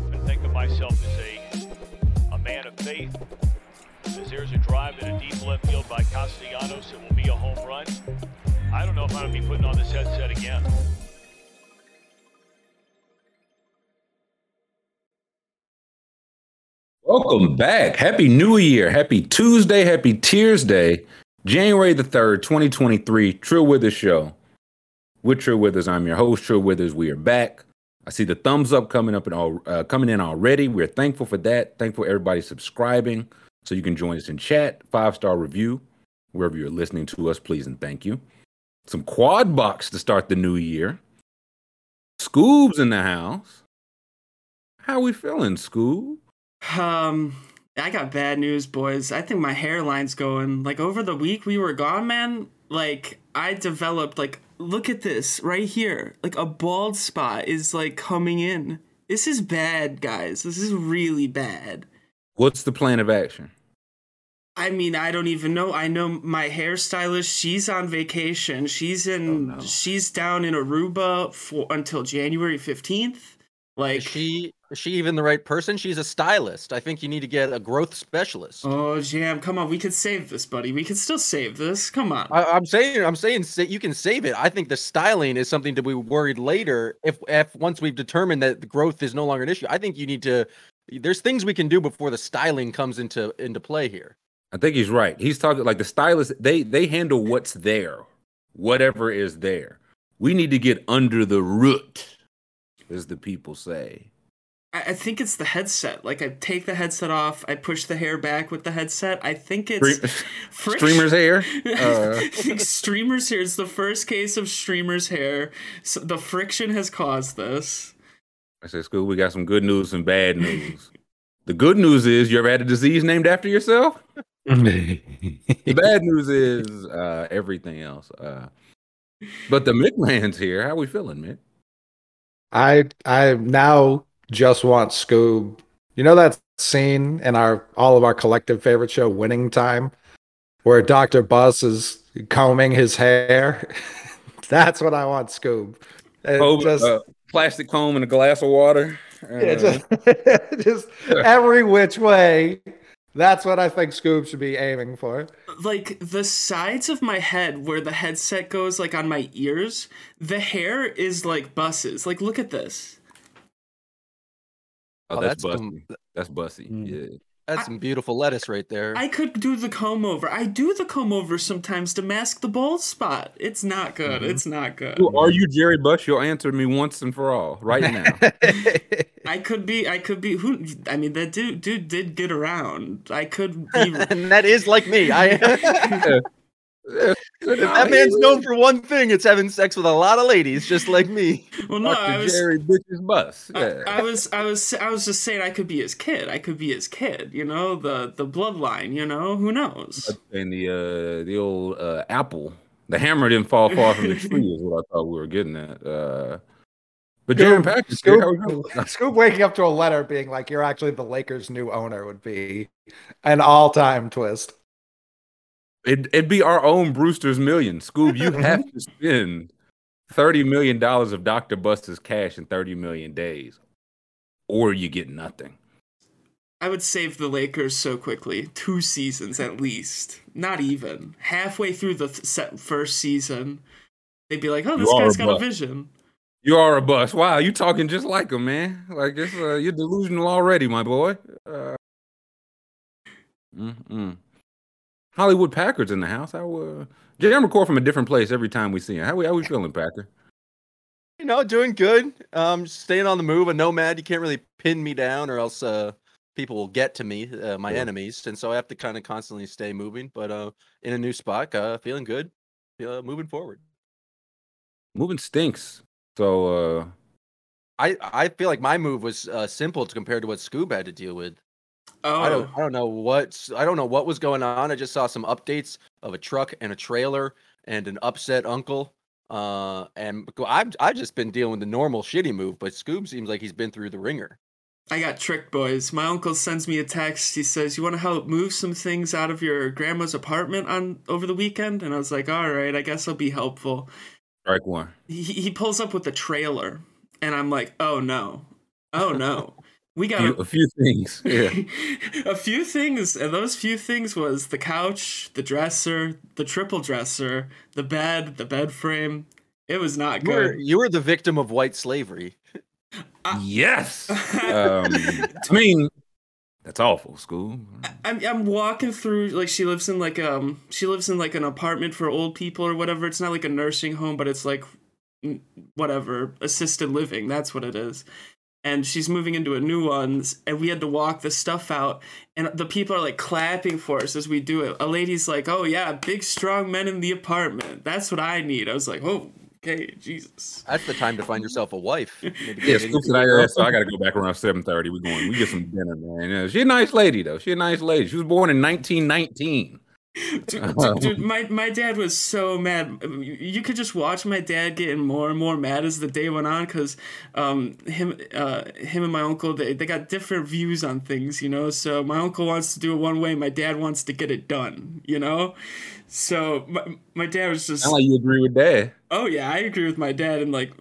myself and think of myself as a, a man of faith. As there's a drive in a deep left field by Castellanos, it will be a home run. I don't know if I'm going to be putting on this headset again. Welcome back. Happy New Year. Happy Tuesday. Happy Tears Day. January the 3rd, 2023. Trill Withers Show. With Trill Withers, I'm your host, Trill Withers. We are back. I see the thumbs up coming up and uh, coming in already. We're thankful for that. Thankful everybody subscribing so you can join us in chat. Five star review wherever you're listening to us, please and thank you. Some quad box to start the new year. Scoob's in the house. How we feeling, Scoob? Um, I got bad news, boys. I think my hairline's going. Like over the week we were gone, man. Like I developed like look at this right here. Like a bald spot is like coming in. This is bad, guys. This is really bad. What's the plan of action? I mean, I don't even know. I know my hairstylist. She's on vacation. She's in. Oh, no. She's down in Aruba for until January fifteenth. Like Is she is she even the right person? She's a stylist. I think you need to get a growth specialist. Oh, Jam, come on. We could save this, buddy. We could still save this. Come on. I, I'm saying I'm saying sa- you can save it. I think the styling is something to be worried later. If if once we've determined that the growth is no longer an issue, I think you need to. There's things we can do before the styling comes into into play here. I think he's right. He's talking like the stylist. They they handle what's there, whatever is there. We need to get under the root, as the people say. I, I think it's the headset. Like, I take the headset off, I push the hair back with the headset. I think it's. Stream- Streamer's hair. Uh, I think streamer's hair It's the first case of streamer's hair. So the friction has caused this. I said, "School, we got some good news and bad news. the good news is you ever had a disease named after yourself. The bad news is uh, everything else. Uh, but the McMahon's here. How we feeling, Mick? I I now just want Scoob. You know that scene in our all of our collective favorite show, Winning Time, where Doctor Buss is combing his hair. That's what I want, Scoob. It Oh, just, uh, plastic comb and a glass of water. Uh, yeah, just, just every which way. That's what I think Scoob should be aiming for. Like the sides of my head where the headset goes like on my ears, the hair is like buses. Like look at this. Oh, Oh, that's, that's bussy. some- that's bussy. Mm. Yeah. That's some beautiful lettuce right there. I could do the comb over. I do the comb over sometimes to mask the bald spot. It's not good. Mhm. It's not good. Who Are you Jerry Buss? You'll answer me once and for all right now. I could be. I could be. Who? I mean, that dude. Dude did get around. I could be. and that is like me. I If that man's known for one thing. It's having sex with a lot of ladies, just like me. well, no, I Dr. was. Jerry Bitch's bus. I, Yeah. I I, was. I was. I was just saying. I could be his kid. I could be his kid. You know, the the bloodline. You know, who knows? and the uh the old uh apple the hammer didn't fall far from the tree is what i thought we were getting at uh but Jaron Patrick, Scoop- how we feeling? Scoob waking up to a letter being like, "You're actually the Lakers' new owner" would be an all-time twist. It, it'd be our own Brewster's million. Scoob, you have to spend thirty million dollars of Dr. Buster's cash in thirty million days, or you get nothing. I would save the Lakers so quickly. Two seasons at least. Not even halfway through the th- set first season, they'd be like, "Oh, this You are guy's a got a vision." You are a bust. Wow, you talking just like him, man. Like it's uh, you're delusional already, my boy. Uh, mm-mm. Hollywood Packard's in the house. How uh, Jam record from a different place every time we see him. How we how we feeling, Packer? You know, doing good. Um, staying on the move. A nomad. You can't really pin me down, or else uh, people will get to me, uh, my Yeah. enemies, and so I have to kind of constantly stay moving. But uh, in a new spot, uh, feeling good. Uh, moving forward. Moving stinks. So uh, I I feel like my move was uh, simple to compared to what Scoob had to deal with. Oh, I don't I don't know what I don't know what was going on. I just saw some updates of a truck and a trailer and an upset uncle. Uh, and I've I've just been dealing with the normal shitty move, but Scoob seems like he's been through the ringer. I got tricked, boys. My uncle sends me a text. He says, "You want to help move some things out of your grandma's apartment on over the weekend?" And I was like, "All right, I guess I'll be helpful." strike one. He he pulls up with a trailer, and I'm like, "Oh no, oh no." We got few, a, a few things. Yeah. a few things, and those few things was the couch, the dresser, the triple dresser, the bed, the bed frame. It was not You were, good. you were the victim of white slavery. yes. Um, I mean, that's awful. School. I'm I'm walking through like she lives in like um she lives in like an apartment for old people or whatever. It's not like a nursing home, but it's like whatever assisted living. That's what it is. And she's moving into a new one, and we had to walk the stuff out. And the people are like clapping for us as we do it. A lady's like, "Oh yeah, big strong men in the apartment. That's what I need." I was like, "Oh, okay, Jesus." That's the time to find yourself a wife. Maybe Yeah, get into Scoops and I, yeah, uh, so I got to go back around seven thirty. we're going. We get some dinner, man. Yeah, she a nice lady though. she's a nice lady. She was born in nineteen nineteen. dude, dude, dude, my my dad was so mad. You- You could just watch my dad getting more and more mad as the day went on because um, him uh, him and my uncle they, they got different views on things, you know. So my uncle wants to do it one way, my dad wants to get it done, you know. So my, my dad was just Sound like you agree with Dad. oh yeah, I agree with my dad and like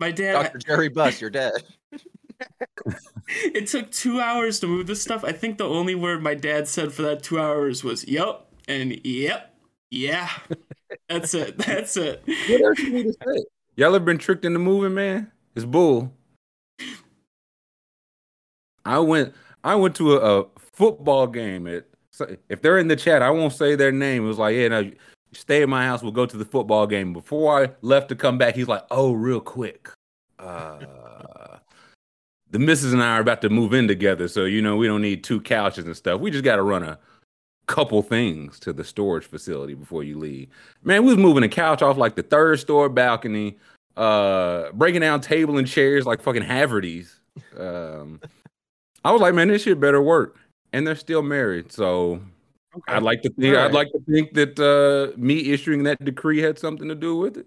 my dad. Dr. Jerry Buss, you're dead. It took two hours to move this stuff. I think the only word my dad said for that two hours was "yup" and "yep." Yeah, that's it. That's it. What else you need to say? Y'all ever been tricked into moving, man? It's bull. I went. I went to a, a football game. At if they're in the chat, I won't say their name. It was like, yeah, no, stay at my house. We'll go to the football game. Before I left to come back, he's like, oh, real quick. Uh, the missus and I are about to move in together, so you know we don't need two couches and stuff. We just got to run a couple things to the storage facility before you leave. Man, we was moving a couch off like the third store balcony, uh, breaking down table and chairs like fucking Havertys. Um, I was like, man, this shit better work. And they're still married, so I'd like to think. I'd like to think that uh, me issuing that decree had something to do with it.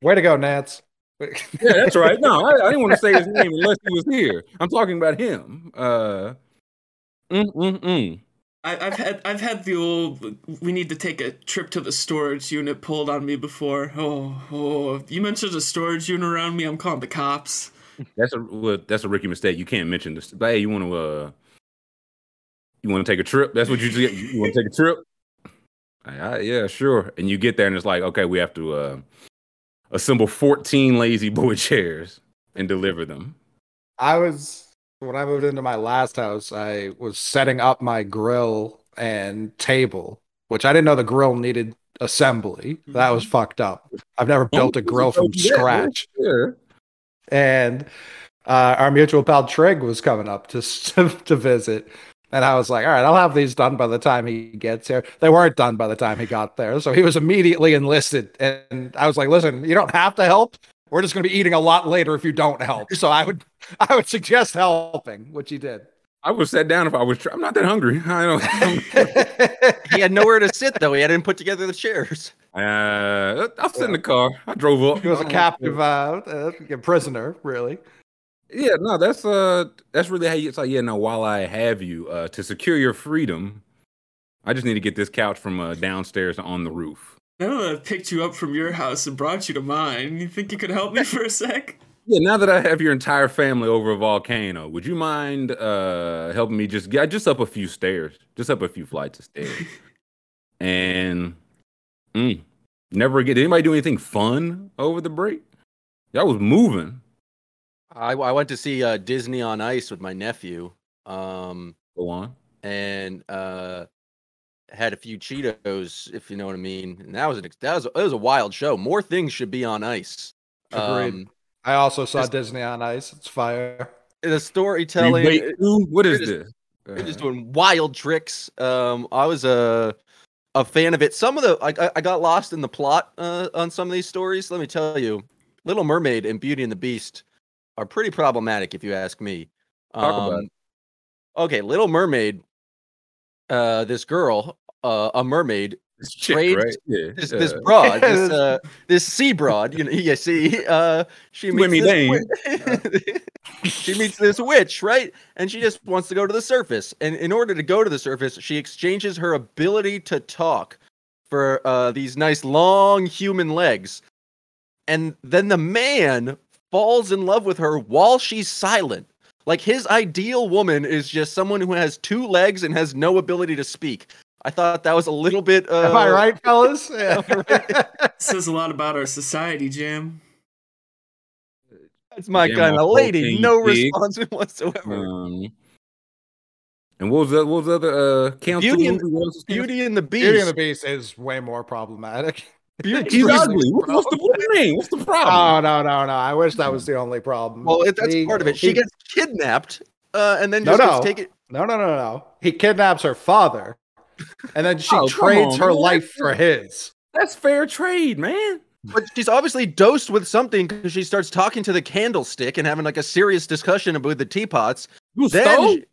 Way to go, Nance. Yeah, that's right. No, I, I didn't want to say his name unless he was here. I'm talking about him. Uh, mm, mm, mm. I, I've had I've had the old we need to take a trip to the storage unit pulled on me before. Oh, oh! You mentioned a storage unit around me. I'm calling the cops. That's a well, that's a rookie mistake. You can't mention this. But hey, you want to uh, you want to take a trip? That's what you do. You want to take a trip? I, I- yeah, sure. And you get there, and it's like, okay, we have to uh, assemble 14 lazy boy chairs and deliver them. I was when I moved into my last house, I was setting up my grill and table, which I didn't know the grill needed assembly. That was fucked up. I've never built a grill from scratch. And uh, our mutual pal Trig was coming up to, to to visit. And I was like, all right, I'll have these done by the time he gets here. They weren't done by the time he got there. So he was immediately enlisted. And I was like, listen, you don't have to help. We're just going to be eating a lot later if you don't help. So I would I would suggest helping, which he did. I would sit down if I was. Tr- I'm not that hungry. I don't. He had nowhere to sit though. He hadn't put together the chairs. uh, I'll sit in the car. I drove up. he was a captive uh, uh, a prisoner, really. Yeah, no, that's uh, that's really how you. It's like, yeah, no. While I have you, uh, to secure your freedom, I just need to get this couch from uh, downstairs to on the roof. Now that I've picked you up from your house and brought you to mine, you think you could help me for a sec? Yeah, now that I have your entire family over a volcano, would you mind uh helping me just get just up a few stairs, just up a few flights of stairs, and mm, never again. Did anybody do anything fun over the break? Y'all was moving. I, I went to see uh, Disney on Ice with my nephew. Um, Go on. and uh had a few Cheetos, if you know what I mean. And that was an ex- that was that was a wild show. More things should be on ice. Agreed. Um, I also saw Disney on Ice. It's fire. the storytelling. Wait, who? What is they're this? they're just doing wild tricks. Um, I was a a fan of it. Some of the I I- I got lost in the plot uh, on some of these stories. Let me tell you, Little Mermaid and Beauty and the Beast are pretty problematic, if you ask me. Um, Okay, Little Mermaid. Uh, this girl, uh, a mermaid, this chick, trade- right? Yeah. this this broad, Yeah, this this- uh, this sea broad. You know, you see, uh, she meets this she meets this witch, right? And she just wants to go to the surface. And in order to go to the surface, she exchanges her ability to talk for uh, these nice long human legs. And then the man falls in love with her while she's silent. Like his ideal woman is just someone who has two legs and has no ability to speak. I thought that was a little bit. Uh, Am I right, fellas? Yeah. says a lot about our society, Jim. That's my Yeah, kind my of lady. No thing big. response whatsoever. Um, and what was the what was the other uh council Beauty and- movie? What else was Beauty and the Beast. Beauty and the Beast is way more problematic. Canceled? He's ugly. What- What's the what do you? What's the problem? Oh no, no, no! I wish that was the only problem. Well, it, that's He- part of it. She he- gets kidnapped, uh, and then No, just gets no. taken. No, no, no, no. He kidnaps her father, and then she Oh, trades on, her man. life for his. That's fair trade, man. But she's obviously dosed with something because she starts talking to the candlestick and having like a serious discussion about the teapots. You Then, stole? she,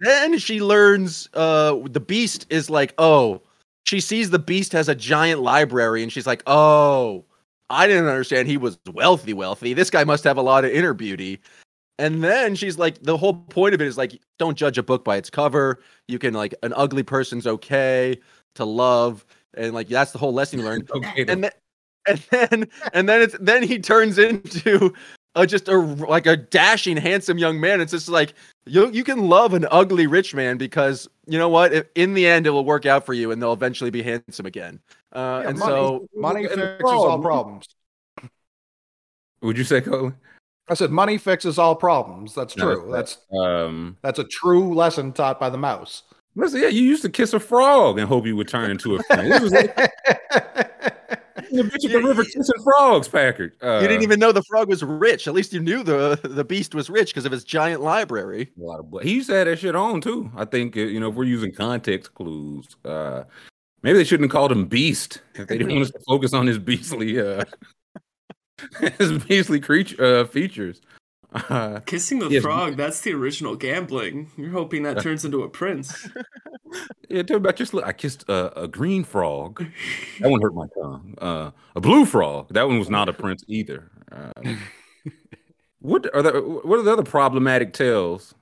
then she learns uh, the beast is like, oh, she sees the beast has a giant library, and she's like, oh, I didn't understand he was wealthy, wealthy. This guy must have a lot of inner beauty. And then she's like, the whole point of it is like, don't judge a book by its cover. You can like, an ugly person's okay to love, and like that's the whole lesson you learn Okay, and then and then and then it's then he turns into a, just a like a dashing handsome young man it's just like you you can love an ugly rich man because you know what if, in the end it will work out for you and they'll eventually be handsome again uh, Yeah, and money- so money And the fixes all problems. Would you say, Colin? I said money fixes all problems. That's No, true. That's Um, that's a true lesson taught by the mouse. listen, yeah, you used to kiss a frog and hope you would turn into a friend. It was like the bitch at the river kissing frogs, Packard. Uh, you didn't even know the frog was rich at least you knew the the beast was rich because of his giant library a lot of. He used to have that shit on too. I think uh, you know if we're using context clues, uh, maybe they shouldn't have called him Beast if they didn't want us to focus on his beastly, uh, his beastly creature uh, features. Uh, Kissing the Yes. frog, that's the original gambling. You're hoping that turns into a prince. yeah, tell me about just look. I kissed a, a green frog. That one hurt my tongue. Uh, a blue frog. That one was not a prince either. Uh, what are the what are the other problematic tales?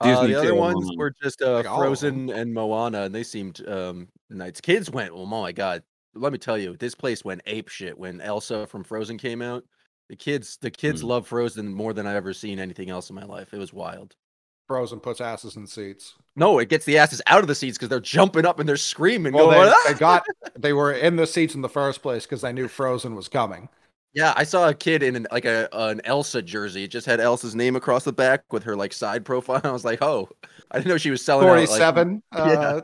Uh, Disney the other ones online. were just uh, Like all of Frozen and Moana, and they seemed um, nice. Kids went, oh my god! Let me tell you, this place went ape shit when Elsa from Frozen came out. The kids, the kids Hmm. love Frozen more than I've ever seen anything else in my life. It was wild. Frozen puts asses in seats. No, it gets the asses out of the seats because they're jumping up and they're screaming. Well, going, they, "Ah!" they got they were in the seats in the first place because they knew Frozen was coming. Yeah, I saw a kid in an, like a an Elsa jersey. It just had Elsa's name across the back with her like side profile. I was like, oh, I didn't know she was selling out, like- Forty-seven. uh,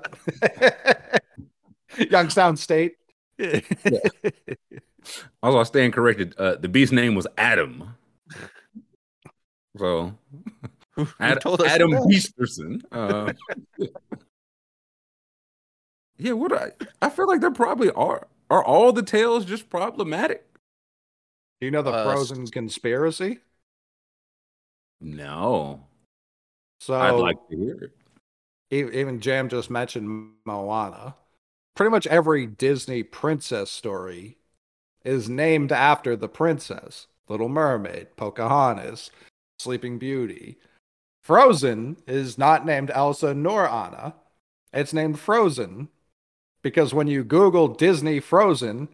Youngstown State. Also, I stand corrected. Uh, the beast's name was Adam. So Who- who Ad- told us Adam that? Beasterson. Uh, yeah, what I I feel like there probably are. Are all the tales just problematic? Do you know the Uh, Frozen conspiracy? No, So I'd like to hear it. e- even Jam just mentioned Moana. Pretty much every Disney princess story is named after the princess. Little Mermaid, Pocahontas, Sleeping Beauty. Frozen is not named Elsa nor Anna. It's named Frozen because when you Google Disney Frozen,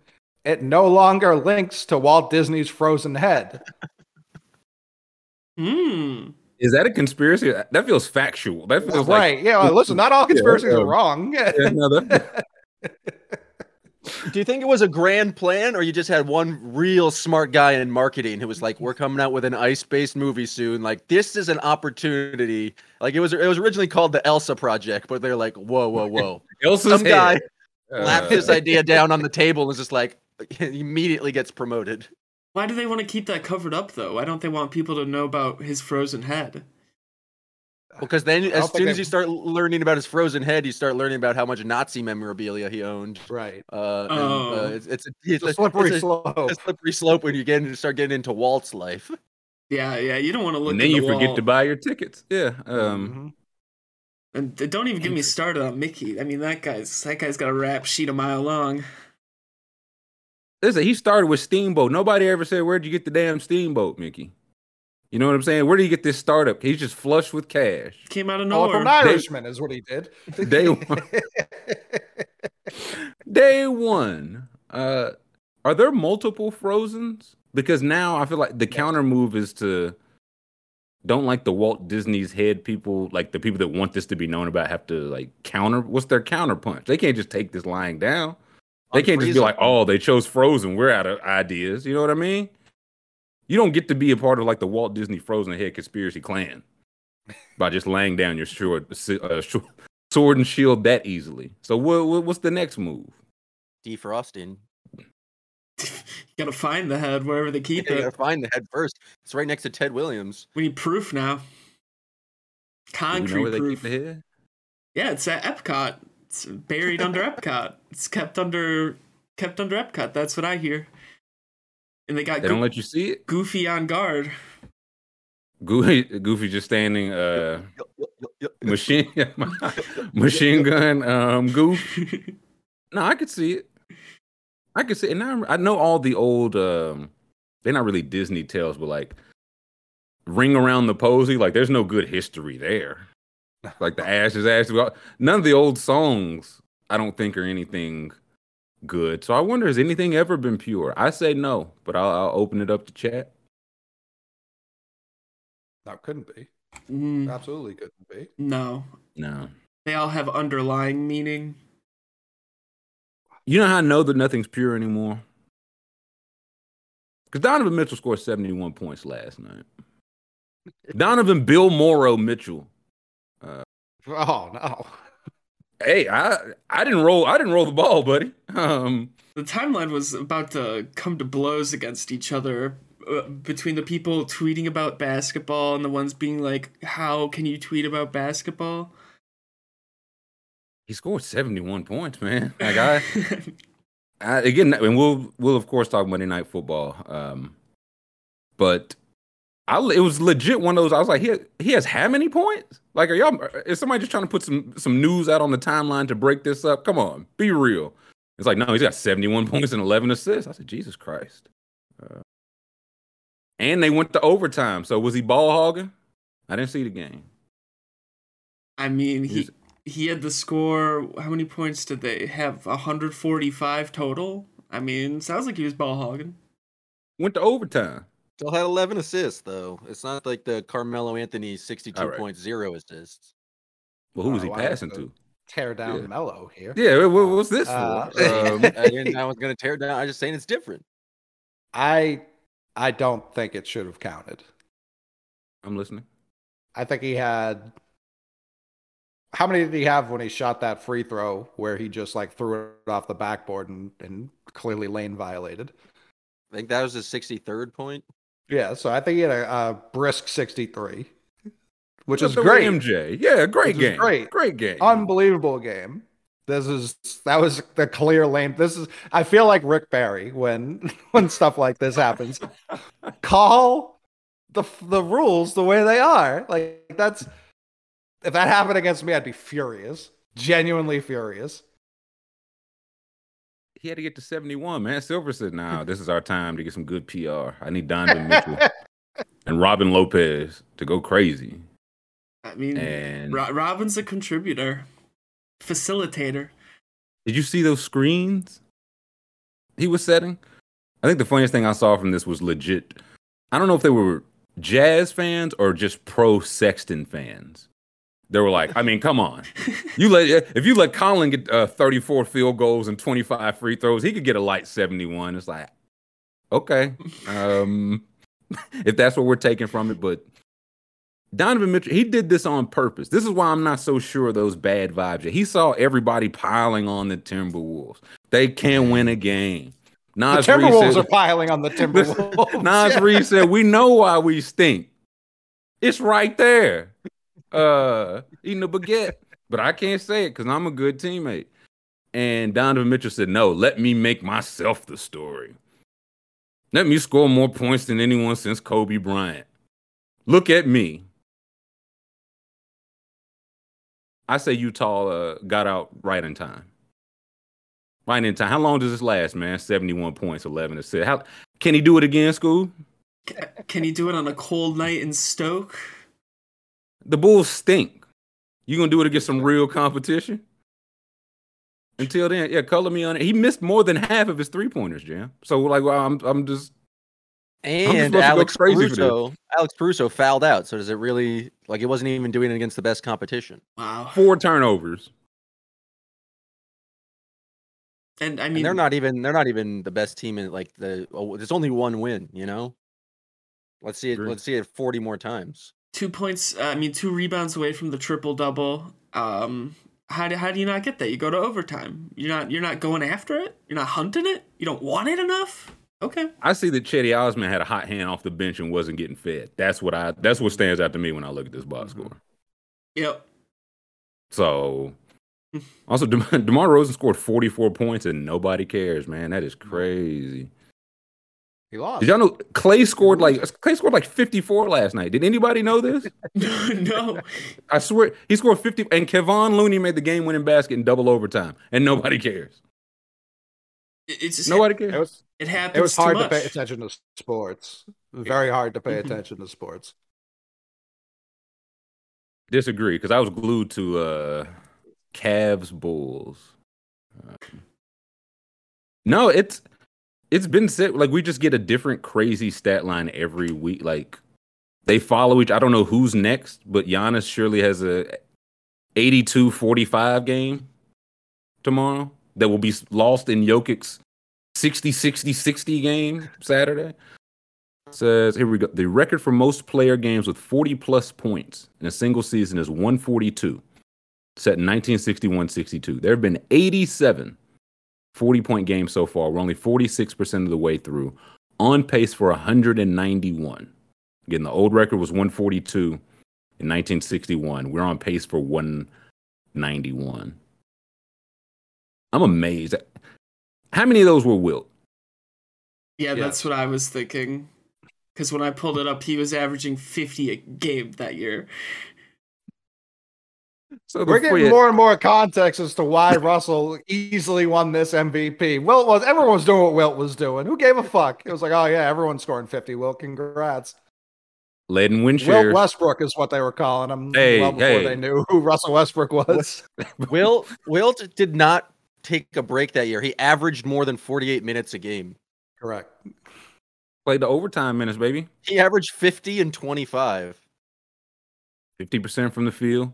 it no longer links to Walt Disney's frozen head. Hmm. Is that a conspiracy? That feels factual. That feels like right. yeah. well, listen, not all conspiracies yeah. are wrong. Yeah, no, that- Do you think it was a grand plan, or you just had one real smart guy in marketing who was like, "We're coming out with an ice-based movie soon. Like, this is an opportunity." Like, it was it was originally called the Elsa Project, but they're like, "Whoa, whoa, whoa!" Elsa's Some guy head. Uh, slapped this idea down on the table and was just like, immediately gets promoted. Why do they want to keep that covered up though? Why don't they want people to know about his frozen head? Because then, as soon as they- you start learning about his frozen head, you start learning about how much Nazi memorabilia he owned. right. Uh, and, Oh. uh, it's it's a, It's it's a slippery it's a, slope. a slippery slope when you get into start getting into Walt's life. Yeah, yeah. You don't want to look. and at then you the forget wall. to buy your tickets. Yeah. Um, Mhm. And don't even get me started on Mickey. I mean, that guy's that guy's got a rap sheet a mile long. Listen, he started with Steamboat. Nobody ever said, "Where'd you get the damn Steamboat, Mickey?" You know what I'm saying? Where did you get this startup? He's just flush with cash. Came out of Oh, nowhere. from Irishman is what he did. Day one. Day one. Uh, are there multiple Frozens? Because now I feel like the counter move is to don't like the Walt Disney's head people, like the people that want this to be known about, have to like counter. What's their counter punch? They can't just take this lying down. They can't just be like, oh, they chose Frozen. We're out of ideas. You know what I mean? You don't get to be a part of like the Walt Disney Frozen head conspiracy clan by just laying down your sword, uh, sh- sword and shield that easily. So what, what what's the next move? Defrosting. you gotta find the head wherever they keep You it. gotta find the head first. It's right next to Ted Williams. We need proof now. Do we Concrete know where they proof. keep the head? Yeah, it's at Epcot. It's buried under Epcot. It's kept under kept under Epcot. That's what I hear. And they got They don't let you see it. Goofy on guard. Goofy, Goofy just standing, uh, machine, machine gun, um, goof. No, I could see it. I could see it. And I, I know all the old, um, they're not really Disney tales, but like Ring Around the Posy, like there's no good history there. Like the ashes, ashes. well, None of the old songs, I don't think, are anything good. So I wonder, has anything ever been pure? I say no, but I'll, I'll open it up to chat. No, couldn't be. Mm, Absolutely couldn't be. no, No. they all have underlying meaning. You know how I know that nothing's pure anymore? Because Donovan Mitchell scored 71 points last night. Donovan Bill Morrow Mitchell. Uh, Oh no. Hey, I I didn't roll I didn't roll the ball, buddy. Um The timeline was about to come to blows against each other uh, between the people tweeting about basketball and the ones being like, "How can you tweet about basketball?" he scored 71 points, man. Like I, I again and we'll we'll of course talk Monday night football. Um but I it was legit one of those I was like he he has how many points? Like are y'all is somebody just trying to put some some news out on the timeline to break this up? Come on, be real. It's like no, he's got 71 points and 11 assists. I said Jesus Christ. Uh, and they went to overtime. So was he ball hogging? I didn't see the game. I mean, he he had the score. How many points did they have? 145 total. I mean, sounds like he was ball hogging. Went to overtime. Still had 11 assists, though. It's not like the Carmelo Anthony 62.0 assists. Well, who was he Oh, passing to- to? Tear down Yeah. Mellow here. Yeah, what, what's this Uh, for? Um, I didn't. I was gonna tear down. I was just saying it's different. I I don't think it should have counted. I'm listening. I think he had how many did he have when he shot that free throw where he just like threw it off the backboard and, and clearly lane violated? I think that was his 63rd point. Yeah, so I think he had a, a brisk 63, which is great. MJ. Yeah, great game. great. Great game. Unbelievable game. This is that was the clear lane. This is I feel like Rick Barry when when stuff like this happens. Call the the rules the way they are. Like that's if that happened against me, I'd be furious. Genuinely furious. He had to get to 71, man. Silver said, nah, this is our time to get some good PR. I need Donovan Mitchell and Robin Lopez to go crazy. I mean, And Ro- Robin's a contributor, facilitator. did you see those screens he was setting? I think the funniest thing I saw from this was legit. I don't know if they were Jazz fans or just pro Sexton fans. They were like, I mean, come on. You let if you let Colin get uh, 34 field goals and 25 free throws, he could get a light 71. It's like, okay, um, if that's what we're taking from it. But Donovan Mitchell, he did this on purpose. This is why I'm not so sure of those bad vibes. He saw everybody piling on the Timberwolves. They can't win a game. The Naz Reid Timberwolves says- are piling on the Timberwolves. Nas Yeah. Reed said, "We know why we stink. It's right there, uh, eating a baguette." But I can't say it because I'm a good teammate. And Donovan Mitchell said, "No, let me make myself the story. Let me score more points than anyone since Kobe Bryant. Look at me." I say Utah uh, got out right in time. Right in time. How long does this last, man? 71 points, 11 assists. How can he do it again, school? Can he do it on a cold night in Stoke? The Bulls stink. You gonna do it against some real competition? Until then, yeah, color me on it. He missed more than half of his three pointers, Jam. So like, well, I'm I'm just And supposed to go Alex crazy for. Caruso, Alex Caruso fouled out. So does it really like he wasn't even doing it against the best competition? Wow. Four turnovers. And I And mean, they're not even they're not even the best team in like the. Oh, there's only one win. You know. Let's see it. Agree. Let's see it 40 more times. Two points. Uh, I mean, two rebounds away from the triple double. Um, how do, how do you not get that? You go to overtime. You're not you're not going after it. You're not hunting it. You don't want it enough. Okay. I see that Cedi Osman had a hot hand off the bench and wasn't getting fed. That's what I. That's what stands out to me when I look at this box score. Yep. So, also Dem- DeMar DeRozan scored 44 points and nobody cares, man. That is crazy. He lost. Did y'all know Klay scored like Klay scored like 54 last night? Did anybody know this? no. I swear he scored 50 and Kevon Looney made the game winning basket in double overtime and nobody cares. It's just Nobody It cares. was It happens. it was hard too to pay attention to sports. Very hard to pay Mhm. attention to sports. Disagree because I was glued to uh Cavs Bulls. Um, no, it's it's been said like we just get a different crazy stat line every week. Like they follow each. I don't know who's next, but Giannis surely has a 82-45 game tomorrow that will be lost in Jokic's 60-60-60 game Saturday. Says here we go. The record for most player games with 40 plus points in a single season is 142, set in 1961-62. There have been 87 40 point game so far. We're only 46% of the way through, on pace for 191. Again, the old record was 142 in 1961. We're on pace for 191. I'm amazed. How many of those were Wilt? Yeah, Yeah. that's what I was thinking. Because when I pulled it up, he was averaging 50 a game that year. So We're getting you- more and more context as to why Russell easily won this MVP. Wilt was everyone was doing what Wilt was doing. Who gave a fuck? It was like, oh yeah, everyone's scoring 50. Wilt, congrats. led in Wilt. Westbrook is what they were calling him Hey, well before hey. they knew who Russell Westbrook was. Will Wilt did not take a break that year. He averaged more than 48 minutes a game. Correct. Played the overtime minutes, baby. He averaged 50 and 25. 50% from the field.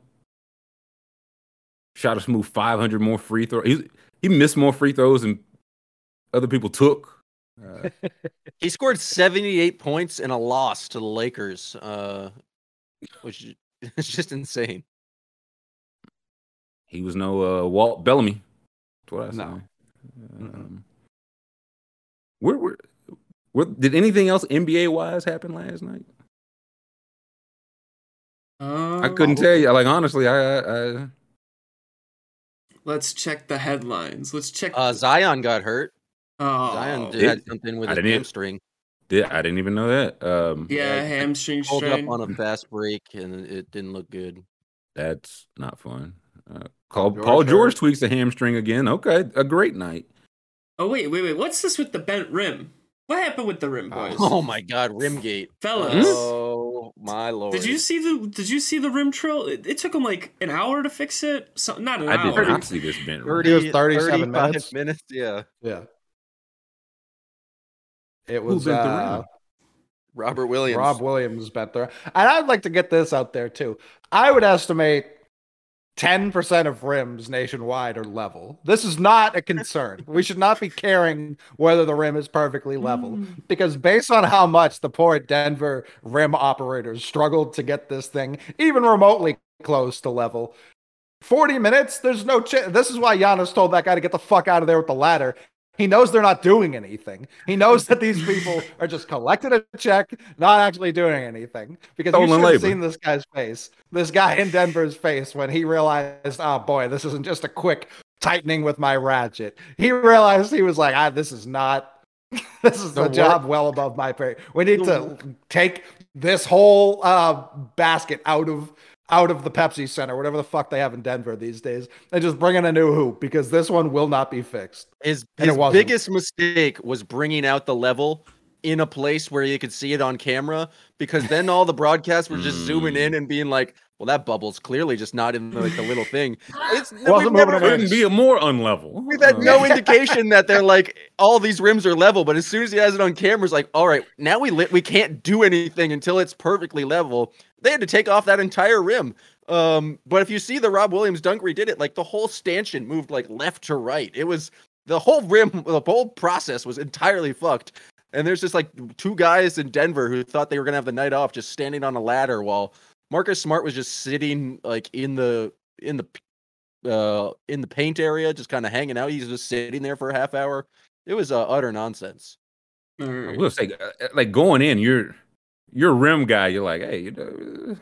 Shot a smooth 500 more free throws. He, he missed more free throws than other people took. Uh, He scored 78 points in a loss to the Lakers, uh, which is just insane. he was no uh, Walt Bellamy. That's what I say. No. Um, where, where, where, did anything else NBA wise happen last night? Um, I couldn't tell you. Like honestly, I, I, I Let's check the headlines. Let's check. Uh, Zion got hurt. oh, Zion did, Did- had something with I his didn't- hamstring. did. I didn't even know that. Um, yeah, yeah, hamstring Pulled strain. up on a fast break and it didn't look good. That's not fun. Uh, Paul, George Paul George hurt. tweaks the hamstring again. Okay, a great night. Oh wait, wait, wait. What's this with the bent rim? What happened with the rim, boys? Oh my God, Rimgate, Fellas, Oh my lord! did you see the Did you see the rim trill? It, it took him like an hour to fix it. So, not an hour, I did not see this bent. rim. 30, It was 37 35 minutes. Yeah, Yeah. It Who was bent the uh, rim? Robert Williams. Rob Williams bet there. And I'd like to get this out there too. I would estimate 10% of rims nationwide are level. This is not a concern. we should not be caring whether the rim is perfectly level mm. because based on how much the poor Denver rim operators struggled to get this thing even remotely close to level. 40 minutes, there's no chance. This is why Giannis told that guy to get the fuck out of there with the ladder. He knows they're not doing anything. He knows that these people are just collecting a check, not actually doing anything. Because you should have seen this guy's face, this guy in Denver's face when he realized, oh boy, this isn't just a quick tightening with my ratchet. He realized he was like, ah, this is not, this is The job well above my pay. We need to take this whole uh, basket out of out of the Pepsi Center, whatever the fuck they have in Denver these days, and just bring in a new hoop because this one will not be fixed. His, And it his biggest mistake was bringing out the level in a place where you could see it on camera because then all the broadcasts were just zooming hmm. in and being like, well, that bubble's clearly just not in like the little thing. It's Wasn't we've never- an. Couldn't be a more unlevel. We've had Uh, no indication that they're like all these rims are level, but as soon as he has it on camera, it's like, all right, now we lit, we can't do anything until it's perfectly level. They had to take off that entire rim. Um, but if you see the Rob Williams dunk where he did it, like the whole stanchion moved like left to right. It was the whole rim, the whole process was entirely fucked. And there's just like two guys in Denver who thought they were gonna have the night off, just standing on a ladder while Marcus Smart was just sitting like in the in the uh in the paint area, just kind of hanging out. He's just sitting there for a half hour. It was uh, utter nonsense. I will say, uh, like going in, you're you're a rim guy. You're like, hey, you know,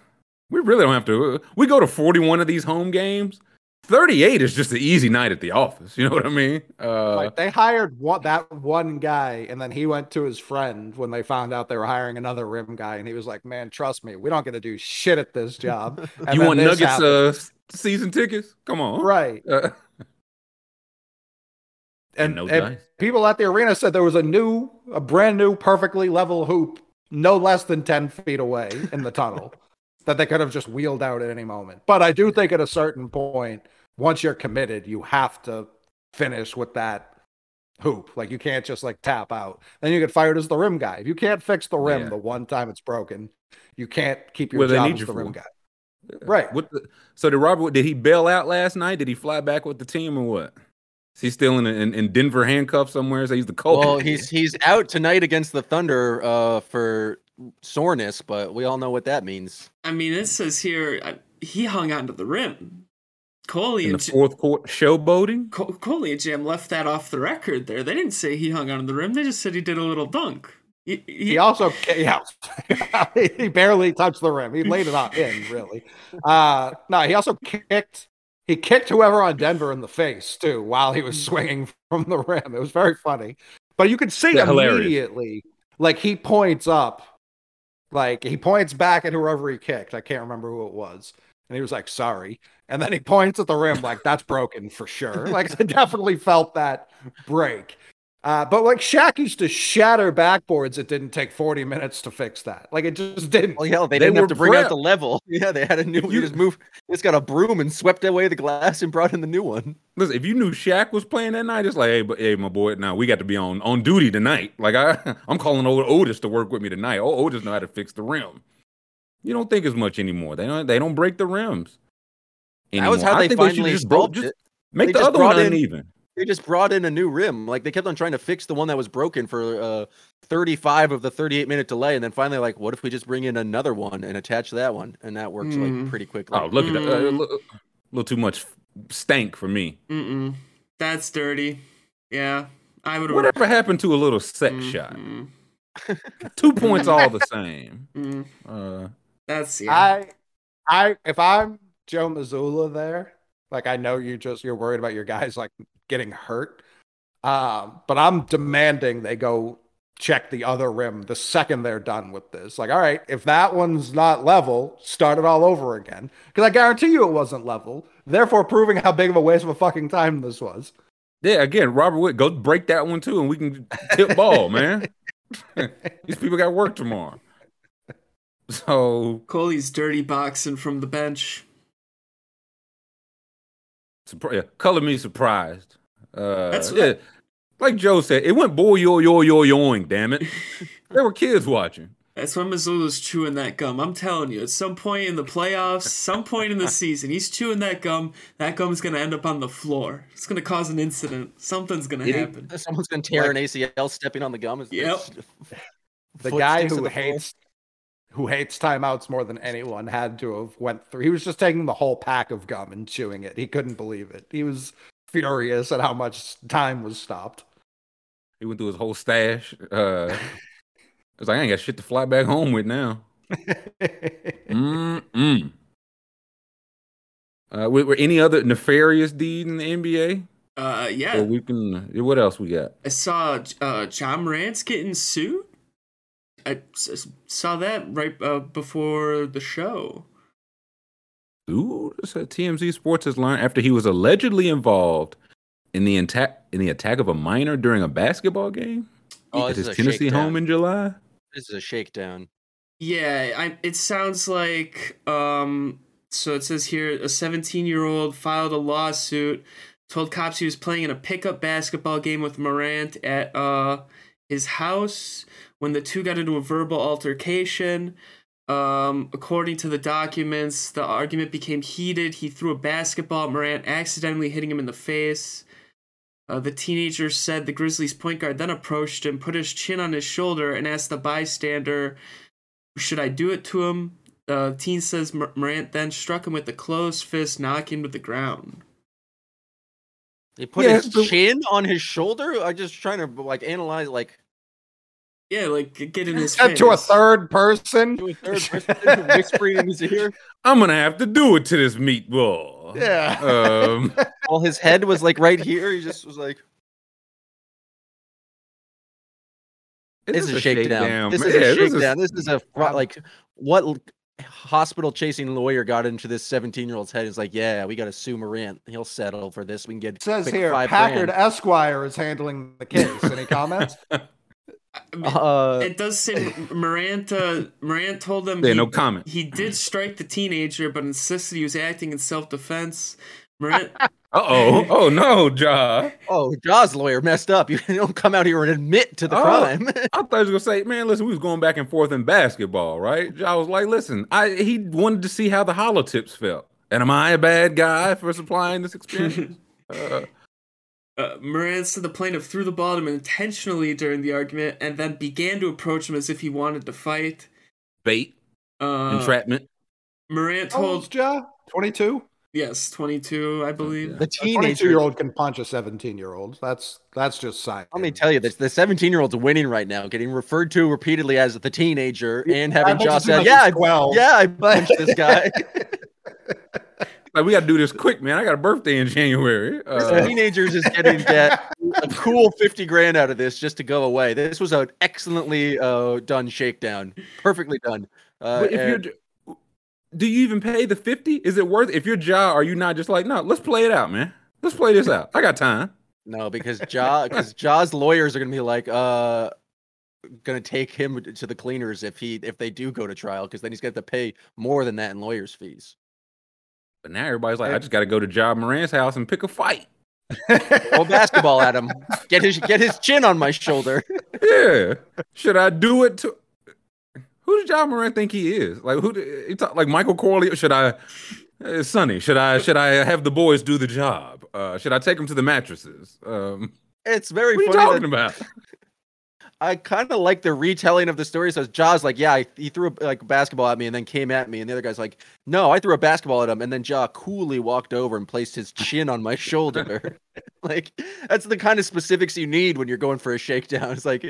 we really don't have to. We go to 41 of these home games. 38 is just an easy night at the office. You know what I mean? Uh, like they hired one, that one guy, and then he went to his friend when they found out they were hiring another rim guy, and he was like, "Man, trust me, we don't get to do shit at this job." And you want Nuggets uh, season tickets? Come on, right? Uh, And, no and people at the arena said there was a new, a brand new, perfectly level hoop, no less than ten feet away in the tunnel, that they could have just wheeled out at any moment. But I do think at a certain point, once you're committed, you have to finish with that hoop. Like you can't just like tap out. Then you get fired as the rim guy. If you can't fix the rim Yeah. the one time it's broken, you can't keep your Well, job as you the rim for. guy. Right. What the, so did Robert? Did he bail out last night? Did he fly back with the team or what? Is he still in in, in Denver handcuffs somewhere? So he's the coach. Well, he's he's out tonight against the Thunder uh, for soreness, but we all know what that means. I mean, it says here uh, he hung onto the rim. Coley in the and J- fourth quarter showboating. Co- Coley and Jam left that off the record. There, they didn't say he hung onto the rim. They just said he did a little dunk. He, he- He also, yeah, he barely touched the rim. He laid it on in, really. Uh, no, he also kicked. He kicked whoever on Denver in the face too while he was swinging from the rim. It was very funny, but you could see Yeah, hilarious. immediately, like he points up, like he points back at whoever he kicked. I can't remember who it was, and he was like, "Sorry," and then he points at the rim, like that's broken for sure. Like I definitely felt that break. Uh, but like Shaq used to shatter backboards, it didn't take 40 minutes to fix that. Like it just didn't. Well, yeah, they, They didn't have to bring out the level. Yeah, they had a new. If You you- just move. It's got a broom and swept away the glass and brought in the new one. Listen, if you knew Shaq was playing that night, it's like, hey, but hey, my boy, now we got to be on on duty tonight. Like I, I'm calling old Otis to work with me tonight. Oh, Otis know how to fix the rim. You don't think as much anymore. They don't. They don't break the rims. That was anymore. how I they think should finally just bro- solved just it. make They the other one brought in- uneven. They just brought in a new rim. Like they kept on trying to fix the one that was broken for uh, 35 of the 38 minute delay, and then finally, like, what if we just bring in another one and attach that one, and that works Mm. like pretty quickly. Oh, look at that. A Mm. little, little too much stank for me. Mm-mm. That's dirty. Yeah, I would. Whatever happened to a little set Mm, shot? mm, Two points all the same. mm. Uh, That's yeah. I, I, if I'm Joe Mazzulla there, like I know you just you're worried about your guys like getting hurt, um, but I'm demanding they go check the other rim the second they're done with this. Like, all right, if that one's not level, start it all over again. Because I guarantee you it wasn't level, therefore proving how big of a waste of a fucking time this was. yeah, again, Robert Witt, go break that one too, and we can tip ball, man. These people got work tomorrow. So, Coley's dirty boxing from the bench. Surpri- yeah, color me surprised. Uh, That's yeah, like Joe said, it went boy yo yo yo yoing. Damn it, there were kids watching. That's when Mazzulla's chewing that gum. I'm telling you, at some point in the playoffs, some point in the season, he's chewing that gum. That gum's gonna end up on the floor. It's gonna cause an incident. Something's gonna It- happen. Someone's gonna tear an ACL stepping on the gum. Is Yep. The guy who the floor. hates who hates timeouts more than anyone had to have went through. He was just taking the whole pack of gum and chewing it. He couldn't believe it. He was furious at how much time was stopped. He went through his whole stash. Uh, it's like I ain't got shit to fly back home with now. Mm-mm. Uh, were, were any other nefarious deed in the NBA? Uh, Or yeah, we can. What else we got? I saw uh, Ja Morant's getting sued. I s- s- saw that right uh, before the show. Ooh, this, uh, TMZ Sports has learned after he was allegedly involved in the attack in the attack of a minor during a basketball game Oh, at his Tennessee shakedown. home in July. This is a shakedown. Yeah, I, it sounds like um, so it says here a 17 year old filed a lawsuit, told cops he was playing in a pickup basketball game with Morant at uh, his house when the two got into a verbal altercation. Um, according to the documents, the argument became heated. He threw a basketball at Morant, accidentally hitting him in the face. Uh, the teenager said the Grizzlies point guard then approached him, put his chin on his shoulder, and asked the bystander, Should I do it to him? Uh, teen says Mor- Morant then struck him with a closed fist, knocking him to the ground. They put Yeah, his but- chin on his shoulder. I'm just trying to like analyze like Yeah, like g- get in his Said face. to a third person. to a third person whispering in his ear. I'm gonna have to do it to this meatball. Yeah. Um, While his head was like right here, he just was like, "This is a shakedown. This is a shakedown. This is a like what hospital chasing lawyer got into this 17 year old's head? Is like, yeah, we got to sue Morant. He'll settle for this. We can get It says here, five Packard grand." Esquire is handling the case. Any comments? I mean, Uh, it does say Morant. Uh, Morant told them Yeah, he, no comment. he did strike the teenager, but insisted he was acting in self defense. Morant, Uh oh. Oh no, Ja. oh, Ja's lawyer messed up. You don't come out here and admit to the Oh. crime. I thought he was gonna say, man, listen, we was going back and forth in basketball, right? Ja was like, listen, I he wanted to see how the hollow tips felt. And am I a bad guy for supplying this experience? uh, uh, Morant said the plaintiff threw the ball at him intentionally during the argument, and then began to approach him as if he wanted to fight. bait, Uh, entrapment. Morant How old's told Ja? 22? yes, twenty two, I believe. the A 22 teenager. year old can punch a 17 year old. That's that's just science. Let me tell you, this the 17 year old's winning right now, getting referred to repeatedly as the teenager, and having bet you Josh seem say, like "Yeah, I, 12." yeah, I punched this guy." Like we got to do this quick, man. I got a birthday in January. Uh, teenager's just getting that a cool 50 grand out of this just to go away. This was an excellently uh, done shakedown, perfectly done. Uh, but if and- you're, do you even pay the fifty? Is it worth? If you're Ja, are you not just like, no? Let's play it out, man. Let's play this out. I got time. no, because Ja, because Ja's lawyers are gonna be like, uh, gonna take him to the cleaners if he if they do go to trial, because then he's gonna have to pay more than that in lawyers' fees. But now everybody's like, I just got to go to Ja Morant's house and pick a fight. Throw basketball at him. Get his get his chin on my shoulder. Yeah. Should I do it to? Who does John Morant think he is? Like who? He talk, like Michael Corleone? Should I? Uh, Sonny, should I? Should I have the boys do the job? Uh, should I take them to the mattresses? Um, It's very what are you funny. talking that- about? I kind of like the retelling of the story. So Ja's like, yeah, I, he threw a, like a basketball at me and then came at me, and the other guy's like, no, I threw a basketball at him, and then Ja coolly walked over and placed his chin on my shoulder. like that's the kind of specifics you need when you're going for a shakedown. It's like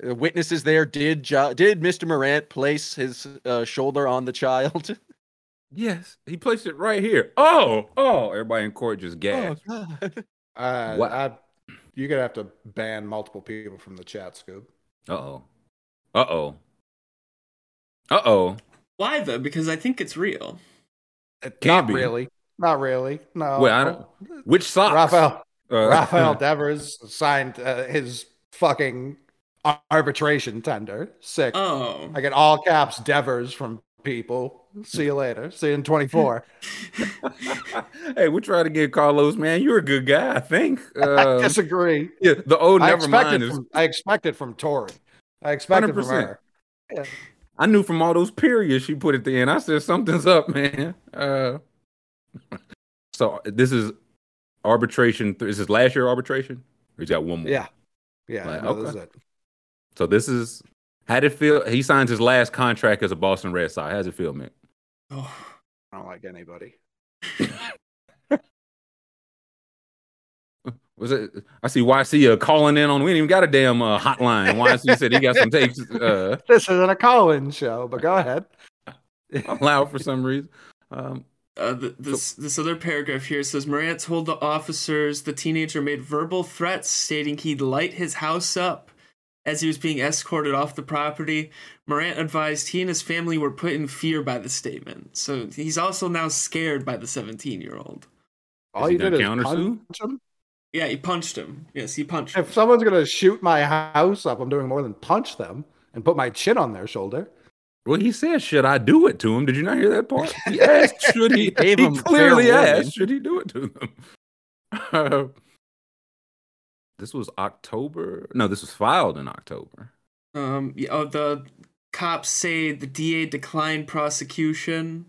the witnesses there. Did ja, did Mr. Morant place his uh, shoulder on the child? Yes, he placed it right here. Oh, oh! Everybody in court just gasped. God. Uh, What? I, you're gonna have to ban multiple people from the chat, Scoob. Uh oh. Uh oh. Uh oh. Why though? Because I think it's real. It can't Not be. really. Not really. No. Wait, I don't. Which socks? Rafael Uh, Rafael Devers signed uh, his fucking arbitration tender. Sick. Oh, I get all caps Devers from people. See you later. See you in 24. hey, we try to get Carlos, man. You're a good guy, I think. I Um, disagree. yeah, the old never expect, mind it is. from, I expect it from Tori. I expect it from 100%. her. Yeah. I knew from all those periods she put at the end. I said something's up, man. Uh, so this is arbitration. th- Is this last year arbitration? Or he's got one more. Yeah. Yeah. Like, no, this is okay. it. So this is how did it feel? He signs his last contract as a Boston Red Sox. How's it feel, man? Oh. I don't like anybody. Was it? I see YC uh, calling in on. We ain't even got a damn uh, hotline. YC said he got some takes uh, This isn't a call-in show, but go ahead. loud for some reason. Um, Uh, th- this this other paragraph here says Morant told the officers the teenager made verbal threats stating he'd light his house up as he was being escorted off the property. Morant advised he and his family were put in fear by the statement, so he's also now scared by the 17 year old. All he you did is punch him. Yeah, he punched him. Yes, he punched him. If someone's gonna shoot my house up, I'm doing more than punch them and put my chin on their shoulder. Well, he said, "Should I do it to him?" Did you not hear that part? He asked, "Should he?" He gave he him fair clearly warning. asked, "Should he do it to them?" Uh, This was October. No, this was filed in October. Um, yeah, oh, the cops say the DA declined prosecution.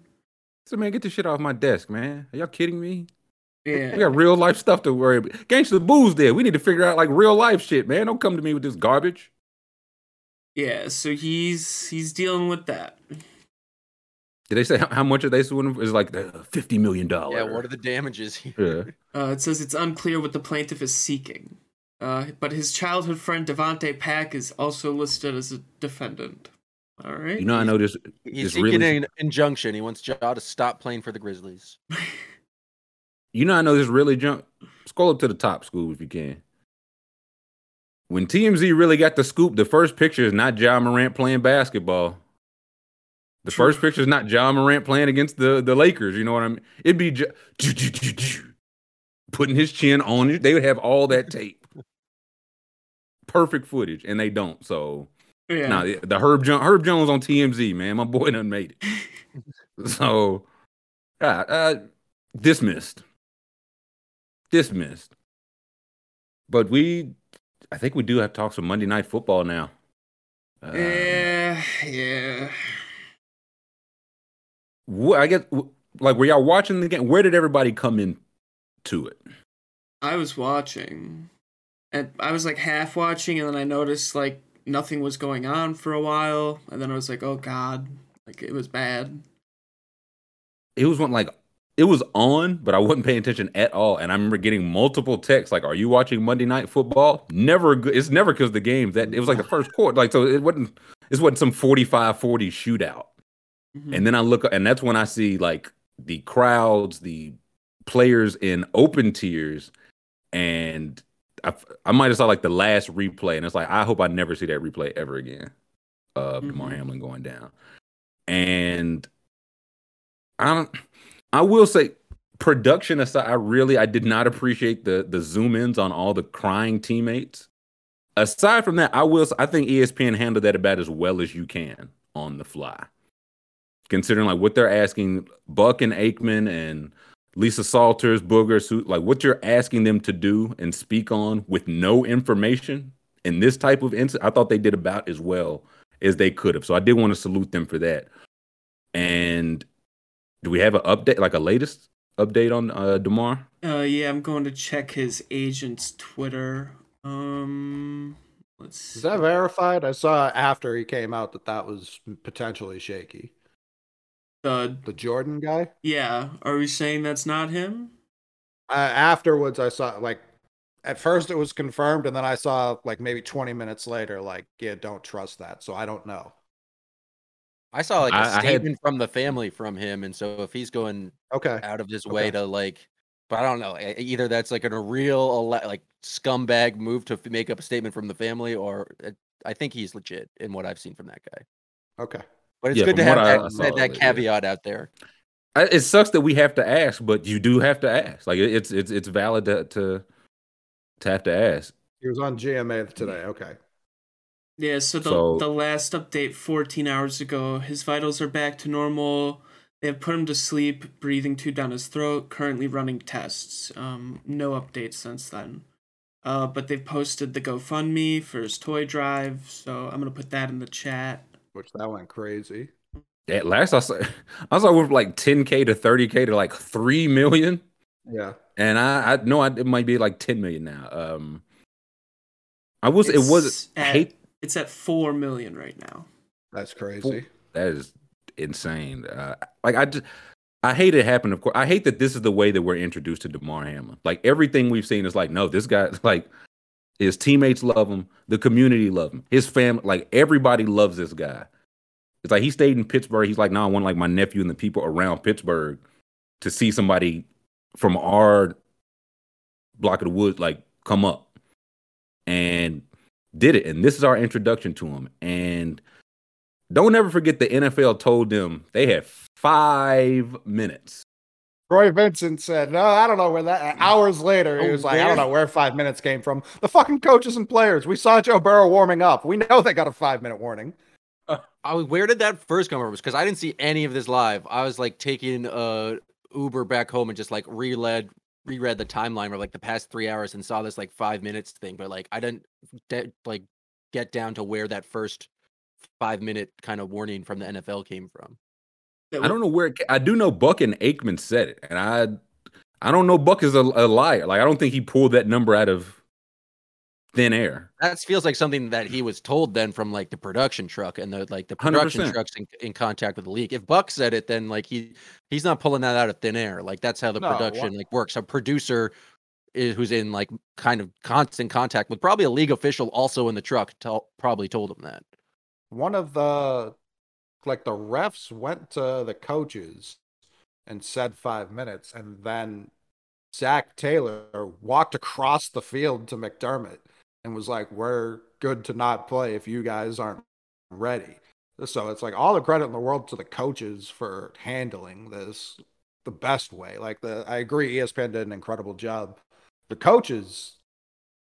So, man, get this shit off my desk, man. Are y'all kidding me? Yeah. We got real life stuff to worry about. Gangsta Boo's there. We need to figure out like real life shit, man. Don't come to me with this garbage. Yeah, so he's he's dealing with that. Did they say how, how much are they suing him? for? It's like uh, fifty million dollars. Yeah, what are the damages here? Yeah. Uh, it says it's unclear what the plaintiff is seeking. Uh, but his childhood friend Davonte Pack is also listed as a defendant. All right. You know, I know this. He's this seeking really, an injunction. He wants Ja to stop playing for the Grizzlies. you know, I know this really jump. Scroll up to the top, Scoob, if you can. When TMZ really got the scoop, the first picture is not John Morant playing basketball. The True. first picture is not John Morant playing against the, the Lakers. You know what I mean? It'd be J- putting his chin on it. They would have all that tape. Perfect footage, and they don't. So yeah. Nah, the Herb Jones, Herb Jones on TMZ, man. My boy done made it. so, uh, uh, dismissed, dismissed. But we, I think we do have to talk some Monday Night Football now. Um, yeah, yeah. wh- I guess, like, were y'all watching the game? Where did everybody come in to it? I was watching, and I was like half watching, and then I noticed like nothing was going on for a while, and then I was like, oh god, like it was bad. It was one like it was on, but I wasn't paying attention at all. And I remember getting multiple texts like, "Are you watching Monday Night Football?" Never. good- It's never because the game that it was like the first quarter. Like so, it wasn't. This wasn't some 45-40 shootout. Mhm. And then I look, and that's when I see like the crowds, the players in open tiers, and I, I might have saw like the last replay, and it's like I hope I never see that replay ever again of Damar Mhm. Hamlin going down. And I don't. I will say, production aside, I really I did not appreciate the the zoom ins on all the crying teammates. Aside from that, I will. I think ESPN handled that about as well as you can on the fly considering like what they're asking Buck and Aikman and Lisa Salters, Booger, Su- like what you're asking them to do and speak on with no information in this type of incident, I thought they did about as well as they could have. So I did want to salute them for that. And do we have an update, like a latest update on uh, Damar? Uh, yeah, I'm going to check his agent's Twitter. Um, let's. See. Is that verified? I saw after he came out that that was potentially shaky. The The Jordan guy. yeah? Are we saying that's not him? Uh, afterwards, I saw like at first it was confirmed, and then I saw like maybe 20 minutes later, like yeah, don't trust that. So I don't know. I saw like a I- I had- statement from the family from him, and so if he's going Okay. out of his way Okay. to like, but I don't know, e- either that's like an, a real like scumbag move to f- make up a statement from the family, or uh, I think he's legit in what I've seen from that guy. Okay. But it's Yeah, good to have what I- that, I that, that it, yeah. caveat out there. I, it sucks that we have to ask, but you do have to ask. Like it- it's it's it's valid to to, to have to ask. He was on GMA today. Okay. Yeah, so the So- the last update 14 hours ago, his vitals are back to normal. They have put him to sleep, breathing tube down his throat, currently running tests. Um, no updates since then. Uh, but they've posted the GoFundMe for his toy drive, so I'm gonna put that in the chat. Which that went crazy. At last, I saw I saw with like 10k to 30k to like three million. Yeah. and I, I know it might be like 10 million now. Um, I was, it was, It's at- hate It's at four million right now. That's crazy. that is insane. Uh, like I just, I hate it happened. Of course, I hate that this is the way that we're introduced to Damar Hamlin. Like everything we've seen is like, no, this guy, like his teammates love him, the community love him, his family, like everybody loves this guy. It's like he stayed in Pittsburgh. He's like, no, I want like my nephew and the people around Pittsburgh to see somebody from our block of the woods like come up and did it. And this is our introduction to him. And don't ever forget the NFL told them they had five minutes. Troy Vincent said, "No, I don't know where that." Hours later, he Oh, was like, "I don't know where five minutes came from." The fucking coaches and players. We saw Joe Burrow warming up. We know they got a five minute warning. I, where did that first come from? Because I didn't see any of this live. I was like taking uh Uber back home and just like reread reread the timeline for like the past three hours and saw this like five minutes thing, but like I didn't de- like get down to where that first five minute kind of warning from the NFL came from. I don't know where it, I do know Buck and Aikman said it, and I I don't know Buck is a, a liar. Like I don't think he pulled that number out of thin air. That feels like something that he was told then from like the production truck and the like the production 100%. trucks in, in contact with the league. If Buck said it, then like he he's not pulling that out of thin air. Like that's how the No, production like works. A producer is, who's in like kind of constant contact with probably a league official also in the truck tell, probably told him that. one of the like the refs went to the coaches and said five minutes, and then Zac Taylor walked across the field to McDermott and was like, "We're good to not play if you guys aren't ready." So it's like all the credit in the world to the coaches for handling this the best way. Like the I agree, ESPN did an incredible job. The coaches,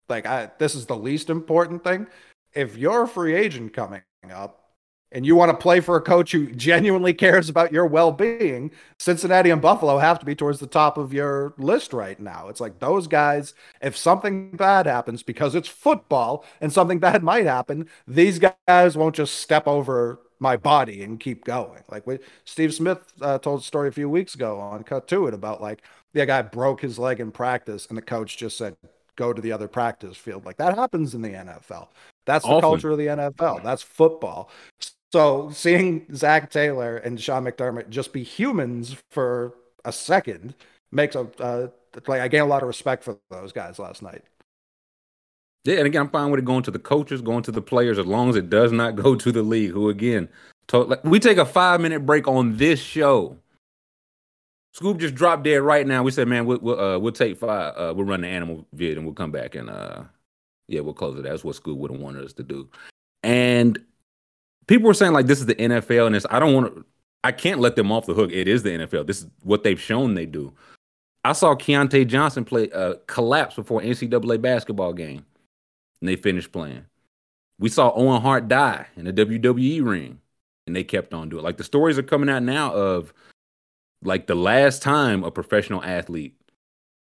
like I, this is the least important thing. If you're a free agent coming up and you want to play for a coach who genuinely cares about your well-being, Cincinnati and Buffalo have to be towards the top of your list right now. It's like those guys, if something bad happens because it's football and something bad might happen, these guys won't just step over my body and keep going. Like we, Steve Smith uh, told a story a few weeks ago on Cut to It about like the guy broke his leg in practice and the coach just said, go to the other practice field. Like that happens in the NFL. That's the Often. culture of the NFL. That's football. So seeing Zac Taylor and Sean McDermott just be humans for a second makes a uh, like I gain a lot of respect for those guys last night. Yeah, and again, I'm fine with it going to the coaches, going to the players, as long as it does not go to the league. Who again, like, we take a five minute break on this show. Scoop just dropped dead right now. We said, man, we'll we'll, uh, we'll take five. Uh, we'll run the animal vid and we'll come back and uh, yeah, we'll close it. That's what Scoop would have wanted us to do. And people were saying like this is the NFL, and it's I don't want to. I can't let them off the hook. It is the NFL. This is what they've shown they do. I saw Keyontae Johnson play uh, collapse before an NCAA basketball game, and they finished playing. We saw Owen Hart die in the WWE ring, and they kept on doing. it. Like the stories are coming out now of like the last time a professional athlete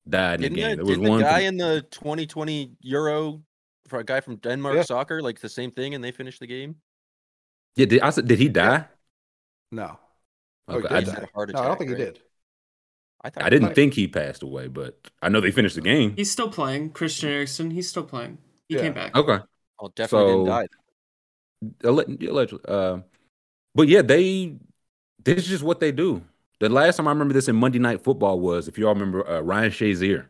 died in Didn't, a game. the, There was didn't the one. guy in the 2020 Euro for a guy from Denmark Yeah. soccer like the same thing and they finished the game? Yeah, did, I said, did he die? No, Oh, he Okay, I, He die. had heart no, I don't attack, think he did. I, I didn't Right. think he passed away, but I know they finished the game. He's still playing. Christian Eriksen, he's still playing. He Yeah. came back. Okay. Well, definitely didn't die. Allegedly. Uh, but yeah, they this is just what they do. The last time I remember this in Monday Night Football was, if y'all remember, uh, Ryan Shazier.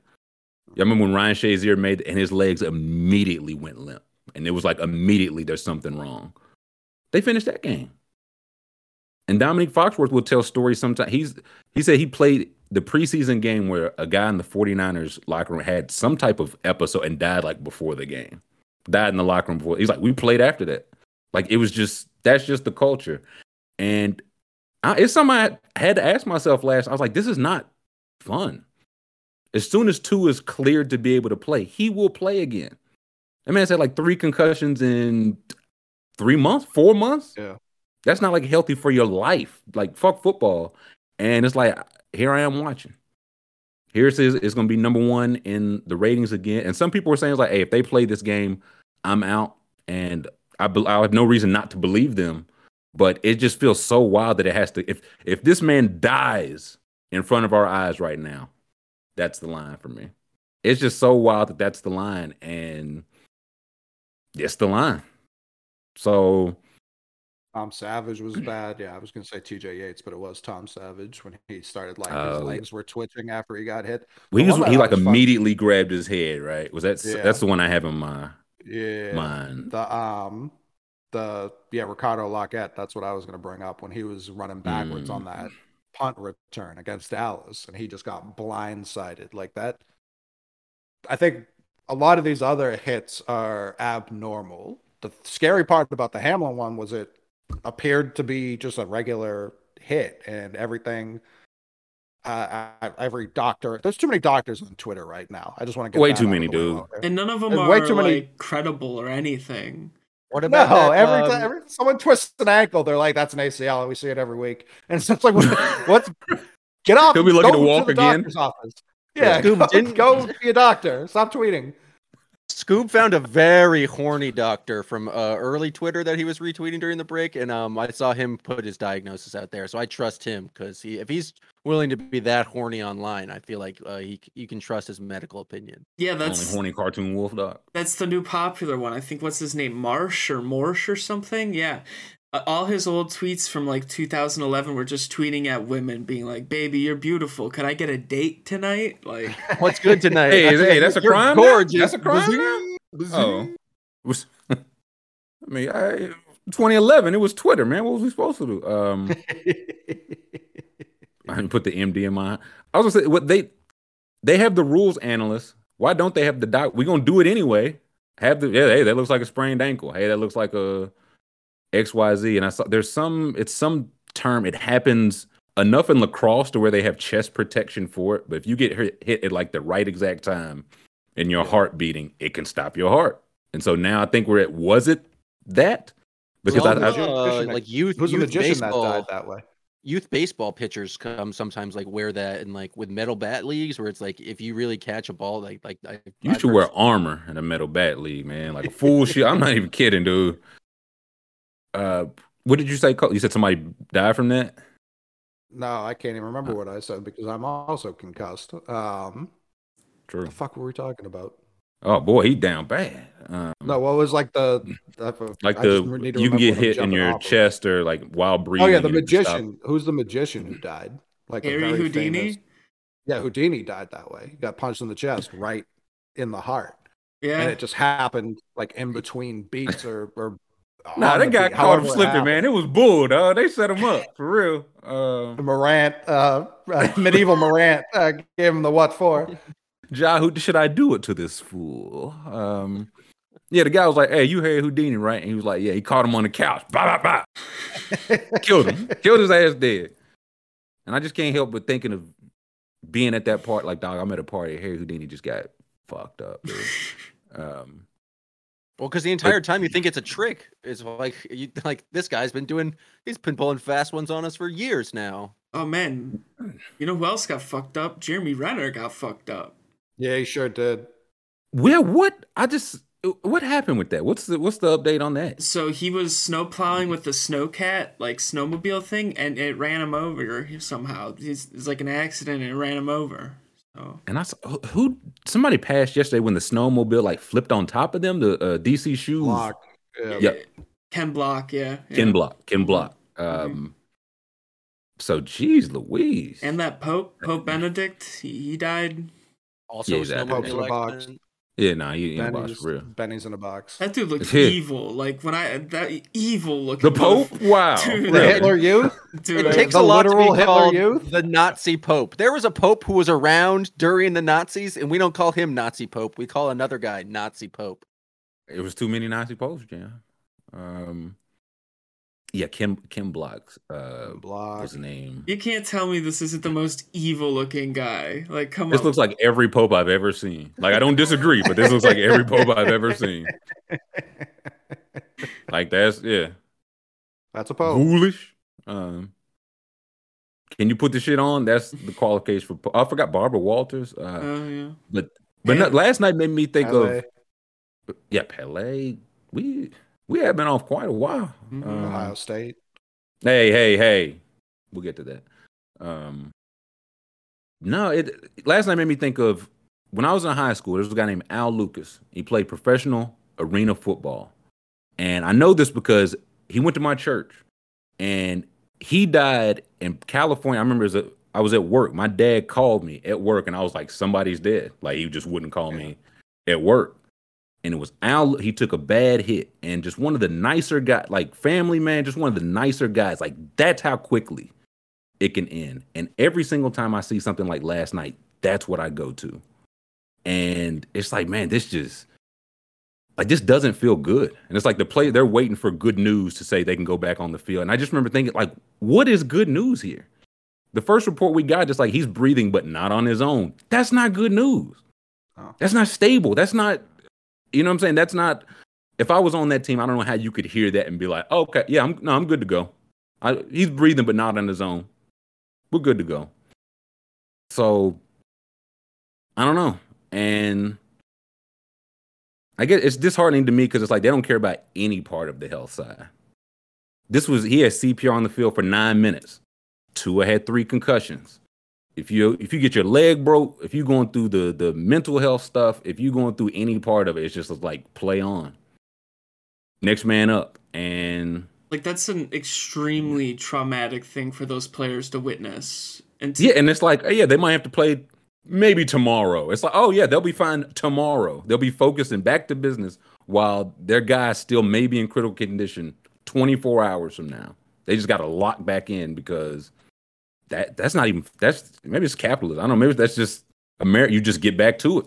Y'all remember when Ryan Shazier made and his legs immediately went limp, and it was like immediately there's something wrong. They finished that game. And Dominique Foxworth will tell stories sometimes. He's he said he played the preseason game where a guy in the 49ers locker room had some type of episode and died like before the game. Died in the locker room before. He's like, we played after that. Like it was just that's just the culture. And I, it's something I had to ask myself last. I was like, this is not fun. As soon as Tua is cleared to be able to play, he will play again. That man said like three concussions in three months, four months. Yeah. That's not like healthy for your life. Like fuck football. And it's like here I am watching. Here's his it's gonna be number one in the ratings again. And some people were saying it's like, hey, if they play this game, I'm out. And I be- I have no reason not to believe them. But it just feels so wild that it has to. If if this man dies in front of our eyes right now, that's the line for me. It's just so wild that that's the line, and it's the line. So Tom Savage was bad. Yeah, I was going to say TJ Yates, but it was Tom Savage when he started like Oh, his legs were twitching after he got hit. he was he like was fun- immediately grabbed his head. Right? Was that Yeah. that's the one I have in my Yeah. mind? The um the yeah, Ricardo Lockette, that's what I was gonna bring up when he was running backwards on Mm. that punt return against Dallas and he just got blindsided like that. I think a lot of these other hits are abnormal. The scary part about the Hamlin one was it appeared to be just a regular hit and everything uh, I- every doctor there's too many doctors on Twitter right now. I just want to get Way too many, the dude. And none of them There's are way too like many- credible or anything. What No, about that, every um, time every, someone twists an ankle, they're like, "That's an ACL," we see it every week. And it's just like, what, what's get off? He'll be looking to walk the again. doctor's office. Yeah, Scoob go, didn't- go be a doctor. Stop tweeting. Scoob found a very horny doctor from uh, early Twitter that he was retweeting during the break, and um, I saw him put his diagnosis out there, so I trust him because he, if he's willing to be that horny online, I feel like uh, he you can trust his medical opinion. Yeah, that's Only that's horny cartoon wolf dog. that's the new popular one. I think what's his name, Marsh or Morsh or something. Yeah, all his old tweets from like 2011 were just tweeting at women, being like, "Baby, you're beautiful. Could I get a date tonight?" Like, What's good tonight? Hey, is- hey, that's a You're crime now? Gorgeous. That's a crime Bazing, bazing. Oh, was I mean, I 2011. It was Twitter, man. What was we supposed to do? Um, I didn't put the MD in my. I was gonna say what they they have the rules analysts. Why don't they have the doc? We're gonna do it anyway. Have the yeah. Hey, that looks like a sprained ankle. Hey, that looks like a X Y Z. And I saw there's some. It's some term. It happens enough in lacrosse to where they have chest protection for it. But if you get hit, hit at like the right exact time and your heart beating, it can stop your heart. And so now I think we're at was it that? Because Well, I, I, uh, magician that- like youth, Who's the youth magician baseball, that died that way? youth baseball pitchers come sometimes like wear that and like with metal bat leagues where it's like if you really catch a ball like like I, You I've should heard wear armor in a metal bat league, man. Like a full shit. I'm not even kidding, dude. Uh, what did you say? You said somebody died from that. No, I can't even remember what I said because I'm also concussed. Um, True. the fuck were we talking about? Oh boy, he down bad. Um, No, what was like the I- like I the need to you can get hit in your chest or like while breathing. Oh yeah, the you have to stop. magician. Who's the magician who died? Like Harry Houdini. famous- Yeah, Houdini died that way. He got punched in the chest, right in the heart, Yeah, and it just happened like in between beats or. or Nah, that the guy caught him slipping, man. It was bull, dog. They set him up for real. Uh, Morant, uh, medieval Morant, uh, gave him the what for. Ja, who should I do it to this fool? Um, yeah, the guy was like, "Hey, you Harry Houdini, right?" And he was like, "Yeah." He caught him on the couch, bah, bah, bah. killed him, killed his ass dead. And I just can't help but thinking of being at that part. Like, dog, I'm at a party. Harry Houdini just got fucked up. Dude. Um, well because the entire time you think it's a trick it's like you like this guy's been doing he's been pulling fast ones on us for years now Oh man, you know who else got fucked up? Jeremy Renner got fucked up. Yeah, he sure did. well, what? I just what happened with that? What's the what's the update on that? So he was snow plowing with the snowcat, like snowmobile thing, and it ran him over somehow. He's, it's like an accident and it ran him over. So And I saw who- who somebody passed yesterday when the snowmobile like flipped on top of them. The uh, DC shoes. Block. Yeah. Yeah. Ken Block, yeah. yeah. Ken Block. Ken Block. Um, so, geez, Louise. And that Pope, Pope Benedict, he, he died. also Yeah, a in a snowmobile box. accident. Yeah, nah, he, he in the box Benny's, for real. Benny's in a box. That dude looks Yeah. evil. Like when I that evil looking. The Pope? Wow. Dude, The Really? Hitler Youth? Dude, It takes the a lot to be Hitler called youth? the Nazi Pope. There was a Pope who was around during the Nazis, and we don't call him Nazi Pope. We call another guy Nazi Pope. It was too many Nazi posts, Jam. Um, yeah, Kim Kim Block uh, Block. was the name. you can't tell me this isn't the most evil looking guy. Like, come This on. This looks like every Pope I've ever seen. Like, I don't disagree, but this looks like every Pope I've ever seen. Like, that's, yeah. That's a Pope. Ghoulish. Um, can you put the shit on? That's the qualification for. Pope. I forgot Barbara Walters. Uh, Oh yeah. but but no, last night made me think LA, of yeah, Pele. We we have been off quite a while. Mhm. Um, Ohio State. Hey, hey, hey. We'll get to that. Um No, it last night made me think of when I was in high school, there was a guy named Al Lucas. He played professional arena football. And I know this because he went to my church and he died in California. I remember as a, I was at work. My dad called me at work and I was like, somebody's dead. Like he just wouldn't call me at work. And it was Al. He took a bad hit and just one of the nicer guys, like family man, just one of the nicer guys. Like that's how quickly it can end. And every single time I see something like last night, that's what I go to. And it's like, man, this just like this doesn't feel good. And it's like the play they're waiting for good news to say they can go back on the field. And I just remember thinking, like, what is good news here? The first report we got, just like he's breathing, but not on his own. That's not good news. Oh. That's not stable. That's not, you know what I'm saying? That's not if I was on that team, I don't know how you could hear that and be like, oh, okay, yeah, I'm no, I'm good to go. I, he's breathing, but not on his own. We're good to go. So I don't know, and I guess it's disheartening to me because it's like they don't care about any part of the health side. This was he had CPR on the field for nine minutes. Tua had three concussions. If you if you get your leg broke, if you're going through the the mental health stuff, if you're going through any part of it, it's just like play on. Next man up, and Like that's an extremely traumatic thing for those players to witness. And to, yeah, and it's like oh yeah, they might have to play maybe tomorrow. It's like oh yeah, they'll be fine tomorrow. They'll be focused and back to business while their guys still may be in critical condition 24 hours from now. They just got to lock back in because that that's not even that's maybe it's capitalism. I don't know. Maybe that's just America. You just get back to it,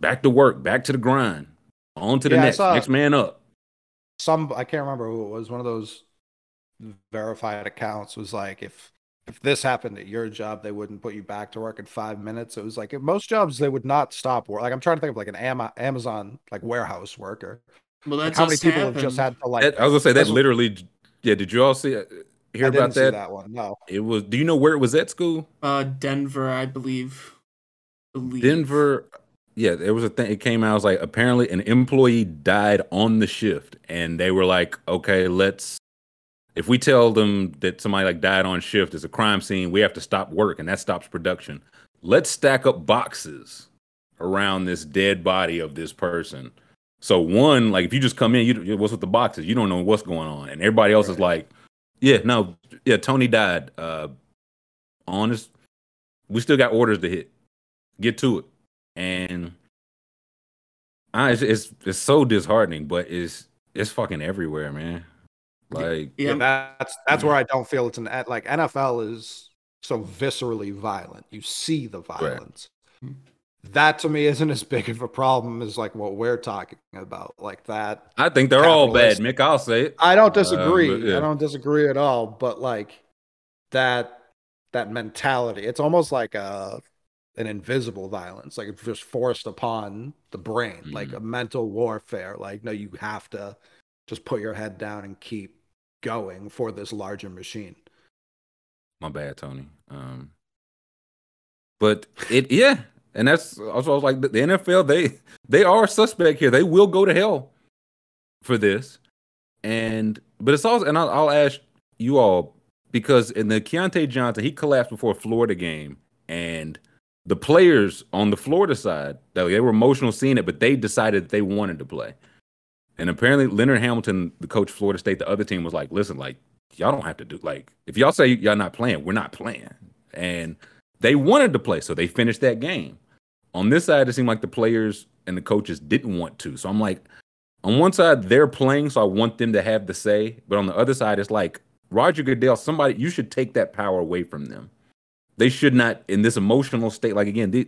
back to work, back to the grind, on to the Yeah, next saw- next man up. some I can't remember who it was. One of those verified accounts was like, if if this happened at your job, they wouldn't put you back to work in five minutes. It was like at most jobs they would not stop work. Like I'm trying to think of like an Ama- Amazon like warehouse worker. well, Like that's how many people have just had to like. That- I was gonna say that that's literally. Yeah, did you all see uh, hear I didn't about see that? that one. No. It was. Do you know where it was at school? uh Denver, I believe. believe. Denver. Yeah, there was a thing. It came out. It was like apparently an employee died on the shift, and they were like, "Okay, let's." If we tell them that somebody like died on shift is a crime scene, we have to stop work, and that stops production. Let's stack up boxes around this dead body of this person. So one, like if you just come in, you what's with the boxes? You don't know what's going on, and everybody else is like, "Yeah, no, yeah, Tony died." Uh, honest, we still got orders to hit. Get to it and I, it's, it's it's so disheartening, but it's it's fucking everywhere, man. Like Yeah, that's that's where I don't feel it's an like NFL is so viscerally violent. You see the violence. That to me isn't as big of a problem as like what we're talking about. Like that. I think they're all bad, Mick. I'll say it. I don't Uh, disagree. yeah. I don't disagree at all. But like that that mentality, it's almost like a an invisible violence. Like it's just forced upon the brain, like Mhm. a mental warfare. Like no, you have to just put your head down and keep going for this larger machine. My bad, Tony. Um, but it yeah, and that's also I was like the, NFL. They they are a suspect here. They will go to hell for this, and but it's also and I'll, I'll ask you all because in the Keyontae Johnson he collapsed before a Florida game, and the players on the Florida side they were emotional seeing it, but they decided that they wanted to play. And apparently, Leonard Hamilton, the coach Florida State, the other team was like, "Listen, like y'all don't have to do like if y'all say y'all not playing, we're not playing." And they wanted to play, so they finished that game. On this side, it seemed like the players and the coaches didn't want to. So I'm like, on one side, they're playing, so I want them to have the say. But on the other side, it's like Roger Goodell, somebody you should take that power away from them. They should not in this emotional state. Like again, they,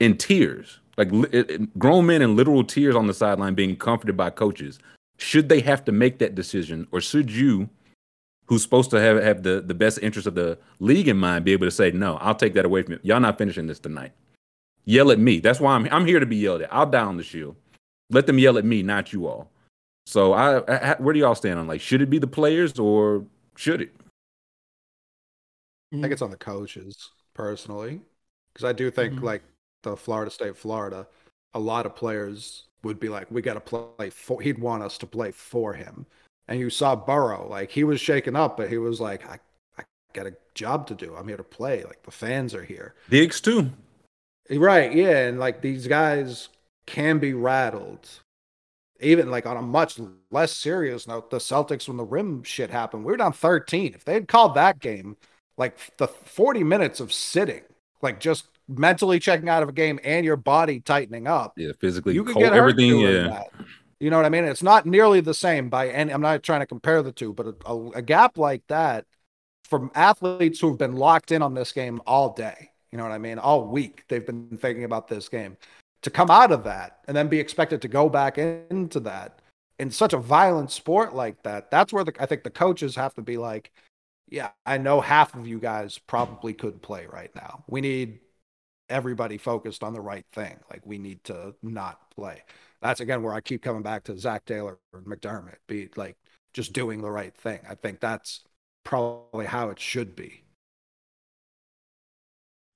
in tears, like it- it- grown men in literal tears on the sideline, being comforted by coaches. Should they have to make that decision, or should you, who's supposed to have have the the best interest of the league in mind, be able to say, "No, I'll take that away from you. Y'all not finishing this tonight." Yell at me. That's why I'm I'm here to be yelled at. I'll die on the shield. Let them yell at me, not you all. So I, I where do y'all stand on like should it be the players or should it? I think it's on the coaches personally, because I do think Mhm. like the Florida State, Florida, a lot of players would be like, "We got to play for." He'd want us to play for him, and you saw Burrow, like he was shaken up, but he was like, "I, I got a job to do. I'm here to play. Like the fans are here." Diggs too. Right, yeah, and like these guys can be rattled. Even like on a much less serious note, the Celtics when the rim shit happened, we were down 13. If they had called that game, like the 40 minutes of sitting, like just mentally checking out of a game and your body tightening up, Yeah, physically you could cold, get everything. Yeah, that. You know what I mean? It's not nearly the same by any. I'm not trying to compare the two, but a, a, a gap like that from athletes who've been locked in on this game all day. You know what I mean? All week they've been thinking about this game. To come out of that and then be expected to go back into that in such a violent sport like that, that's where the, I think the coaches have to be like, yeah, I know half of you guys probably could play right now. We need everybody focused on the right thing. Like we need to not play. That's again where I keep coming back to Zac Taylor or McDermott, be like just doing the right thing. I think that's probably how it should be.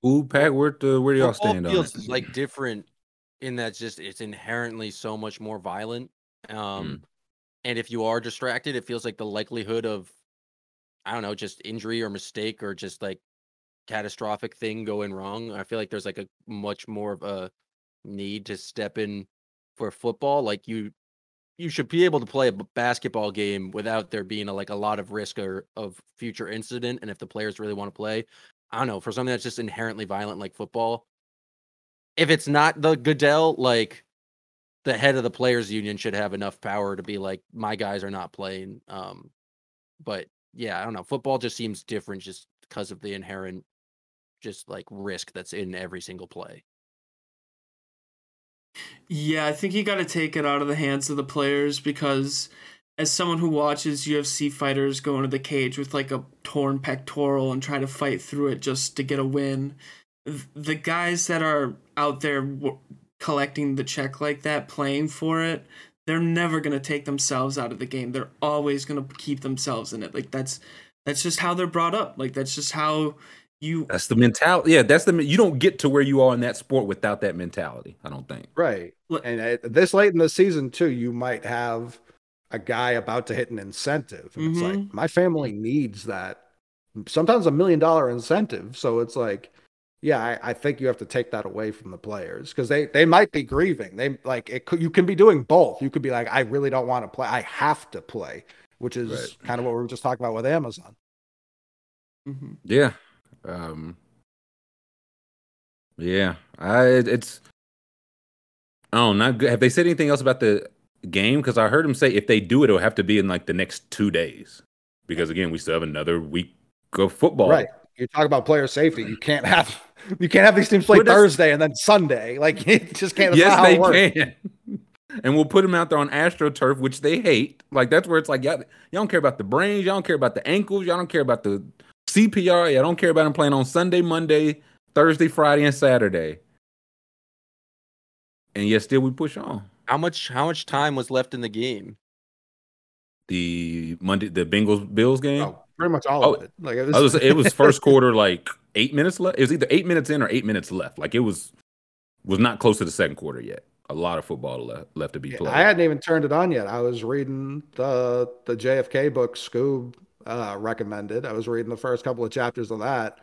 Ooh, Pat, where do where do y'all Football stand on feels it? like different in that just it's inherently so much more violent. Um, Mm. and if you are distracted, it feels like the likelihood of I don't know, just injury or mistake or just like catastrophic thing going wrong. I feel like there's like a much more of a need to step in for football. Like you, you should be able to play a basketball game without there being a, like a lot of risk or of future incident. And if the players really want to play, I don't know, for something that's just inherently violent like football, if it's not the Goodell, like the head of the players union should have enough power to be like, my guys are not playing. Um, but yeah, I don't know. Football just seems different just because of the inherent just like risk that's in every single play. Yeah, I think you got to take it out of the hands of the players because as someone who watches UFC fighters go into the cage with like a torn pectoral and try to fight through it just to get a win, the guys that are out there w- collecting the check like that, playing for it, they're never going to take themselves out of the game. They're always going to keep themselves in it. Like that's that's just how they're brought up. Like that's just how you That's the mentality. Yeah, that's the you don't get to where you are in that sport without that mentality. I don't think. Right. And at this late in the season, too, you might have a guy about to hit an incentive. And It's like, Mhm. my family needs that. Sometimes a million dollar incentive. So it's like, yeah, I, I think you have to take that away from the players because they, they might be grieving. They like it could, you can be doing both. You could be like, I really don't want to play. I have to play, which is Right. kind of what we were just talking about with Amazon. Mhm. Yeah. Um Yeah. I it's Oh, not good. Have they said anything else about the game? Because I heard him say if they do it, it'll have to be in like the next two days. Because again, we still have another week of football. Right. You talk about player safety. You can't have you can't have these teams play Thursday and then Sunday. Like you just can't. yes, they it can. and we'll put them out there on AstroTurf, which they hate. Like that's where it's like y'all, y'all don't care about the brains, y'all don't care about the ankles, y'all don't care about the CPR, y'all don't care about them playing on Sunday, Monday, Thursday, Friday, and Saturday. And yet still we push on. How much how much time was left in the game? The Monday the Bengals Bills game. Oh, pretty much all Oh, of it. Like it was, I was it was first quarter like eight minutes left. It was either eight minutes in or eight minutes left. Like it was was not close to the second quarter yet. A lot of football left, left to be Yeah, played. I hadn't even turned it on yet. I was reading the the JFK book Scoob uh, recommended. I was reading the first couple of chapters of that,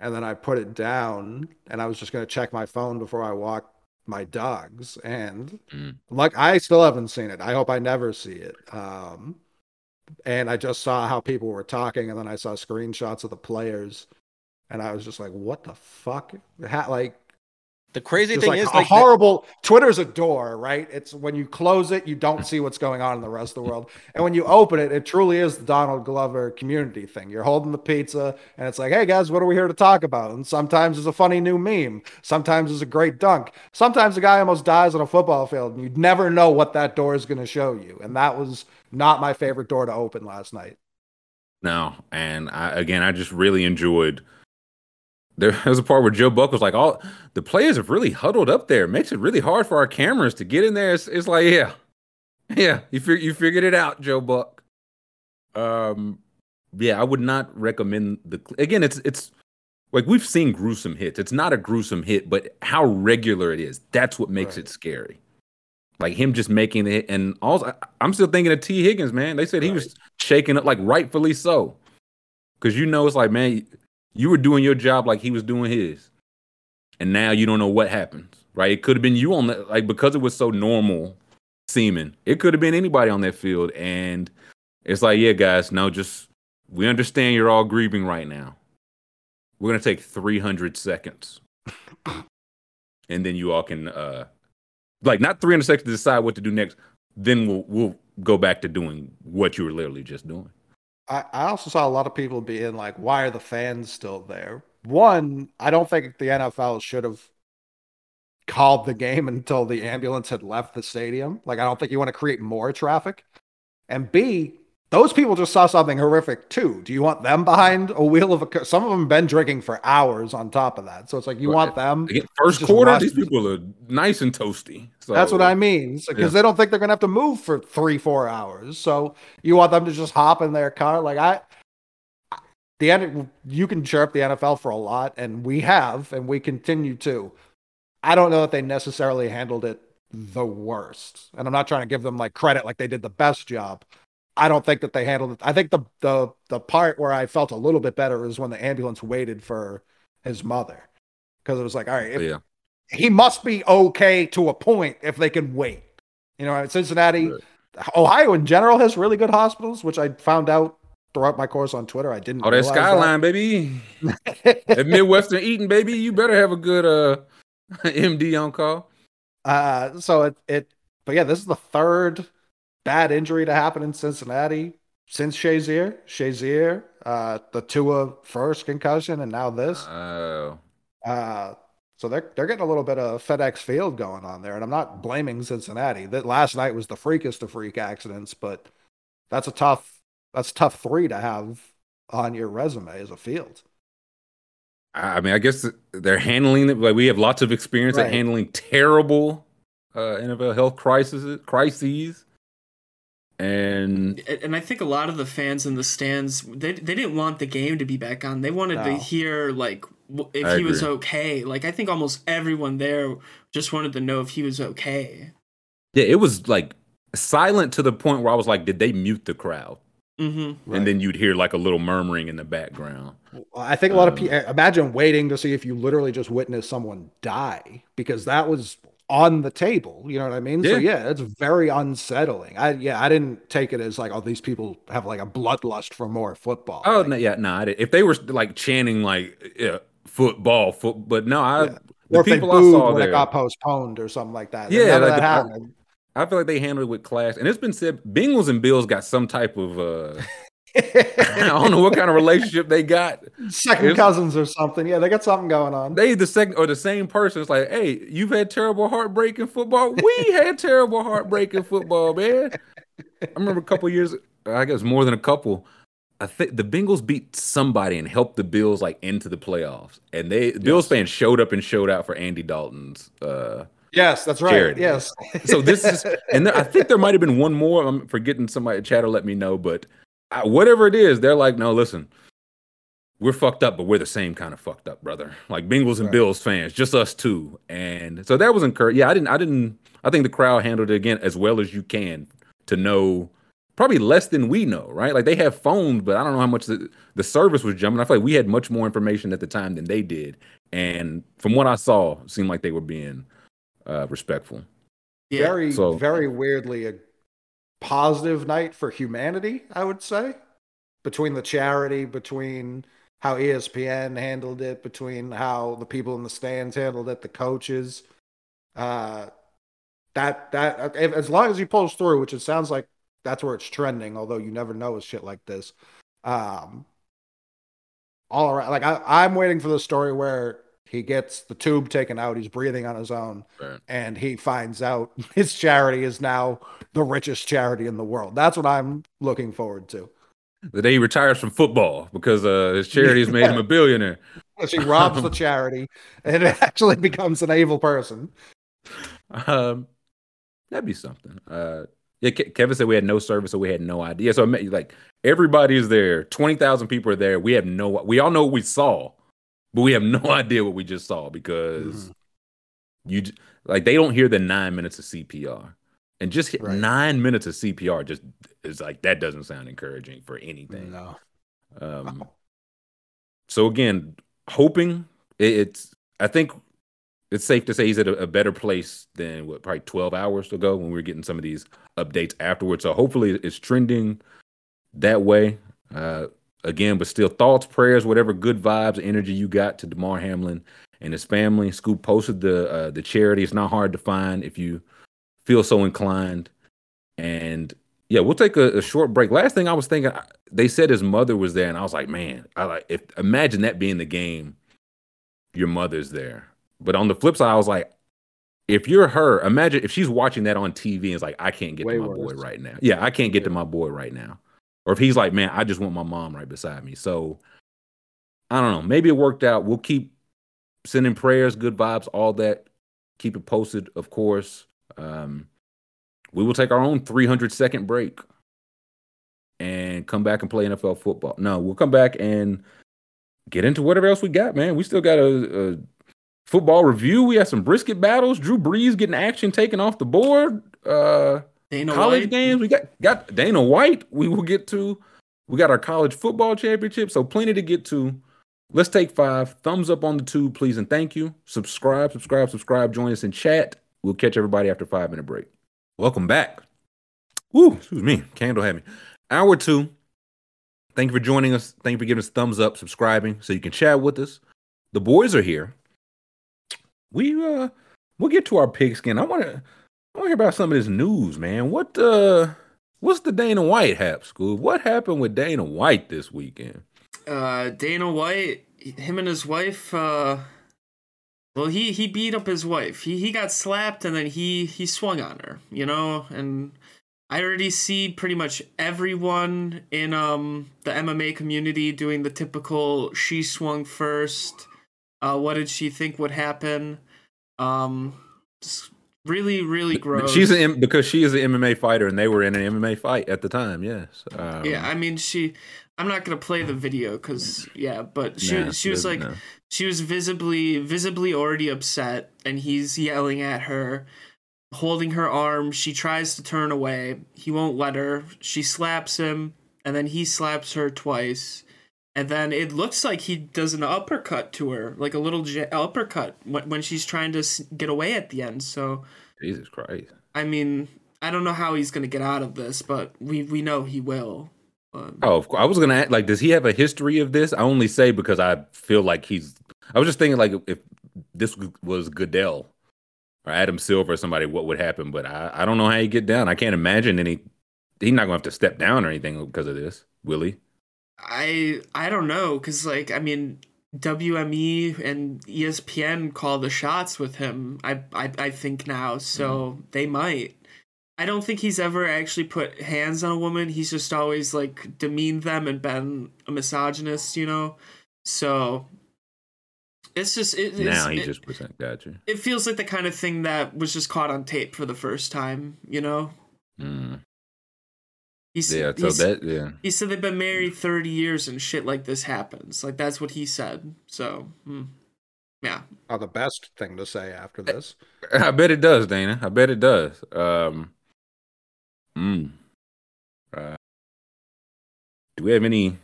and then I put it down, and I was just going to check my phone before I walked my dogs. And Mm. like, I still haven't seen it. I hope I never see it. Um, and I just saw how people were talking, and then I saw screenshots of the players, and I was just like, "What the fuck?" Ha- like The crazy just thing like is a like the- horrible Twitter's a door, right? It's when you close it, you don't see what's going on in the rest of the world. And when you open it, it truly is the Donald Glover community thing. You're holding the pizza and it's like, hey guys, what are we here to talk about? And sometimes it's a funny new meme. Sometimes it's a great dunk. Sometimes a guy almost dies on a football field and you never know what that door is going to show you. And that was not my favorite door to open last night. No, and I, again, I just really enjoyed. There was a part where Joe Buck was like, "All the players have really huddled up there. It makes it really hard for our cameras to get in there." It's, it's like, yeah, yeah, you fig- you figured it out, Joe Buck. Um, yeah, I would not recommend the. Again, it's it's like we've seen gruesome hits. It's not a gruesome hit, but how regular it is. That's what makes Right. it scary. Like him just making the hit, and also I- I'm still thinking of Tee Higgins, man. They said he was shaking up, like rightfully so, because you know it's like, man, you were doing your job like he was doing his, and now you don't know what happens, right? It could have been you on that, like because it was so normal seeming. It could have been anybody on that field, and it's like, yeah, guys, no, just we understand you're all grieving right now. We're gonna take 300 seconds, and then you all can, uh, like, not 300 seconds to decide what to do next. Then we'll we'll go back to doing what you were literally just doing. I, I also saw a lot of people being like, why are the fans still there? One, I don't think the NFL should have called the game until the ambulance had left the stadium. Like, I don't think you want to create more traffic. And B, those people just saw something horrific too. Do you want them behind a wheel of a? car? Some of them been drinking for hours on top of that, so it's like you want them. Again, first quarter, these- people are nice and toasty. So That's what I mean, because yeah. they don't think they're gonna have to move for three, four hours. So you want them to just hop in their car. Like I, the end, you can chirp the NFL for a lot, and we have, and we continue to. I don't know that they necessarily handled it the worst, and I'm not trying to give them like credit like they did the best job. I don't think that they handled it. I think the the the part where I felt a little bit better is when the ambulance waited for his mother, because it was like, all right, if, Yeah. he must be okay to a point if they can wait. You know, Cincinnati, Right. Ohio in general has really good hospitals, which I found out throughout my course on Twitter. I didn't. Know. Oh, that skyline, baby. that. At Midwestern Eating, baby, you better have a good uh MD on call. uh, so it it, but yeah, this is the third bad injury to happen in Cincinnati since Shazier. Shazier, uh, the Tua first concussion, and now this. Oh. Uh, so they're they're getting a little bit of FedEx Field going on there, and I'm not blaming Cincinnati. That last night was the freakest of freak accidents, but that's a tough that's a tough three to have on your resume as a field. I mean, I guess they're handling it like we have lots of experience Right. at handling terrible uh, NFL health crises, crises, and And and I think a lot of the fans in the stands they they didn't want the game to be back on. They wanted to hear like if I he was okay. Like I think almost everyone there just wanted to know if he was okay. yeah, it was like silent to the point where I was like, did they mute the crowd? Mm-hmm. And then you'd hear like a little murmuring in the background. I think a lot of Um, people imagine waiting to see if you literally just witnessed someone die because that was on the table. You know what I mean? So Yeah. yeah, it's very unsettling. I yeah, I didn't take it as like oh these people have like a bloodlust for more football. Oh Like, no, yeah, no. If they were like chanting like yeah, football, foot, but no, I Yeah. the or people I saw when there. it got postponed or something like that. Yeah, like that the- happened. I feel like they handled it with class, and it's been said Bengals and Bills got some type of uh, I don't know what kind of relationship they got. Second It's- cousins or something. Yeah, they got something going on. They the second or the same person. It's like, hey, you've had terrible heartbreak in football. We had terrible heartbreak in football, man. I remember a couple years, I guess more than a couple. I think the Bengals beat somebody and helped the Bills like into the playoffs, and they Bills Yes. fans showed up and showed out for Andy Dalton's. Uh, yes, that's right. Charity. Yes. so this is, and there, I think there might have been one more. I'm forgetting somebody. Chatter, let me know. But uh, whatever it is, they're like, no, listen, we're fucked up, but we're the same kind of fucked up, brother. Like Bengals and Right. Bills fans, just us two. And so that was encouraging. Yeah, I didn't, I didn't, I think the crowd handled it again as well as you can to know. Probably less than we know, right? Like they have phones, but I don't know how much the, the service was jumping. I feel like we had much more information at the time than they did. And from what I saw, it seemed like they were being uh, respectful. Yeah. very, So- very weirdly a positive night for humanity, I would say. Between the charity, between how ESPN handled it, between how the people in the stands handled it, the coaches. Uh that that if, as long as he pulls through, which it sounds like that's where it's trending, although you never know with shit like this. Um all around like I, I'm waiting for the story where he gets the tube taken out, he's breathing on his own Right. and he finds out his charity is now the richest charity in the world. That's what I'm looking forward to. the day he retires from football because uh, his charity has made him a billionaire. She robs the charity and it actually becomes an evil person. Um, that'd be something. Uh, yeah, Ke- Kevin said we had no service, so we had no idea. So I mean, like everybody is there. Twenty thousand people are there. We have no. We all know what we saw, but we have no idea what we just saw because you like they don't hear the nine minutes of CPR, and just hit Right. nine minutes of CPR just is like that doesn't sound encouraging for anything. No. Um, so again, hoping it, it's. I think it's safe to say he's at a, a better place than what probably 12 hours ago when we were getting some of these updates afterwards. So hopefully it's trending that way. Uh, again, but still thoughts, prayers, whatever good vibes, energy you got to Damar Hamlin and his family. Scoob posted the uh, the charity. It's not hard to find if you feel so inclined. And yeah, we'll take a, a short break. Last thing I was thinking, they said his mother was there, and I was like, man, I like if imagine that being the game, your mother's there. But on the flip side, I was like, if you're her, imagine if she's watching that on TV and is like, I can't get Way to my boy right now. Yeah, I can't get to my boy right now. Or if he's like, man, I just want my mom right beside me. So I don't know. Maybe it worked out. We'll keep sending prayers, good vibes, all that. Keep it posted, of course. Um, we will take our own 300 second break and come back and play NFL football. No, we'll come back and get into whatever else we got, man. We still got a, a football review. We had some brisket battles. Drew Brees getting action taken off the board. Uh, Dana college White. games. We got got Dana White. We will get to. We got our college football championship. So plenty to get to. Let's take five. Thumbs up on the tube, please, and thank you. Subscribe, subscribe, subscribe. Join us in chat. We'll catch everybody after five minute break. Welcome back. Woo, excuse me. Candle had me. Hour two. Thank you for joining us. Thank you for giving us thumbs up, subscribing, so you can chat with us. The boys are here. We uh we'll get to our pigskin. I wanna I wanna hear about some of this news, man. What uh what's the Dana White hap school? What happened with Dana White this weekend? uh Dana White, him and his wife uh well he he beat up his wife. He he got slapped and then he he swung on her, you know, and I already see pretty much everyone in um the MMA community doing the typical she swung first. Uh what did she think would happen? Um just really really gross. She's an because she is an MMA fighter and they were in an MMA fight at the time, yes. Um, yeah, I mean she I'm not going to play the video cuz yeah, but she nah, she was like know. she was visibly visibly already upset and he's yelling at her holding her arm she tries to turn away he won't let her she slaps him and then he slaps her twice and then it looks like he does an uppercut to her like a little j- uppercut when, when she's trying to s- get away at the end so Jesus Christ. i mean i don't know how he's going to get out of this but we we know he will um, Oh. I was gonna ask, like, does he have a history of this? I only say because I feel like he's. I was just thinking like if this was Goodell or Adam Silver or somebody, what would happen? But I, I don't know how he get down. I can't imagine any. He's not gonna have to step down or anything because of this, will he? I I don't know because like I mean WME and ESPN call the shots with him. I I, I think now, so they might. I don't think he's ever actually put hands on a woman. He's just always like demeaned them and been a misogynist, you know. So it's just it, it's, now he it, just present. Gotcha. it feels like the kind of thing that was just caught on tape for the first time, you know. Mm. He's, Yeah. So he's- that yeah. he said they've been married 30 years and shit like this happens. Like, that's what he said. So, hmm. yeah. Oh, the best thing to say after this. I bet it does, Dana. I bet it does. Um. Mm. Uh, do we have any?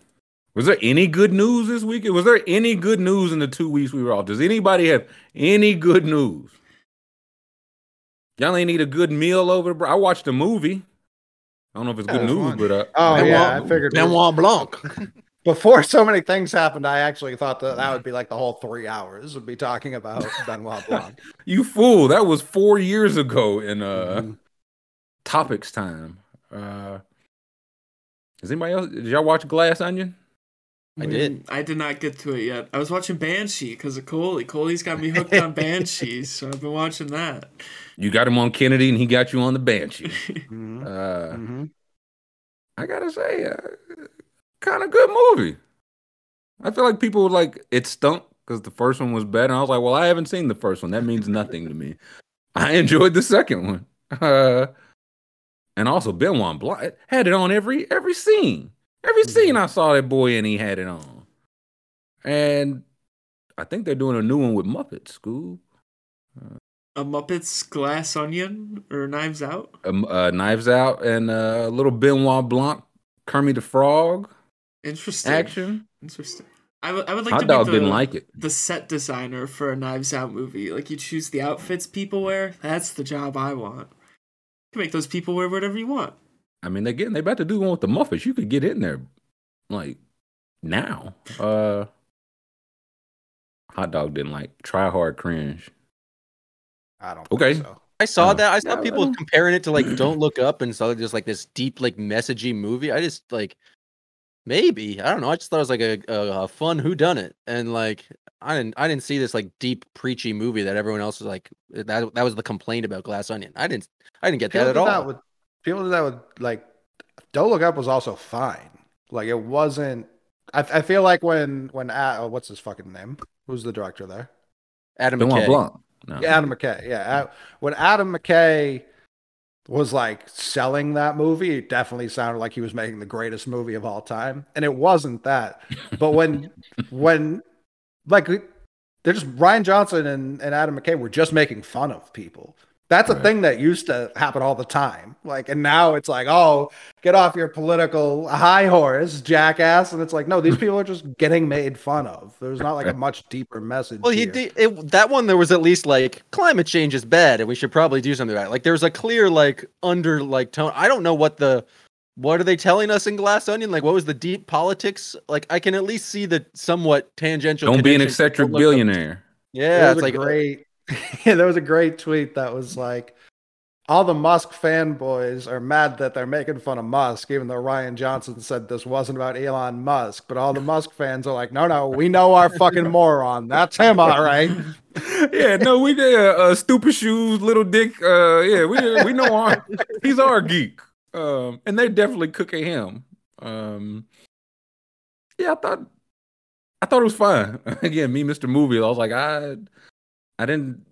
Was there any good news this week? Was there any good news in the two weeks we were off? Does anybody have any good news? Y'all ain't need a good meal over. Bro. I watched a movie. I don't know if it's Yeah, good it news, but uh, Oh I yeah, I figured Benoit Blanc. before so many things happened, I actually thought that that would be like the whole three hours would be talking about Benoit Blanc. You fool! That was four years ago in uh Mhm. topics time. Uh, does anybody else? Did y'all watch Glass Onion? I did. I did not get to it yet. I was watching Banshee because of Coley. Coley's got me hooked on Banshee, so I've been watching that. You got him on Kennedy, and he got you on the Banshee. Mhm. Uh, Mhm. I gotta say, uh, kind of good movie. I feel like people were like it stunk because the first one was better. I was like, well, I haven't seen the first one. That means nothing to me. I enjoyed the second one. Uh, and also Benoit Blanc had it on every every scene. Every scene I saw that boy and he had it on. And I think they're doing a new one with Muppets. Scoob. A Muppets Glass Onion or Knives Out. Um, uh, Knives Out and uh, little Benoit Blanc, Kermit the Frog Interesting. action. Interesting. I would like Hot to dog be the, didn't like it. the set designer for a Knives Out movie. Like you choose the outfits people wear. That's the job I want. You can make those people wear whatever you want. I mean, they again, they about to do one with the Muppets. You could get in there, like now. Uh, hot dog didn't like. Try hard cringe. I don't. Okay. Think so. I saw Oh. that. I saw Yeah, people well. comparing it to like Don't Look Up and saw just like this deep, like messagey movie. I just like maybe I don't know. I just thought it was like a, a, a fun Who Done It, and like I didn't I didn't see this like deep preachy movie that everyone else was like that. That was the complaint about Glass Onion. I didn't I didn't get People that did at that all. with people did that with like. Don't look up was also fine. Like it wasn't. I, I feel like when when uh, oh, what's his fucking name? Who's the director there? Adam Benoit McKay. Blanc. No. Adam McKay. Yeah, when Adam McKay was like selling that movie, it definitely sounded like he was making the greatest movie of all time, and it wasn't that. But when when like they're just Rian Johnson and, and Adam McKay were just making fun of people. That's a Right. thing that used to happen all the time. Like, and now it's like, oh, get off your political high horse, jackass. And it's like, no, these people are just getting made fun of. There's not like a much deeper message. Well, he here. did it, that one. There was at least like climate change is bad, and we should probably do something about it. Like there's a clear like under like tone. I don't know what the what are they telling us in Glass Onion? Like what was the deep politics? Like I can at least see the somewhat tangential. Don't be an eccentric Don't look up- billionaire. Yeah, there it's like uh, great yeah, there was a great tweet that was like all the Musk fanboys are mad that they're making fun of Musk, even though Rian Johnson said this wasn't about Elon Musk. But all the Musk fans are like, no, no, we know our fucking moron. That's him, all right. yeah, no, we did uh, stupid shoes, little dick. Uh, yeah, we we know our he's our geek. Um, and they're definitely cooking him. Um, yeah, I thought I thought it was fine. Again, me, Mr. Movie, I was like, I I didn't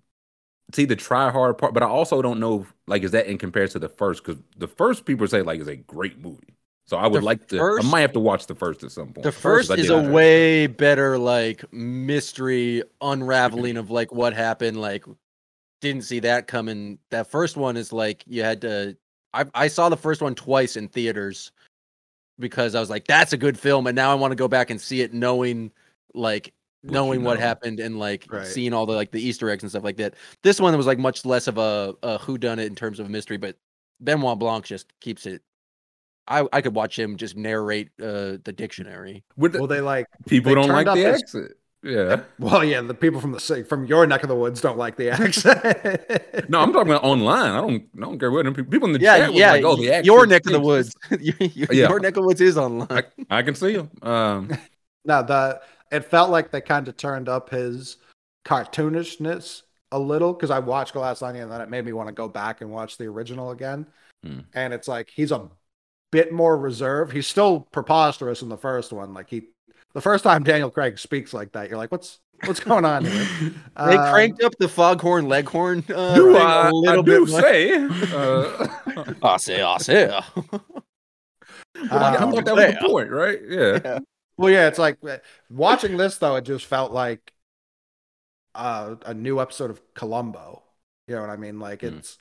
see the try hard part, but I also don't know like is that in comparison to the first because the first people say like is a great movie. So I would The like to. first- I might have to watch the first at some point. the first I is a way better like mystery unraveling of like what happened. Like didn't see that coming. That first one is like you had to. I I saw the first one twice in theaters because I was like, that's a good film, and now I want to go back and see it, knowing like knowing what know. happened and like Right. seeing all the like the Easter eggs and stuff like that. This one was like much less of a, a who done it in terms of mystery, but Benoit Blanc just keeps it. I I could watch him just narrate uh, the dictionary. With the- Well, they like, people they don't like the this- accent. Yeah. well, yeah, the people from the ci- from your neck of the woods don't like the accent. No, I'm talking about online. I don't. I don't care what people. People in the Yeah, chat was yeah. like, "Oh, the y- accent your neck of the woods. your, your- Yeah. your neck of the woods is online. I, I can see them. Um, No, the it felt like they kind of turned up his cartoonishness a little because I watched Glass Onion and then it made me want to go back and watch the original again. Hmm. And it's like he's a bit more reserved. He's still preposterous in the first one. Like he, the first time Daniel Craig speaks like that, you're like, what's what's going on here? They Um, cranked up the foghorn leghorn uh, do thing I, a little I do bit. more. say? Uh, I say, I say. I Um, thought that was the point, right? Yeah. Well, yeah, it's like uh, watching this though. It just felt like uh, a new episode of Columbo. You know what I mean? Like Mm. it's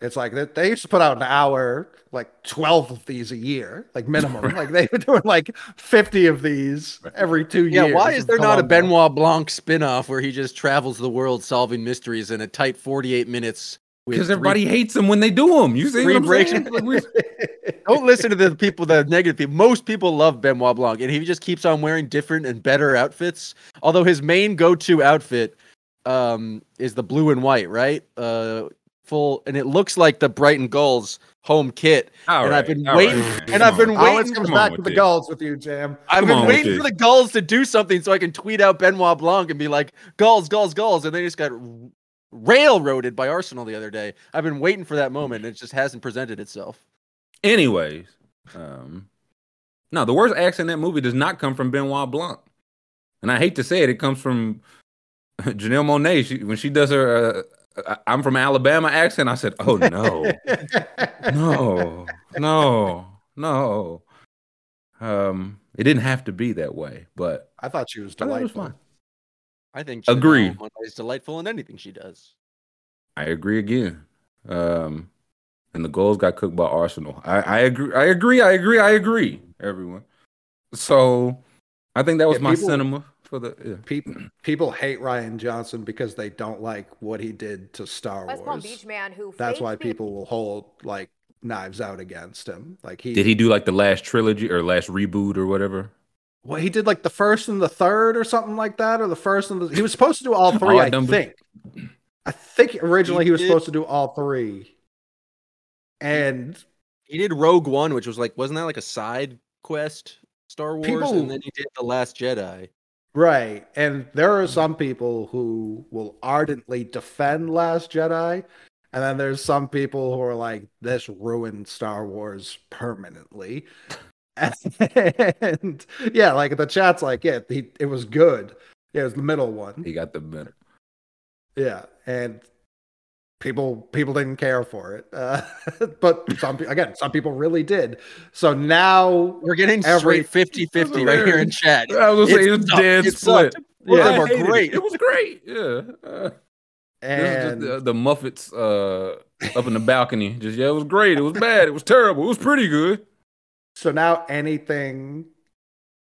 it's like they, they used to put out an hour, like twelve of these a year, like minimum. like they were doing like fifty of these every two Yeah, years. why is of there not a Benoit Blanc spin-off where he just travels the world solving mysteries in a tight 48 minutes? With Because three- everybody hates them when they do them. You see Three what I'm breaks. saying? Like, we- Don't listen to the people, the negative people. Most people love Benoit Blanc, and he just keeps on wearing different and better outfits. Although his main go-to outfit um, is the blue and white, right? Uh, full, and it looks like the Brighton Gulls home kit. all And I've been waiting- man. and I've been on. Always waiting- comes Come back with to the this. goals with you, Jam. I've Come been waiting for this. the Gulls to do something so I can tweet out Benoit Blanc and be like, Gulls, Gulls, Gulls. And they just got r- railroaded by Arsenal the other day. I've been waiting for that moment. And it just hasn't presented itself. Anyways, um, no, the worst accent in that movie does not come from Benoit Blanc, and I hate to say it, it comes from Janelle Monáe. She, when she does her uh, I- "I'm from Alabama" accent, I said, "Oh no, no, no, no." Um, it didn't have to be that way, but I thought she was I it was delightful. fine. I think Agreed. Janelle is delightful in anything she does. I agree again. Um, and the Gulls got cooked by Arsenal. I, I agree. I agree. I agree. I agree. Everyone. So, I think that was Yeah, my people- cinema for the. Yeah. People people hate Rian Johnson because they don't like what he did to Star West Palm Wars. Beach man who That's why being- people will hold like knives out against him. Like he Did he do like the last trilogy or last reboot or whatever? Well, he did like the first and the third or something like that, or the first and the. He was supposed to do all oh, three, Odd I numbers. think. I think originally He he was did- supposed to do all three, and He did Rogue One, which was like, wasn't that like a side quest Star Wars? People- And then he did The Last Jedi. right, and there are some people who will ardently defend Last Jedi, and then there's some people who are like, "This ruined Star Wars permanently," and yeah, like the chat's like, yeah, he, it was good. Yeah, it was the middle one. He got the middle. Yeah, and people people didn't care for it, uh, but some again, some people really did. So now We're getting Every- straight 50-50 right here in chat. I was gonna say It it's dead split. sucked. Both of I them are it. great. It was great. Yeah. Uh, this is and just the, the Muppets uh, up in the balcony. Just yeah, it was great. It was bad. It was terrible. It was pretty good. So now anything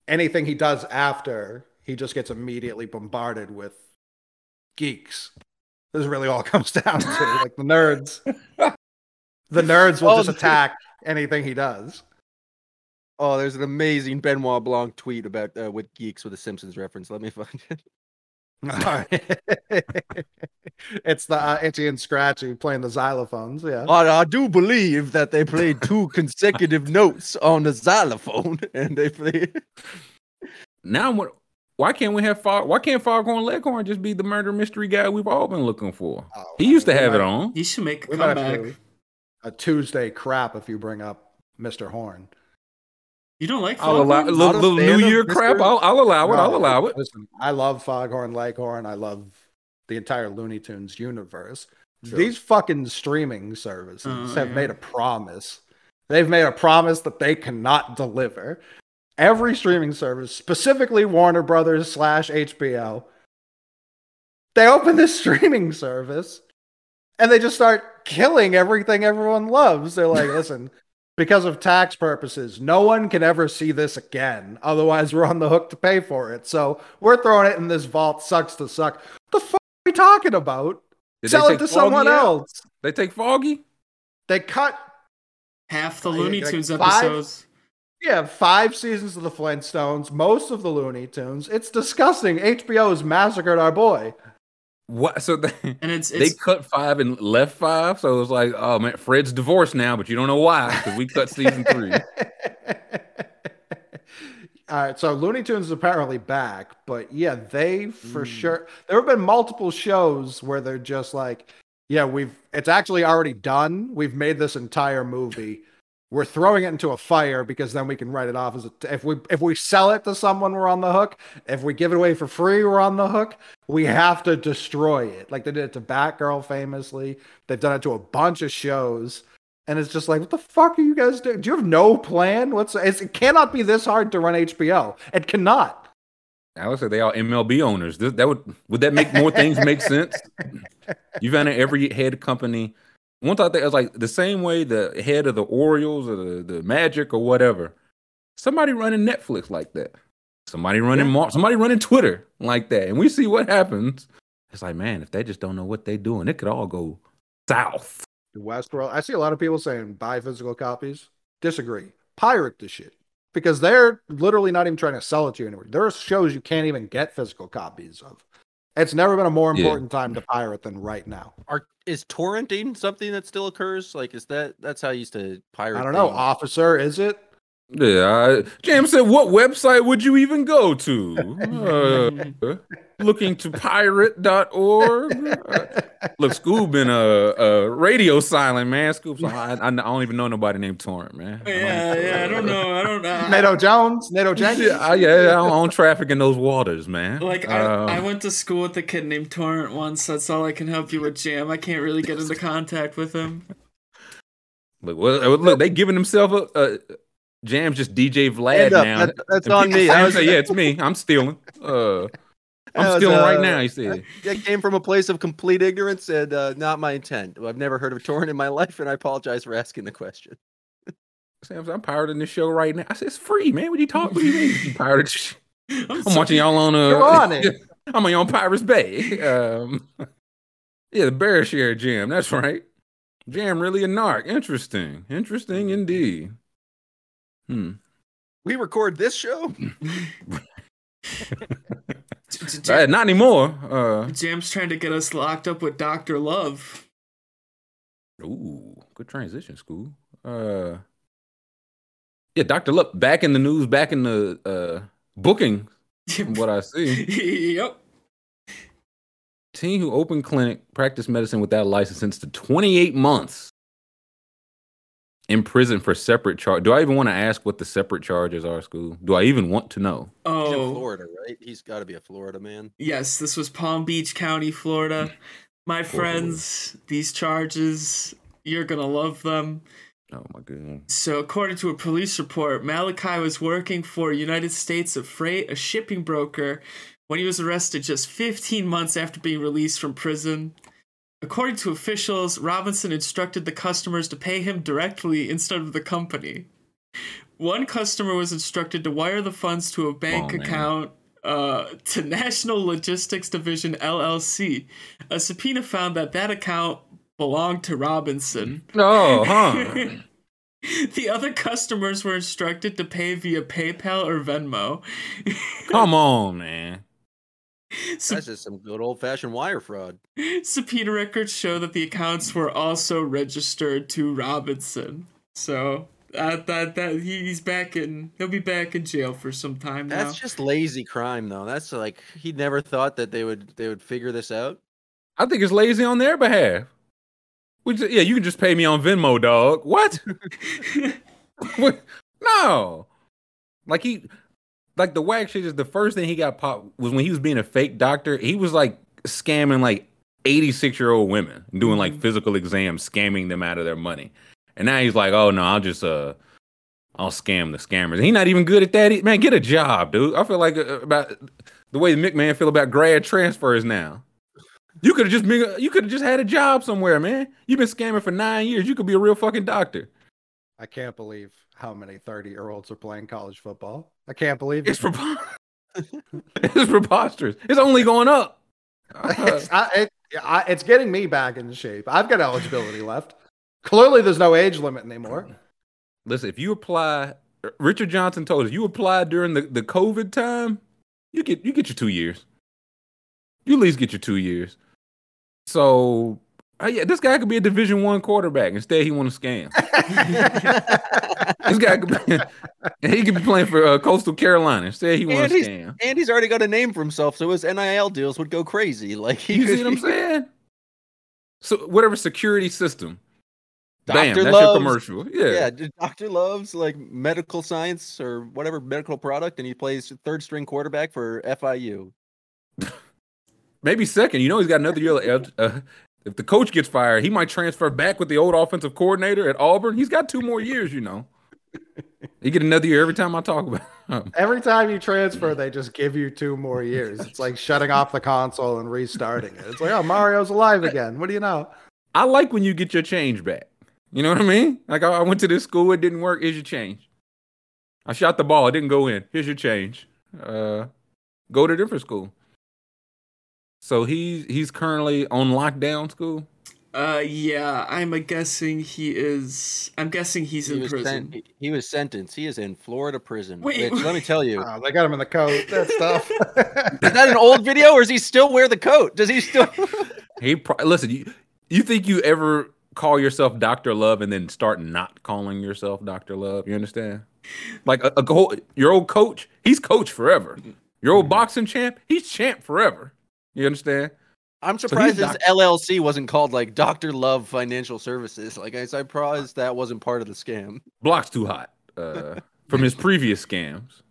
anything he does after, he just gets immediately bombarded with geeks. This is really all comes down to. Like the nerds. The nerds will Oh, just attack anything he does. Oh, there's an amazing Benoit Blanc tweet about uh, with geeks with a Simpsons reference. Let me find it. it's the uh, itchy and scratchy playing the xylophones. Yeah. I, I do believe that they played two consecutive notes on the xylophone, and they played. Now what? Why can't we have Fog? Why can't Foghorn Leghorn just be the murder mystery guy we've all been looking for? Oh, He used to we have it on. You should make a We might have comeback. a Tuesday crap if you bring up Mr. Horn. You don't like I'll allow a little, little New Year crap. I'll, I'll allow it. I'll allow it. Listen, I love Foghorn Leghorn. I love the entire Looney Tunes universe. Sure. These fucking streaming services Oh, have yeah. made a promise. They've made a promise that they cannot deliver. Every streaming service, specifically Warner Brothers slash HBO, they open this streaming service and they just start killing everything everyone loves. They're like, listen, because of tax purposes, no one can ever see this again. Otherwise, we're on the hook to pay for it. So we're throwing it in this vault. Sucks to suck. the fuck are we talking about? Did Sell it take to someone out? else. They take Foggy. They cut Half the Looney like Tunes five- episodes. Yeah, five seasons of the Flintstones, most of the Looney Tunes. It's disgusting. HBO has massacred our boy. What? So they, And it's they cut five and left five. So it was like, oh man, Fred's divorced now, but you don't know why because we cut season three. All right, so Looney Tunes is apparently back, but yeah, they for Mm. sure. There have been multiple shows where they're just like, yeah, we've it's actually already done. We've made this entire movie. We're throwing it into a fire because then we can write it off as a. If we if we sell it to someone, we're on the hook. If we give it away for free, we're on the hook. We have to destroy it, like they did it to Batgirl famously. They've done it to a bunch of shows. And it's just like, what the fuck are you guys doing? Do you have no plan? What's it's, it cannot be this hard to run HBO. It cannot. I would say they are MLB owners. That would would that make more things make sense? You've had every head company. One thought that it was like the same way the head of the Orioles or the, the Magic or whatever. Somebody running Netflix like that. Somebody running Mar- somebody running Twitter like that. And we see what happens. It's like, man, if they just don't know what they're doing, it could all go south. The Westworld. I see a lot of people saying buy physical copies. Disagree. Pirate the shit because they're literally not even trying to sell it to you anywhere. There are shows you can't even get physical copies of. It's never been a more Yeah. important time to pirate than right now. Are is torrenting something that still occurs? Like, is that that's how I used to pirate? I don't know, things. officer. Is it? Yeah, I, James said, "What website would you even go to? Uh, looking to pirate.org? Uh, look, Scoob been a uh, uh, radio silent man. Scoob, so I, I don't even know nobody named Torrent, man. I yeah, yeah. I don't know. I don't know. Nato Jones, Nato Jenkins. Yeah, I, yeah, I don't own traffic in those waters, man. Like I, Um, I went to school with a kid named Torrent once. That's all I can help you with, Jam. I can't really get into contact with him. look, well, look, they giving themselves a, a Jam's just DJ Vlad up. now. That- that's And on me. say- That was- say, yeah, it's me. I'm stealing. Uh, I'm was, stealing right uh, now. You see, That came from a place of complete ignorance and uh, not my intent. I've never heard of torrent in my life, and I apologize for asking the question. Sam, I'm pirating this show right now. I said it's free, man. What are you talking? What do you mean you pirated? I'm, I'm so- watching y'all on uh, You're on it. I'm on on Pirates Bay. Um, yeah, the Bear Share Jam. That's right. Jam really a narc. Interesting. Interesting indeed. Hmm. We record this show. J- J- Uh, not anymore. Uh, Jam's trying to get us locked up with Doctor Love. ooh, good transition, Scoob. Uh, yeah, Doctor Love back in the news, back in the uh booking. From what I see. yep. Teen who opened clinic practiced medicine without a license since to 28 months. In prison for separate charge. Do I even want to ask what the separate charges are? Scoob? Do I even want to know? He's in Oh, Florida, right? He's got to be a Florida man. yes, this was Palm Beach County, Florida. Mm. My Poor friends, these charges, you're gonna love them. Oh my god. So, according to a police report, Malachi was working for United States of Freight, a shipping broker, when he was arrested just 15 months after being released from prison. According to officials, Robinson instructed the customers to pay him directly instead of the company. One customer was instructed to wire the funds to a bank Oh, account uh, to National Logistics Division LLC. A subpoena found that that account belonged to Robinson. Oh, huh? The other customers were instructed to pay via PayPal or Venmo. Come on, man. Sub- That's just some good old fashioned wire fraud. subpoena records show that the accounts were also registered to Robinson. So that that that he, he's back in. He'll be back in jail for some time now. That's just lazy crime, though. That's like he never thought that they would they would figure this out. I think it's lazy on their behalf. We just, yeah, you can just pay me on Venmo, dog. What? What? no. Like he, like the whack shit is the first thing he got popped was when he was being a fake doctor. He was like scamming like 86 year old women, doing like Mhm. physical exams, scamming them out of their money. And now he's like, oh no, I'll just, uh, I'll scam the scammers. He's not even good at that. Man, get a job, dude. I feel like uh, about the way McMahon feel about grad transfers now. You could have just been, you could have just had a job somewhere, man. You've been scamming for nine years. You could be a real fucking doctor. I can't believe how many 30 year olds are playing college football. I can't believe It's prepos- it's preposterous. It's only going up. it's, uh, I, it, I, it's getting me back in shape. I've got eligibility left. Clearly, there's no age limit anymore. Listen, if you apply, uh, Richard Johnson told us you apply during the, the COVID time, you get you get your two years. You at least get your two years. So, uh, yeah, this guy could be a Division One quarterback. Instead, he want to scam. This guy could be, he could be playing for uh, Coastal Carolina. Instead, he want to scam. and he's already got a name for himself, so his NIL deals would go crazy. Like he You could, see what I'm saying? So whatever security system. Bam, Doctor that's loves, your commercial. Yeah. Yeah, Doctor loves like medical science or whatever medical product, and he plays third string quarterback for FIU. Maybe second. You know he's got another year. Uh, if the coach gets fired, he might transfer back with the old offensive coordinator at Auburn. He's got two more years, you know. He get another year every time I talk about him. Every time you transfer, they just give you two more years. It's like shutting off the console and restarting it. It's like, oh, Mario's alive again. What do you know? I like when you get your change back. You know what I mean? Like I, I went to this school, it didn't work. Here's your change. I shot the ball, it didn't go in. Here's your change. Uh, go to a different school. So he's he's currently on lockdown Scoob. Uh, yeah, I'm a guessing he is. I'm guessing he's He in prison. sen- he- he was sentenced. He is in Florida prison. Wait, which, let me tell you, Oh, they got him in the coat. That stuff. is that an old video, or does he still wear the coat? Does he still? He pro- listen. You you think you ever call yourself Doctor Love and then start not calling yourself Doctor Love? You understand? Like a, a go- your old coach, he's coach forever. Your old boxing champ, he's champ forever. You understand? I'm he's surprised his doc- LLC wasn't called like Doctor Love Financial Services. Like I'm surprised that wasn't part of the scam. Block's too hot uh, from his previous scams.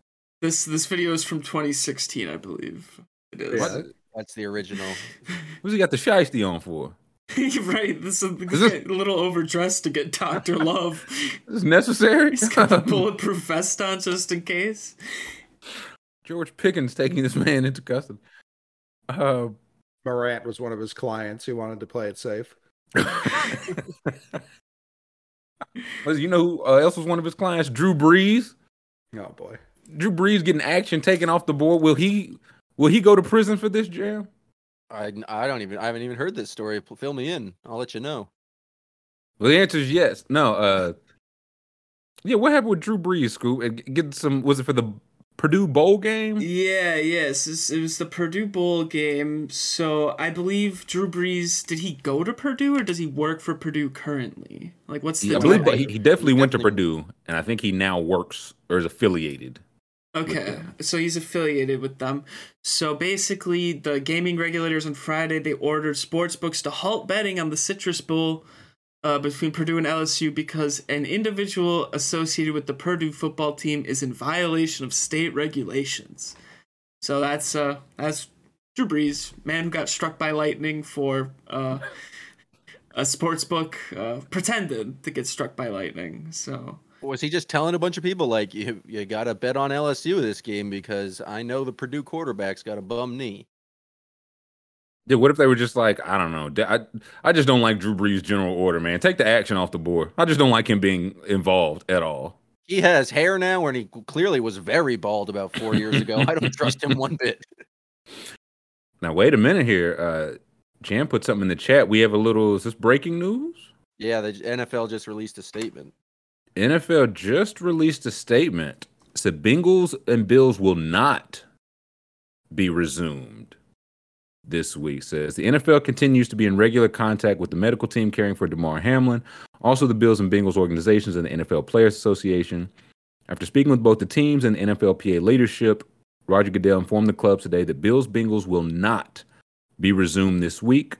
This this video is from 2016, I believe. It is. Yeah. That's the original. Who's he got the shiesty on for? right. This is, this this- a little overdressed to get Doctor Love. Is this necessary? He's got the bulletproof vest on just in case. George Pickens taking this man into custody. Uh, Morant was one of his clients who wanted to play it safe. You know who uh, else was one of his clients? Drew Brees. Oh boy. Drew Brees getting action taken off the board. Will he? Will he go to prison for this jam? I I don't even I haven't even heard this story. Fill me in. I'll let you know. Well, the answer is yes. No. Uh, yeah. What happened with Drew Brees? Scoob and get some. Was it for the Purdue bowl game? Yeah, yes. It was the Purdue Bowl game. So I believe Drew Brees, did he go to Purdue or does he work for Purdue currently? Like, what's the I believe he, he definitely went to Purdue, and I think he now works or is affiliated. Okay, so he's affiliated with them. So basically, the gaming regulators on Friday they ordered sports books to halt betting on the Citrus Bowl uh, between Purdue and LSU because an individual associated with the Purdue football team is in violation of state regulations. So that's uh, that's Drew Brees, man who got struck by lightning for uh, a sports book, uh, pretended to get struck by lightning. So Was he just telling a bunch of people like you you got to bet on LSU this game because I know the Purdue quarterback's got a bum knee. Dude, what if they were just like, I don't know. I, I just don't like Drew Brees' general order, man. Take the action off the board. I just don't like him being involved at all. He has hair now, and he clearly was very bald about four years ago. I don't trust him one bit. Now, wait a minute here. Uh, Jan put something in the chat. We have a little, is this breaking news? Yeah, the NFL just released a statement. NFL just released a statement. Said Bengals and Bills will not be resumed this week. Says the NFL continues to be in regular contact with the medical team caring for Damar Hamlin, also the Bills and Bengals organizations and the NFL Players Association. After speaking with both the teams and NFLPA leadership, Roger Goodell informed the clubs today that Bills Bengals will not be resumed this week.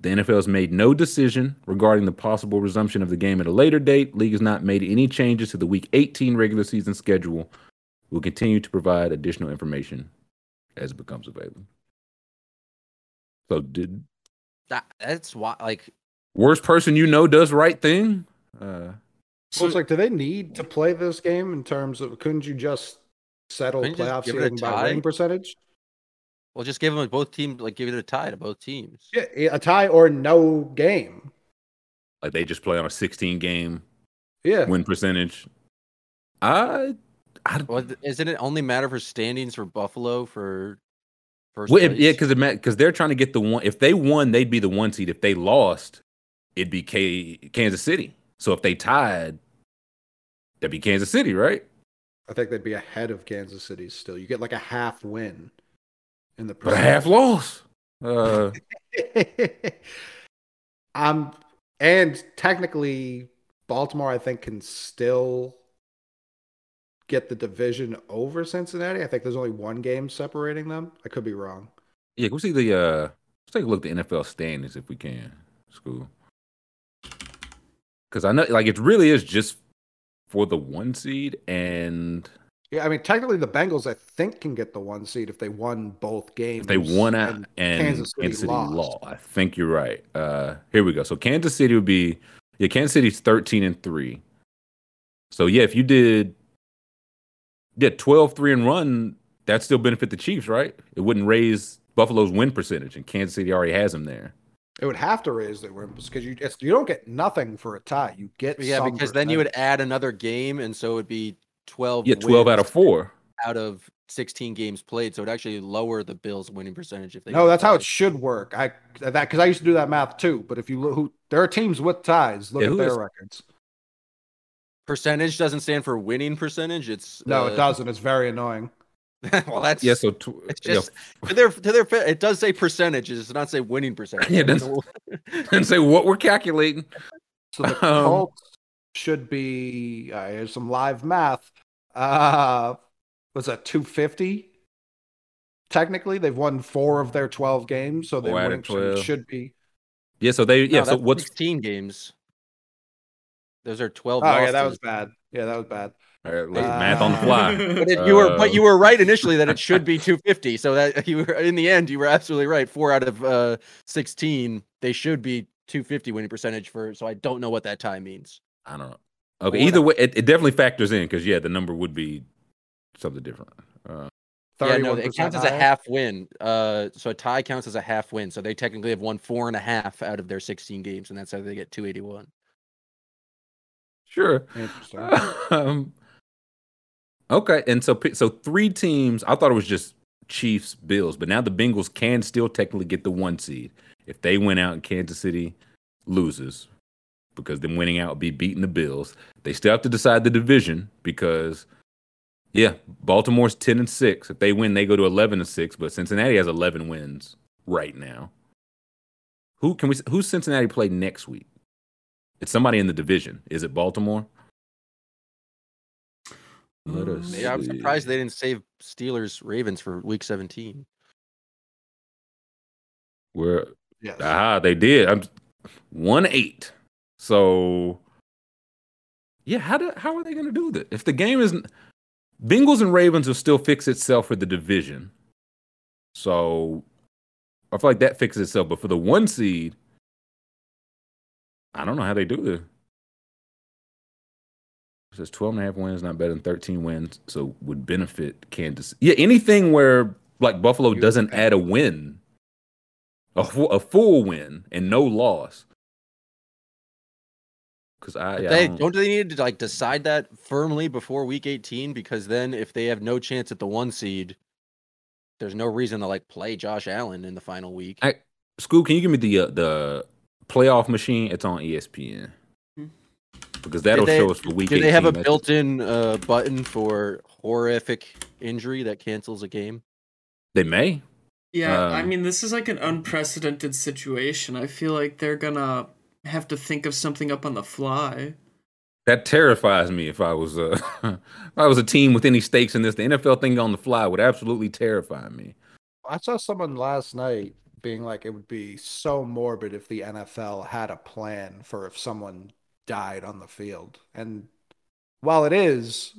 The NFL has made no decision regarding the possible resumption of the game at a later date. League has not made any changes to the Week 18 regular season schedule. We'll continue to provide additional information as it becomes available. So, did That, that's why, like, worst person you know does right thing? Uh, Well, it's like, do they need to play this game in terms of? Couldn't you just settle Couldn't you just playoff give it a seeding by winning percentage? well, just give them both teams, like, give it a tie to both teams. Yeah, a tie or no game. like they just play on a 16 game Yeah, win percentage. I, I Well, isn't it only matter for standings for Buffalo for first Well, it- place? yeah, because because they're trying to get the one. If they won, they'd be the one seed. If they lost, it'd be K- Kansas City. So if they tied, that'd be Kansas City, right? I think they'd be ahead of Kansas City still. You get like a half win in the But a half loss. Uh, um, and technically, Baltimore, I think, can still get the division over Cincinnati. I think there's only one game separating them. I could be wrong. yeah, we'll see the. Uh, let's take a look at the NFL standings if we can. Scoob. Because I know, like, it really is just for the one seed, and Yeah, I mean, technically, the Bengals, I think, can get the one seed if they won both games. if they won out and and Kansas Kansas City City, lost. law. I think you're right. Uh, here we go. So Kansas City would be yeah. Kansas City's thirteen and three. So yeah, if you did yeah 12 3 and run, that still benefit the Chiefs, right? It wouldn't raise Buffalo's win percentage, and Kansas City already has them there. It would have to raise their wins because you it's, you don't get nothing for a tie. You get yeah, some because then you would add another game, and so it would be twelve. Yeah, twelve out of four. out of sixteen games played. So it actually lower the Bills' winning percentage if they. No, get that's how it should work. I that because I used to do that math too. But if you look, who there are teams with ties. Look Yeah, at their is- records. Percentage doesn't stand for winning percentage. It's No, uh, it doesn't. It's very annoying. well, that's Yeah, so tw- It's yeah, just to their to their it does say percentages. It does not say winning percentage. Yeah, that's- and say what we're calculating. So the Um, Colts should be. Uh, here's some live math. Uh, what's that? Two fifty. Technically, they've won four of their twelve games, so they Four out of winning percentage 12. should be. Yeah, so they yeah. No, so that's what's sixteen games? Those are twelve. Oh yeah, that was bad. Yeah, that was bad. all right, let's Uh, math on the fly. But it, you were, but Uh, you were right initially that it should be 250. So that you were in the end, you were absolutely right. Four out of uh, 16, they should be 250 winning percentage for. So I don't know what that tie means. I don't know. Okay, Well, either way, it, it definitely factors in because yeah, the number would be something different. Uh, Yeah, no, 31% it counts as a half win. Uh, so a tie counts as a half win. So they technically have won four and a half out of their 16 games, and that's how they get 281. Sure. Interesting. um, okay, and so so three teams. I thought it was just Chiefs, Bills, but now the Bengals can still technically get the one seed if they win out and Kansas City loses, because them winning out would be beating the Bills. They still have to decide the division because. Yeah, Baltimore's ten and six. If they win, they go to eleven and six. But Cincinnati has eleven wins right now. Who can we? Who's Cincinnati play next week? It's somebody in the division. Is it Baltimore? Let us Yeah, I'm surprised they didn't save Steelers Ravens for week 17. Where Yes. ah they did. I'm one eight. So yeah, how do how are they going to do that? If the game isn't Bengals and Ravens will still fix itself for the division. So I feel like that fixes itself. But for the one seed, I don't know how they do this. It says 12 and a half wins, not better than 13 wins. So would benefit Kansas. Yeah, anything where like Buffalo doesn't add a win, a, fu- a full win and no loss. Because I, yeah, I don't- don't they need to like decide that firmly before week 18 because then if they have no chance at the one seed there's no reason to like play Josh Allen in the final week. I- Scoob, can you give me the uh, the playoff machine? It's on ESPN. Because that'll they- show us for week. Do they have a built-in uh, button for horrific injury that cancels a game? They may. Yeah, I Um, mean, this is like an unprecedented situation. I feel like they're gonna have to think of something up on the fly. That terrifies me. If I was a, if I was a team with any stakes in this, the NFL thing on the fly would absolutely terrify me. I saw someone last night being like, it would be so morbid if the NFL had a plan for if someone died on the field. And while it is,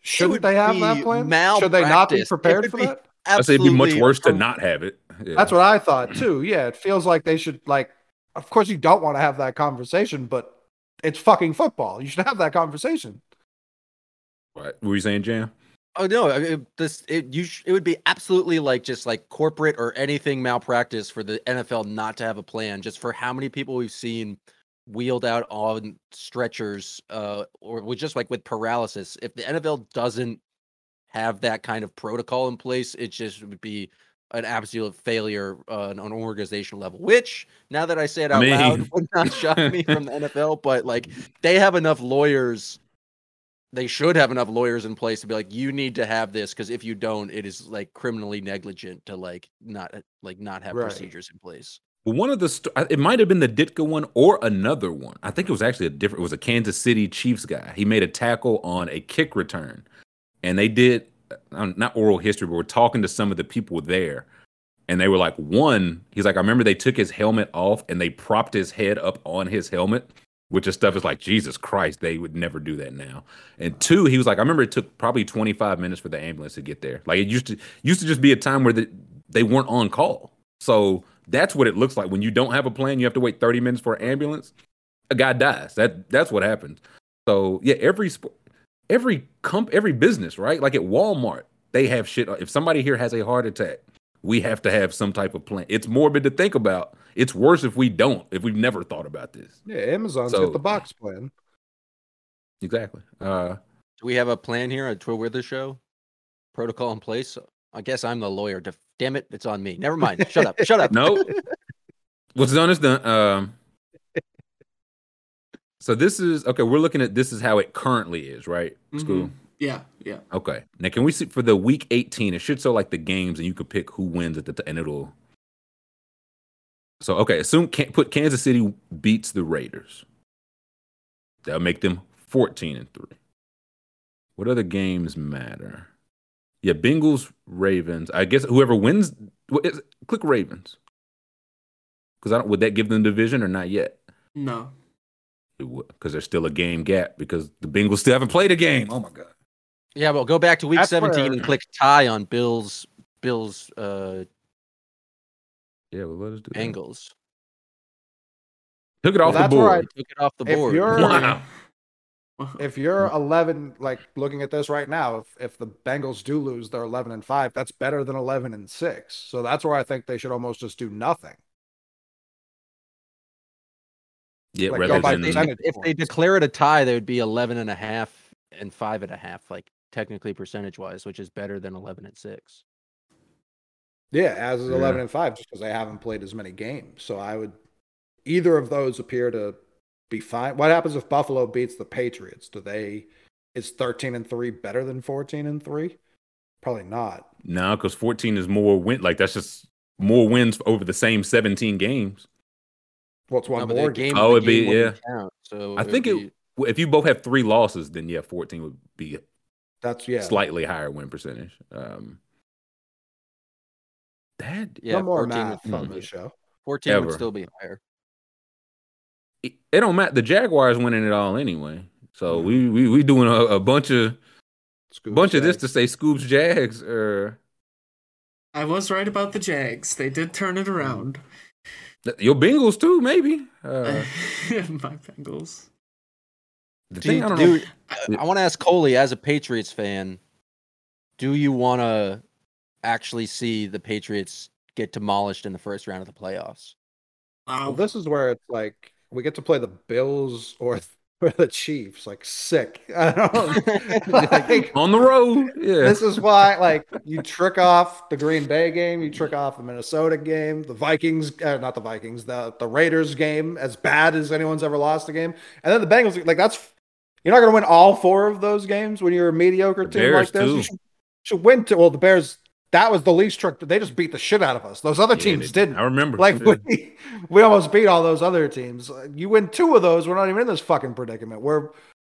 shouldn't would they have that plan? Should they not be prepared would for be that? I say it'd be much worse to not have it. Yeah. That's what I thought too. Yeah, it feels like they should like. Of course, you don't want to have that conversation, but it's fucking football. You should have that conversation. What were you saying, Jam? Oh no! I mean, this it you sh- it would be absolutely like just like corporate or anything malpractice for the NFL not to have a plan. Just for how many people we've seen wheeled out on stretchers, uh, or with just like with paralysis. If the NFL doesn't have that kind of protocol in place, it just would be an absolute failure uh, on an organizational level. Which now that I say it out mean- loud, would not shock me from the NFL. But like they have enough lawyers they should have enough lawyers in place to be like you need to have this because if you don't it is like criminally negligent to like not like not have Right. procedures in place one of the st- it might have been the Ditka one or another one. I think it was actually a different. It was a Kansas City Chiefs guy. He made a tackle on a kick return, and they did uh, not oral history, but we're talking to some of the people there, and they were like, one, he's like, I remember they took his helmet off and they propped his head up on his helmet, which is stuff is like Jesus Christ, they would never do that now. And two, he was like, I remember it took probably 25 minutes for the ambulance to get there. Like it used to used to just be a time where the, they weren't on call. So that's what it looks like when you don't have a plan. You have to wait 30 minutes for an ambulance. A guy dies. That that's what happens. So yeah, every sport, every comp, every business, right? Like at Walmart, they have shit. If somebody here has a heart attack, we have to have some type of plan. It's morbid to think about. It's worse if we don't. If we've never thought about this. Yeah, Amazon's So- got the box plan. Exactly. Uh, do we have a plan here at Trill Withers show protocol in place i guess i'm the lawyer damn it it's on me never mind shut up shut up no. What's done is done. Um, so this is okay. We're looking at this is how it currently is, right? Scoob. Yeah, yeah. Okay. Now, can we see for the week 18? It should show like the games, and you could pick who wins at the t- and it'll. So okay, assume can put Kansas City beats the Raiders. That'll make them 14 and three. What other games matter? Yeah, Bengals, Ravens. I guess whoever wins, what is- click Ravens. Because I don't. Would that give them division or not yet? No. Because there's still a game gap because the Bengals still haven't played a game. Oh my god. Yeah well go back to week That's 17 where- and click tie on bill's bill's uh Yeah, well, let us do that. angles Took it Well, off the that's board. I- took it off the If board you're- Wow. If you're 11, like looking at this right now, if, if the Bengals do lose, they're 11 and 5. That's better than 11 and 6. So that's where I think they should almost just do nothing. Yeah, Like, rather than percentage. if they declare it a tie, they would be 11 and a half and five and a half, like technically percentage wise, which is better than 11 and six. Yeah, as is Yeah. 11 and 5, just because I haven't played as many games. So I would, either of those appear to be fine. What happens if Buffalo beats the Patriots? Do they, is 13 and 3 better than 14 and 3? Probably not. no, because 14 is more win. Like that's just more wins over the same 17 games. What's one No, more game, game? Oh, it'd be- yeah. count, so I it'd think it- be- Well, If you both have three losses, then yeah, 14 would be That's, yeah. slightly higher win percentage. Um, that yeah, no more 14 would math still on be- show. 14 would still be higher. it, it don't matter. The Jaguars winning it all anyway. So we we we doing a, a bunch of Scoops bunch of this to say Scoops Jags or I was right about the Jags. They did turn it around. your Bengals too, maybe. Uh, My Bengals. The Do thing you- I don't dude, know. I want to ask Coley, as a Patriots fan, do you want to actually see the Patriots get demolished in the first round of the playoffs? Well, Wow. this is where it's like we get to play the Bills or, or the Chiefs. Like sick. I don't like, On the road, yeah. this is why like you trick off the Green Bay game, you trick off the Minnesota game, the Vikings, uh, not the Vikings, the the Raiders game, as bad as anyone's ever lost a game, and then the Bengals. Like that's you're not going to win all four of those games when you're a mediocre The team Bears, like this. too. You should, should win to well the Bears. That was the least trick. They just beat the shit out of us. Those other Yeah, teams they- didn't. I remember. Like we, we almost beat all those other teams. You win two of those, we're not even in this fucking predicament. We're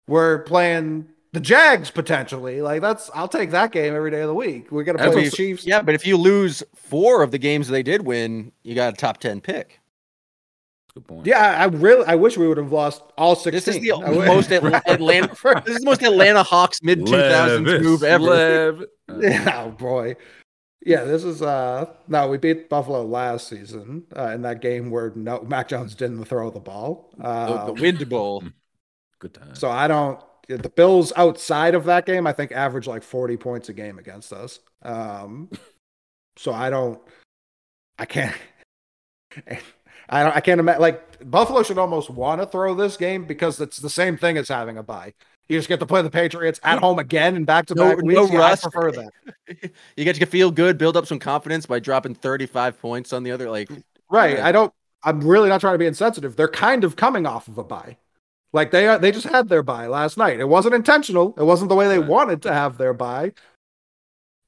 we're playing the Jags potentially. Like that's I'll take that game every day of the week. We're gonna play the Chiefs. Yeah, but if you lose four of the games they did win, you got a top 10 pick. Good point. Yeah, I I really I wish we would have lost all sixteen. This is the I most Atl- Atlanta. This is the most Atlanta Hawks mid 2000s move ever. Lev- Yeah, oh boy. Yeah, this is uh no, we beat Buffalo last season uh, in that game where no Mac Jones didn't throw the ball. The, Uh, the Wind Bowl. Good time. So I don't. The Bills outside of that game, I think average like forty points a game against us. Um, so I don't. I can't. I don't. I can't imagine. Like Buffalo should almost want to throw this game because it's the same thing as having a bye. You just get to play the Patriots at home again and back to back No- weeks. no Yeah, I prefer that. You get to feel good, build up some confidence by dropping 35 points on the other. Like, Right. Yeah. I don't. I'm really not trying to be insensitive. They're kind of coming off of a bye. Like they are. They just had their bye last night. It wasn't intentional. It wasn't the way they wanted to have their bye.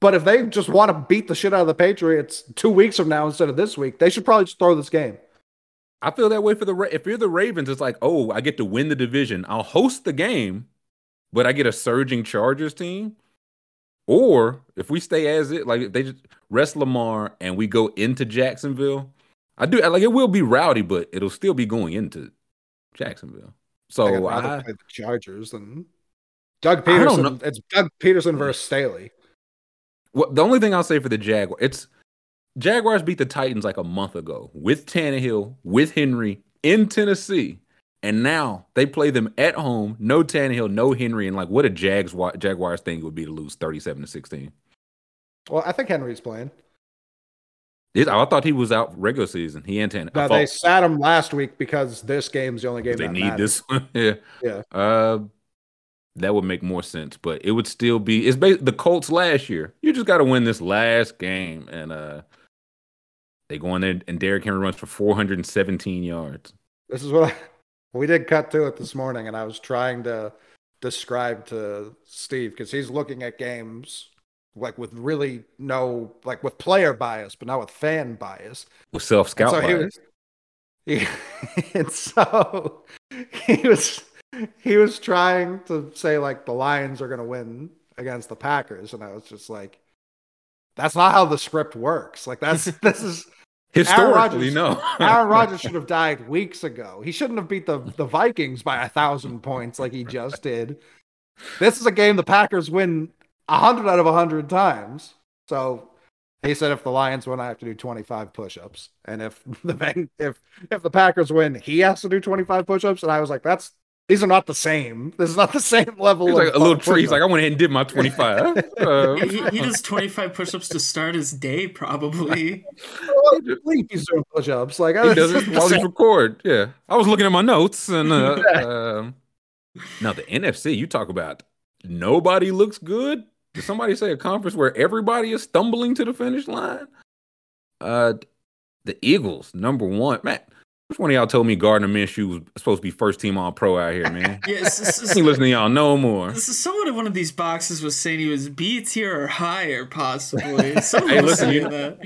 But if they just want to beat the shit out of the Patriots two weeks from now instead of this week, they should probably just throw this game. I feel that way for the if you're the Ravens, it's like, oh, I get to win the division. I'll host the game, but I get a surging Chargers team. Or if we stay as it, like if they just rest Lamar and we go into Jacksonville, I do like it will be rowdy, but it'll still be going into Jacksonville. So rather I, play the Chargers and Doug Pederson. It's Doug Pederson versus Staley. Well, the only thing I'll say for the Jaguar, it's Jaguars beat the Titans like a month ago with Tannehill, with Henry in Tennessee, and now they play them at home. No Tannehill, no Henry, and like what a Jags Jaguars thing it would be to lose thirty-seven to sixteen. Well, I think Henry's playing. I thought he was out regular season. He and Tannehill. I No, they sat him last week because this game's the only game they need matters. this one. yeah. Yeah. Uh, that would make more sense, but it would still be it's bas- the Colts last year. You just got to win this last game, and uh, they go in there and Derrick Henry runs for 417 yards. This is what I, we did cut to it this morning, and I was trying to describe to Steve because he's looking at games like with really no like with player bias, but not with fan bias. with self scout so he bias. was, he, and so he was he was trying to say like the Lions are going to win against the Packers, and I was just like, that's not how the script works. Like that's this is Historically, Rodgers- no. Aaron Rodgers should have died weeks ago. He shouldn't have beat the, the Vikings by a thousand points like he just did. This is a game the Packers win a hundred out of a hundred times. So he said if the Lions win, I have to do twenty five push ups, and if the if if the Packers win, he has to do twenty five push ups. And I was like, that's these are not the same. This is not the same level. He's of like a little push-ups. tree. He's like, I went ahead and did my 25. Uh, Yeah, he, he does 25 push-ups to start his day, probably. Well, he's doing push ups. Like he does it while he's record. Yeah. I was looking at my notes and uh, um, now the NFC, you talk about nobody looks good. Did somebody say a conference where everybody is stumbling to the finish line? Uh the Eagles, number one. Man, which one of y'all told me Gardner Minshew was supposed to be first team all pro out here, man? Yeah, this, I ain't listening to y'all no more. someone in one of these boxes was saying he was B tier or higher, possibly. Someone Hey, listen, you that.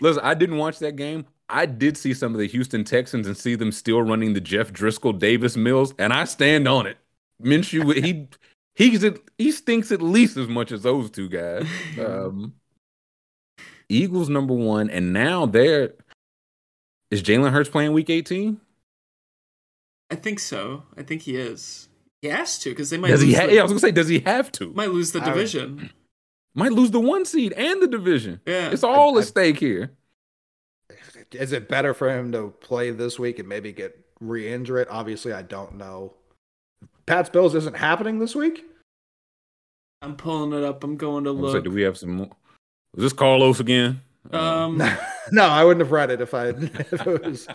Listen, I didn't watch that game. I did see some of the Houston Texans and see them still running the Jeff Driskel Davis Mills, and I stand on it. Minshew, he he's he stinks at least as much as those two guys. Um, Eagles number one, and now they're is Jalen Hurts playing Week 18? I think so. I think he is. He has to because they might Does lose he? Ha- the, yeah, I was gonna say, does he have to? might lose the I would- division. Might lose the one seed and the division. Yeah. It's all I- at stake here. Is it better for him to play this week and maybe get re-injure it? Obviously, I don't know. Pat's Bills isn't happening this week. I'm pulling it up. I'm going to I was like, look. do we have some more? Was this Carlos again? Um, no, I wouldn't have read it if I if it was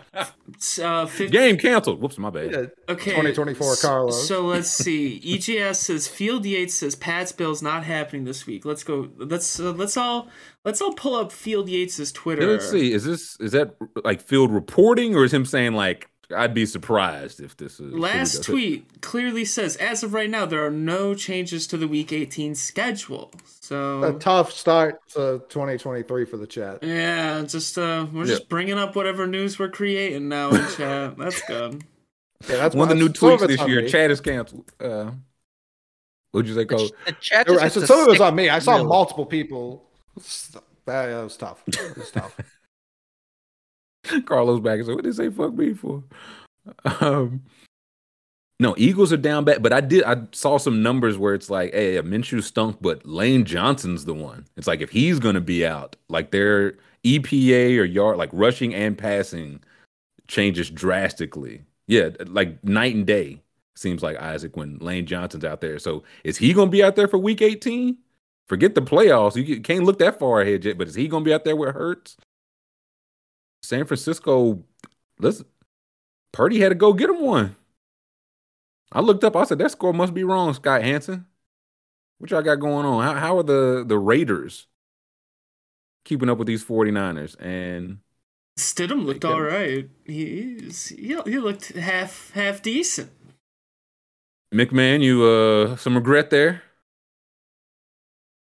it's, uh, 50, game canceled. Whoops, my bad. yeah, Okay. 2024 Carlos. So let's see. EGS says Field Yates says Pat's Bills not happening this week. Let's go. Let's uh, let's all let's all pull up Field Yates's Twitter. Let's see. Is this is that like field reporting or is him saying like I'd be surprised if this is Last tweet clearly says as of right now there are no changes to the Week 18 schedule. a So tough start to 2023 for the chat. yeah, just uh, we're Yeah. just bringing up whatever news we're creating now in chat. That's good. Yeah, that's One of the new why- some of tweets this year. me. Chat is canceled. Uh, what'd you say, The, Cole? ch- the chat I said some of it's sick on me. I saw middle. multiple people. That that was tough. It was tough. Carlos back and said, "What did they say? Fuck me for?" Um, no, Eagles are down bad, but I did. I saw some numbers where it's like, "Hey, Minshew stunk, but Lane Johnson's the one." It's like if he's gonna be out, like their EPA or yard, like rushing and passing, changes drastically. Yeah, like night and day. Seems like Isaac when Lane Johnson's out there. So is he gonna be out there for Week 18? Forget the playoffs. You can't look that far ahead yet. But is he gonna be out there it hurts? San Francisco, listen, Purdy had to go get him one. I looked up, I said, that score must be wrong, Scott Hanson. What y'all got going on? How, how are the, the Raiders keeping up with these 49ers? And Stidham looked all right. He's he, he looked half half decent. McMahon, you uh some regret there?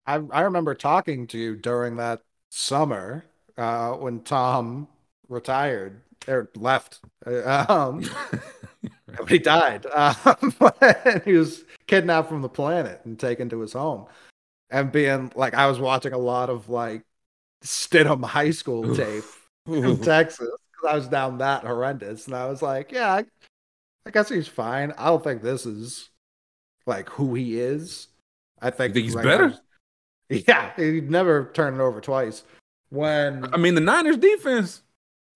I I remember talking to you during that summer uh, when Tom retired or left. Uh, Um, he died. Um, he was kidnapped from the planet and taken to his home, and being like, I was watching a lot of like Stidham High School tape in Texas because I was down that horrendous, and I was like, yeah, I, I guess he's fine. I don't think this is like who he is. I think, think he's like, better? Yeah, he'd never turn it over twice. When I mean, the Niners defense.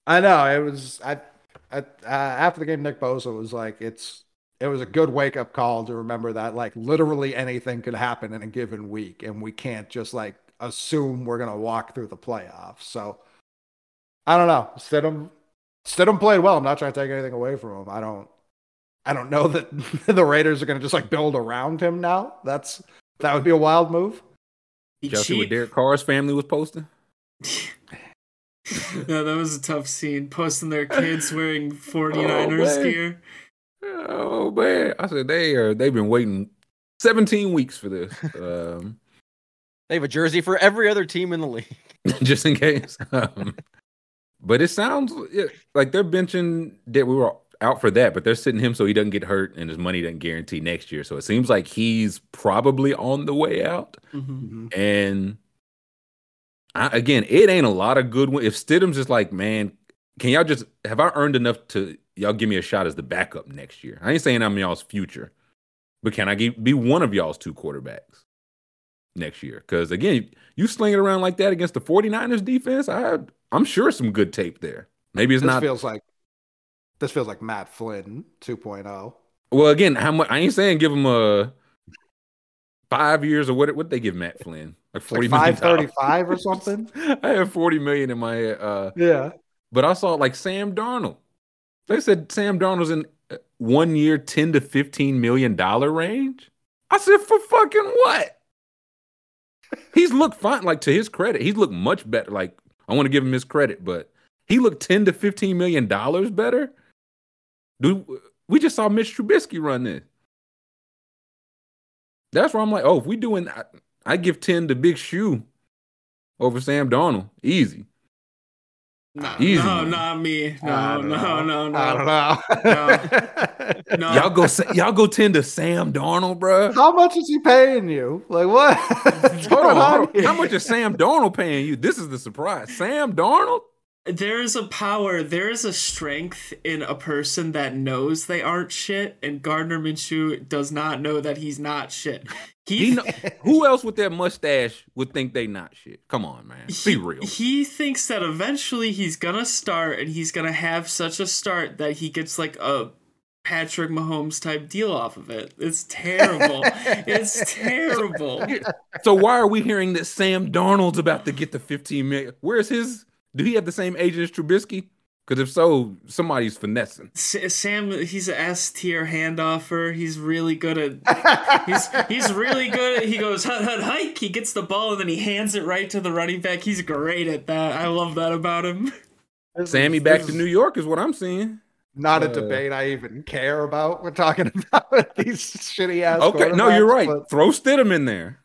I know it was, I, I uh, after the game, Nick Bosa was like, it's. It was a good wake up call to remember that like literally anything could happen in a given week, and we can't just like assume we're gonna walk through the playoffs. So I don't know. Stidham, Stidham played well. I'm not trying to take anything away from him. I don't. I don't know that the Raiders are gonna just like build around him now. That's that would be a wild move. He Y'all see what. Derek Carr's family was posting? yeah, that was a tough scene. Posting their kids wearing 49ers man. gear. Oh man. I said they are they've been waiting 17 weeks for this. Um They have a jersey for every other team in the league. just in case. Um, but it sounds yeah, like they're benching that we were out for that, but they're sitting him so he doesn't get hurt and his money doesn't guarantee next year. So it seems like he's probably on the way out. Mhm. And I, again, it ain't a lot of good one. If Stidham's just like, man, can y'all just have I earned enough to y'all give me a shot as the backup next year? I ain't saying I'm y'all's future, but can I get, be one of y'all's two quarterbacks next year? Because again, you sling it around like that against the 49ers defense, I I'm sure some good tape there. Maybe it's this not feels like this feels like Matt Flynn oh. 2.0. well again, how much I ain't saying give him a five years or what what they give Matt Flynn? Like forty Like 535 or something. I have 40 million in my head. Uh Yeah. But I saw like Sam Darnold. They said Sam Darnold's in uh, one year, 10 to 15 million dollar range. I said, for fucking what? He's looked fine. Like to his credit, he's looked much better. Like, I want to give him his credit, but he looked 10 to 15 million dollars better. Dude, we just saw Mitch Trubisky run this. That's where I'm like, oh, if we doing I, I give 10 to Big Shoe over Sam Darnold. Easy. No, Easy no, one. not me. I No, don't no, no, I don't no. know. No. Y'all go y'all go tend to Sam Darnold, bro. How much is he paying you? Like what? What's Hold on, on hold on. How much is Sam Darnold paying you? This is the surprise. Sam Darnold? There is a power, there is a strength in a person that knows they aren't shit, and Gardner Minshew does not know that he's not shit. He, He know, who else with that mustache would think they not shit? Come on, man. he, Be real. he thinks that eventually he's gonna start, and he's gonna have such a start that he gets like a Patrick Mahomes type deal off of it. It's terrible. it's terrible. So why are we hearing that Sam Darnold's about to get the 15 million? Where's his? Do he have the same agent as Trubisky? Because if so, somebody's finessing. S- Sam, he's an S tier handoffer. He's really good at. He's he's really good. At, he goes hut hut hike. He gets the ball and then he hands it right to the running back. He's great at that. I love that about him. Sammy back to New York is what I'm seeing. Not a uh, debate I even care about. We're talking about these shitty ass. Okay, no, you're right. but- Throw Stidham in there.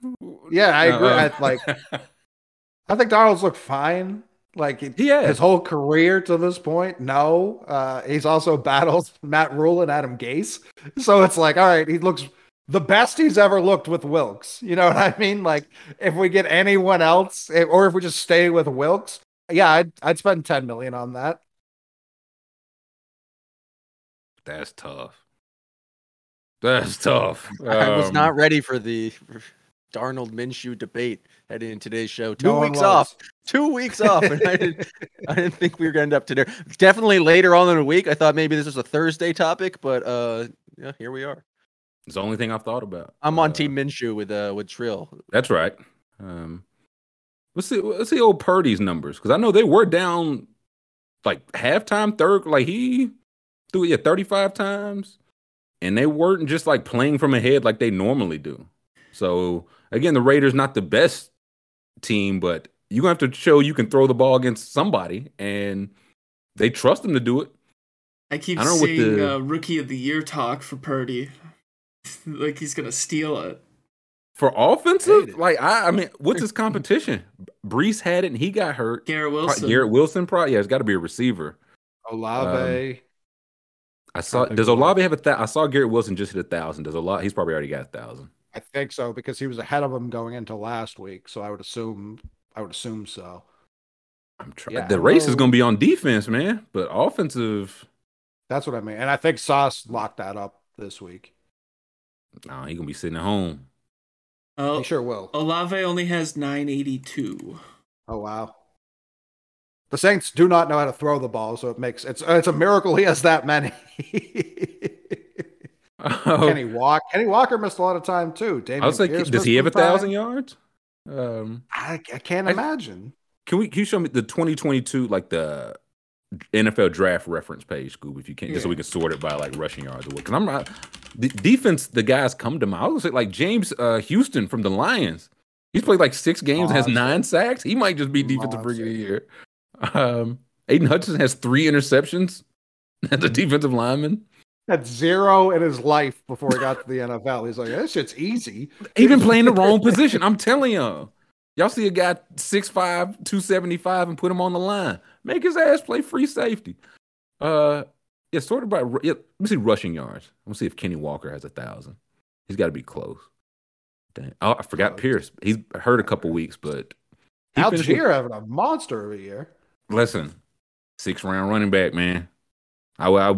Yeah, I agree. Uh, I, like, I think Darnold's looked fine. Like he- He has. his whole career to this point. No, uh, he's also battled Matt Rhule and Adam Gase. So it's like, all right, he looks the best he's ever looked with Wilks. You know what I mean? Like, if we get anyone else, eh, or if we just stay with Wilks, yeah, I'd I'd spend ten million on that. That's tough. That's tough. I was Um, not ready for the Darnold Minshew debate heading in today's show. Two No weeks off. Two weeks off. And I didn't I didn't think we were gonna end up today. Definitely later on in the week. I thought maybe this was a Thursday topic, but uh yeah, here we are. It's the only thing I've thought about. I'm on Uh, Team Minshew with uh with Trill. That's right. Um, let's see. Let's see old Purdy's numbers because I know they were down like halftime, third. Like he threw it yeah, 35 times, and they weren't just like playing from ahead like they normally do. So again, the Raiders not the best team, but you gonna have to show you can throw the ball against somebody, and they trust him to do it. I keep I don't know seeing the- uh, rookie of the year talk for Purdy, like he's gonna steal it. For offensive, it. like I, I mean, what's his competition? Breece had it and he got hurt. Garrett Pro- Wilson. Garrett Wilson, probably. Yeah, it's got to be a receiver. Olave. I saw. Does. Olave have a? Th- I saw Garrett Wilson just hit a thousand. Does Olave? He's probably already got a thousand. I think so because he was ahead of him going into last week. So I would assume I would assume so. I'm trying. Yeah, the race is going to be on defense, man. But offensive, That's what I mean. And I think Sauce locked that up this week. nah, he gonna be sitting at home. Oh, He sure will. Olave only has 982. Oh wow. The Saints do not know how to throw the ball, so it makes it's it's a miracle he has that many. Kenny Walk Kenny Walker missed a lot of time too. Dameon I was like, Pierce does he have a thousand yards? Um, I, I can't I- imagine. can we? Can you show me the 2022 like the NFL draft reference page, Scoob, if you can, just so we can sort it by like rushing yards or what? Because I'm not the defense. The guys come to mind. I was gonna say like James uh, Houston from the Lions. He's played like six games, and has nine sacks. He might just be defensive rookie of the year. Um, Aidan Hutchinson has three interceptions as a defensive lineman. Had zero in his life before he got to the NFL. He's like, this shit's easy. Even playing the wrong position. I'm telling y'all. Y'all see a guy 6'5", 275 and put him on the line. Make his ass play free safety. Uh yeah, sort of about yeah, let me see rushing yards. Let's see if Kenny Walker has a thousand. He's got to be close. Dang. Oh, I forgot Close. Pierce. He's hurt a couple weeks, but he finished with- Allgeier having a monster of a year. listen, six round running back, man. I, I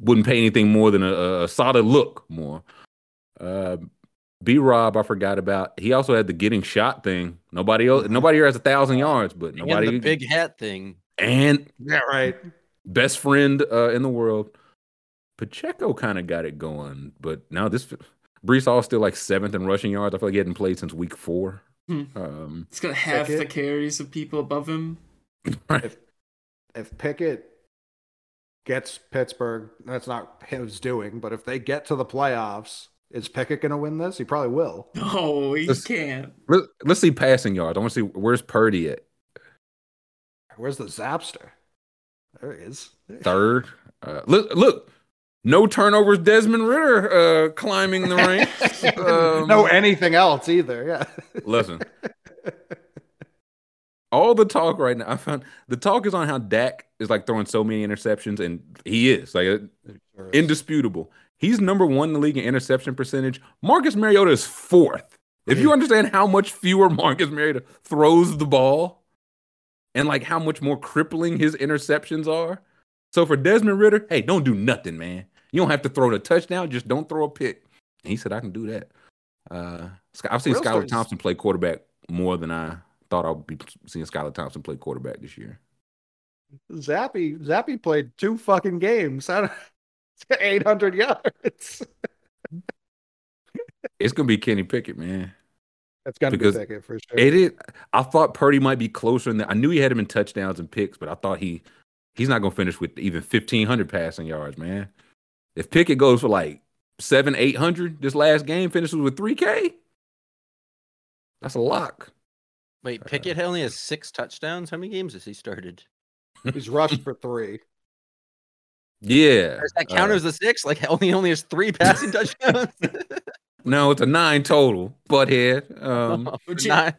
wouldn't pay anything more than a, a solid look more. Uh, B Rob, I forgot about. He also had the getting shot thing. Nobody else, nobody here has a thousand yards, but And nobody the big hat thing. and Yeah, right. best friend uh, in the world. Pacheco kind of got it going, but now this Breece Hall still like seventh in rushing yards. I feel like he hadn't played since week four. Hmm. Um, He's got half Pickett. the carries of people above him. If if Pickett gets Pittsburgh, that's not his doing, but if they get to the playoffs, is Pickett going to win this? He probably will. No, he Let's- can't. let, let's see passing yards. I want to see where's Purdy at Where's the Zapster? There he is. third. Uh, look, look, no turnovers. Desmond Ridder uh, climbing the ranks. Um, no anything else either. Yeah. listen, all the talk right now. I found the talk is on how Dak is like throwing so many interceptions, and he is like uh, indisputable. He's number one in the league in interception percentage. Marcus Mariota is fourth. If you understand how much fewer Marcus Mariota throws the ball, and like how much more crippling his interceptions are. So for Desmond Ridder, hey, don't do nothing, man. You don't have to throw the touchdown, just don't throw a pick. And he said, I can do that. Uh, I've seen Real Skylar Thompson play quarterback more than I thought I'd be seeing Skylar Thompson play quarterback this year. Zappy Zappy played two fucking games. I don't, 800 yards. It's gonna be Kenny Pickett, man. That's gonna Because be ticket for sure. It is. I thought Purdy might be closer than that. I knew he had him in touchdowns and picks, but I thought he he's not gonna finish with even fifteen hundred passing yards, man. If Pickett goes for like seven, eight hundred this last game, finishes with three K, that's a lock. Wait, Pickett only has six touchdowns. How many games has he started? He's rushed for three. Yeah. Does that count Uh, as the six? Like only only has three passing touchdowns. no, it's a nine total. Butthead. Um, Would you- Nine-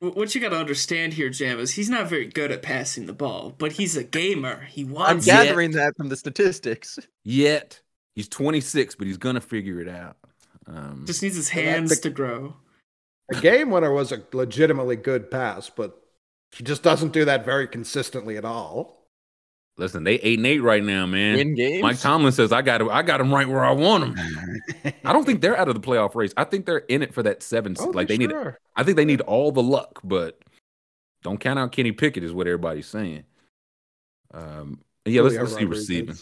What you got to understand here, Jam, is he's not very good at passing the ball, but he's a gamer. He wants. I'm wants Yeah. it. gathering that from the statistics. yet he's twenty six, but he's gonna figure it out. Um, Just needs his hands the- to grow. The game winner was a legitimately good pass, but he just doesn't do that very consistently at all. listen, they eight and eight right now, man. Win games. Mike Tomlin says, "I got him. I got him right where I want him." I don't think they're out of the playoff race. I think they're in it for that seven. Oh, like they need. sure. I think they need all the luck, but don't count out Kenny Pickett is what everybody's saying. Um, yeah, let's, let's see receiving.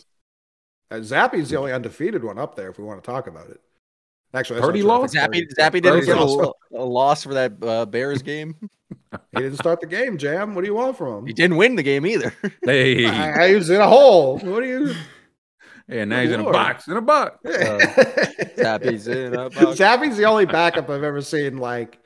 Uh, Zappy's the only undefeated one up there if we want to talk about it. Actually, that's Purdy not true. I lost? think Zappy, Purdy- Zappy didn't get a, a loss for that uh, Bears game. He didn't start the game, Jam. What do you want from him? He didn't win the game either. Hey, I, I was in a hole. What do you? yeah, now he's in a box. In a box. Uh, Zappy's in a box. Zappy's the only backup I've ever seen like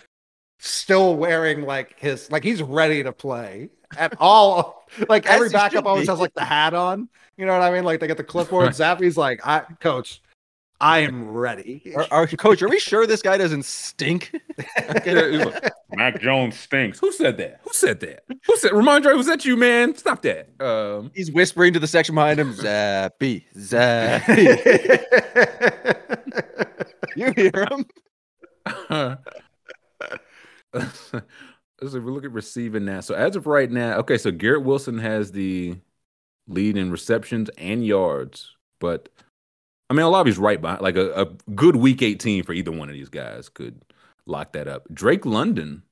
still wearing like his like he's ready to play at all. Like every backup always has like the hat on. You know what I mean? Like they get the clipboard. Zappy's like, I coach, I am ready. Our, our coach, are we sure this guy doesn't stink? yeah, he's like, Mac Jones stinks. Who said that? Who said that? Who said? Rhamondre, was that you, man? Stop that. Um, He's whispering to the section behind him, Zappy, Zappy. you hear him? Let's see, we look at receiving now. So as of right now, okay, so Garrett Wilson has the lead in receptions and yards, but I mean, Olave's right behind. Like a, a good week 18 for either one of these guys could lock that up. Drake London,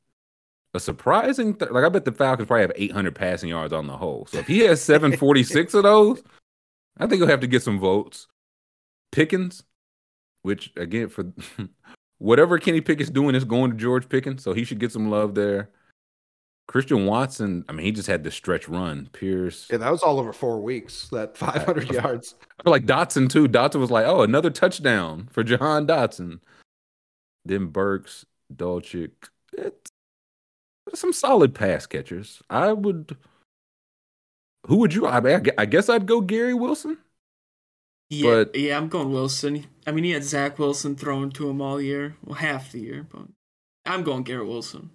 a surprising, th- like I bet the Falcons probably have 800 passing yards on the whole. So if he has 746 of those, I think he'll have to get some votes. Pickens, which again for whatever Kenny Pickett's doing is going to George Pickens, so he should get some love there. Christian Watson, I mean, he just had the stretch run. Pierce, yeah, that was all over four weeks. That 500 yards. I feel like Dotson too. Dotson was like, "Oh, another touchdown for Jahan Dotson." Then Burks, Dulcich, it's some solid pass catchers. I would. Who would you? I, mean, I I guess I'd go Gary Wilson. Yeah, But- yeah, I'm going Wilson. I mean, he had Zach Wilson thrown to him all year, well, half the year, but I'm going Garrett Wilson.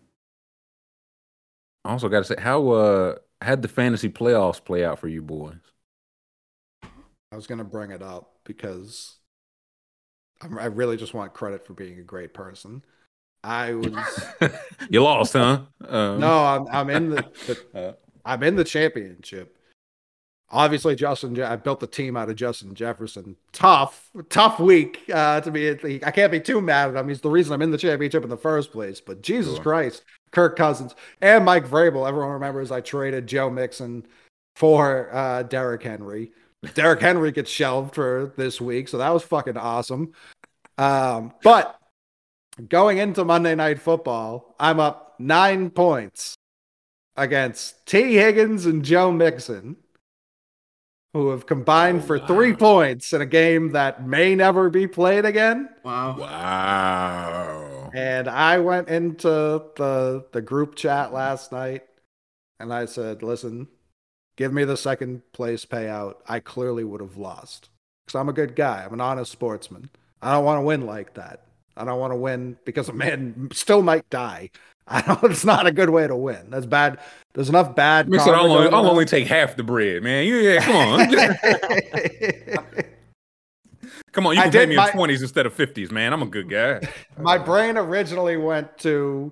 I also got to say, how uh had the fantasy playoffs play out for you boys? I was gonna bring it up because I'm, I really just want credit for being a great person. I was you lost, huh? Um, no, I'm I'm in the, the Uh, I'm in the championship. Obviously, Justin. I built the team out of Justin Jefferson. Tough, tough week uh, to be. I can't be too mad at him. He's the reason I'm in the championship in the first place. But Jesus Sure. Christ, Kirk Cousins and Mike Vrabel. Everyone remembers I traded Joe Mixon for uh, Derrick Henry. Derrick Henry gets shelved for this week, so that was fucking awesome. Um, but going into Monday Night Football, I'm up nine points against T. Higgins and Joe Mixon, who have combined Oh, for wow. three points in a game that may never be played again. Wow. Wow. And I went into the the group chat last night and I said, "Listen, give me the second place payout. I clearly would have lost because I'm a good guy. I'm an honest sportsman. I don't want to win like that. I don't want to win because a man still might die. I don't. It's not a good way to win. That's bad. There's enough bad. Mixon, I'll only, I'll only take half the bread, man. You, yeah, come on. come on, you I can pay did me my- in 20s instead of 50s, man. I'm a good guy. My brain originally went to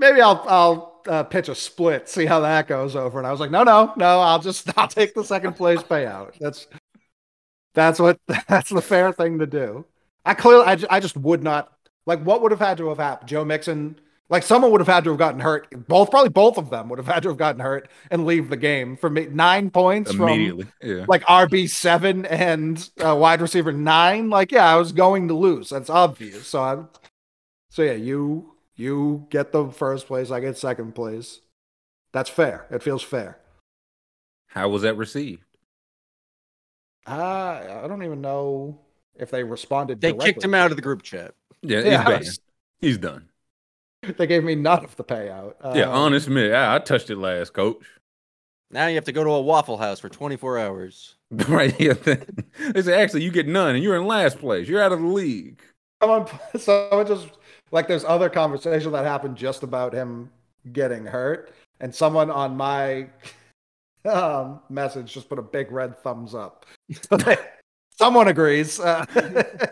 maybe I'll I'll uh, pitch a split, see how that goes over. And I was like, no, no, no, I'll just I'll take the second place payout. That's that's what that's the fair thing to do. I clearly I, I just would not like what would have had to have happened. Joe Mixon, like someone would have had to have gotten hurt. Both probably both of them would have had to have gotten hurt and leave the game for me. Nine points Immediately. from Yeah. like RB seven and uh, wide receiver nine. Like yeah, I was going to lose. That's obvious. So I, so yeah, you you get the first place. I get second place. That's fair. It feels fair. How was that received? Uh, I don't even know if they responded. They kicked him out of the group chat. Yeah, Yeah, he's I banned. He's done. They gave me none of the payout. yeah, Um, honest me. I, I touched it last, coach. Now you have to go to a Waffle House for 24 hours. right here. They said, actually, you get none, and you're in last place. You're out of the league. Someone, someone just like there's other conversation that happened just about him getting hurt, and someone on my um, message just put a big red thumbs up. So someone agrees. Uh,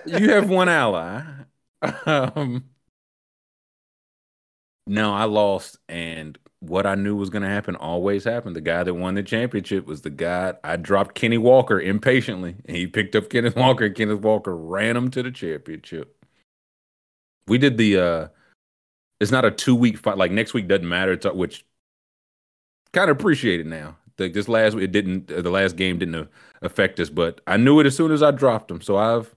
you have one ally. Um, no, I lost, and what I knew was going to happen always happened. The guy that won the championship was the guy I dropped Kenny Walker impatiently, and he picked up Kenneth Walker, and Kenneth Walker ran him to the championship. We did the. uh It's not a two week fight. Like next week doesn't matter. It's, which kind of appreciate it now. Like this last, week it didn't. The last game didn't affect us, but I knew it as soon as I dropped him. So I've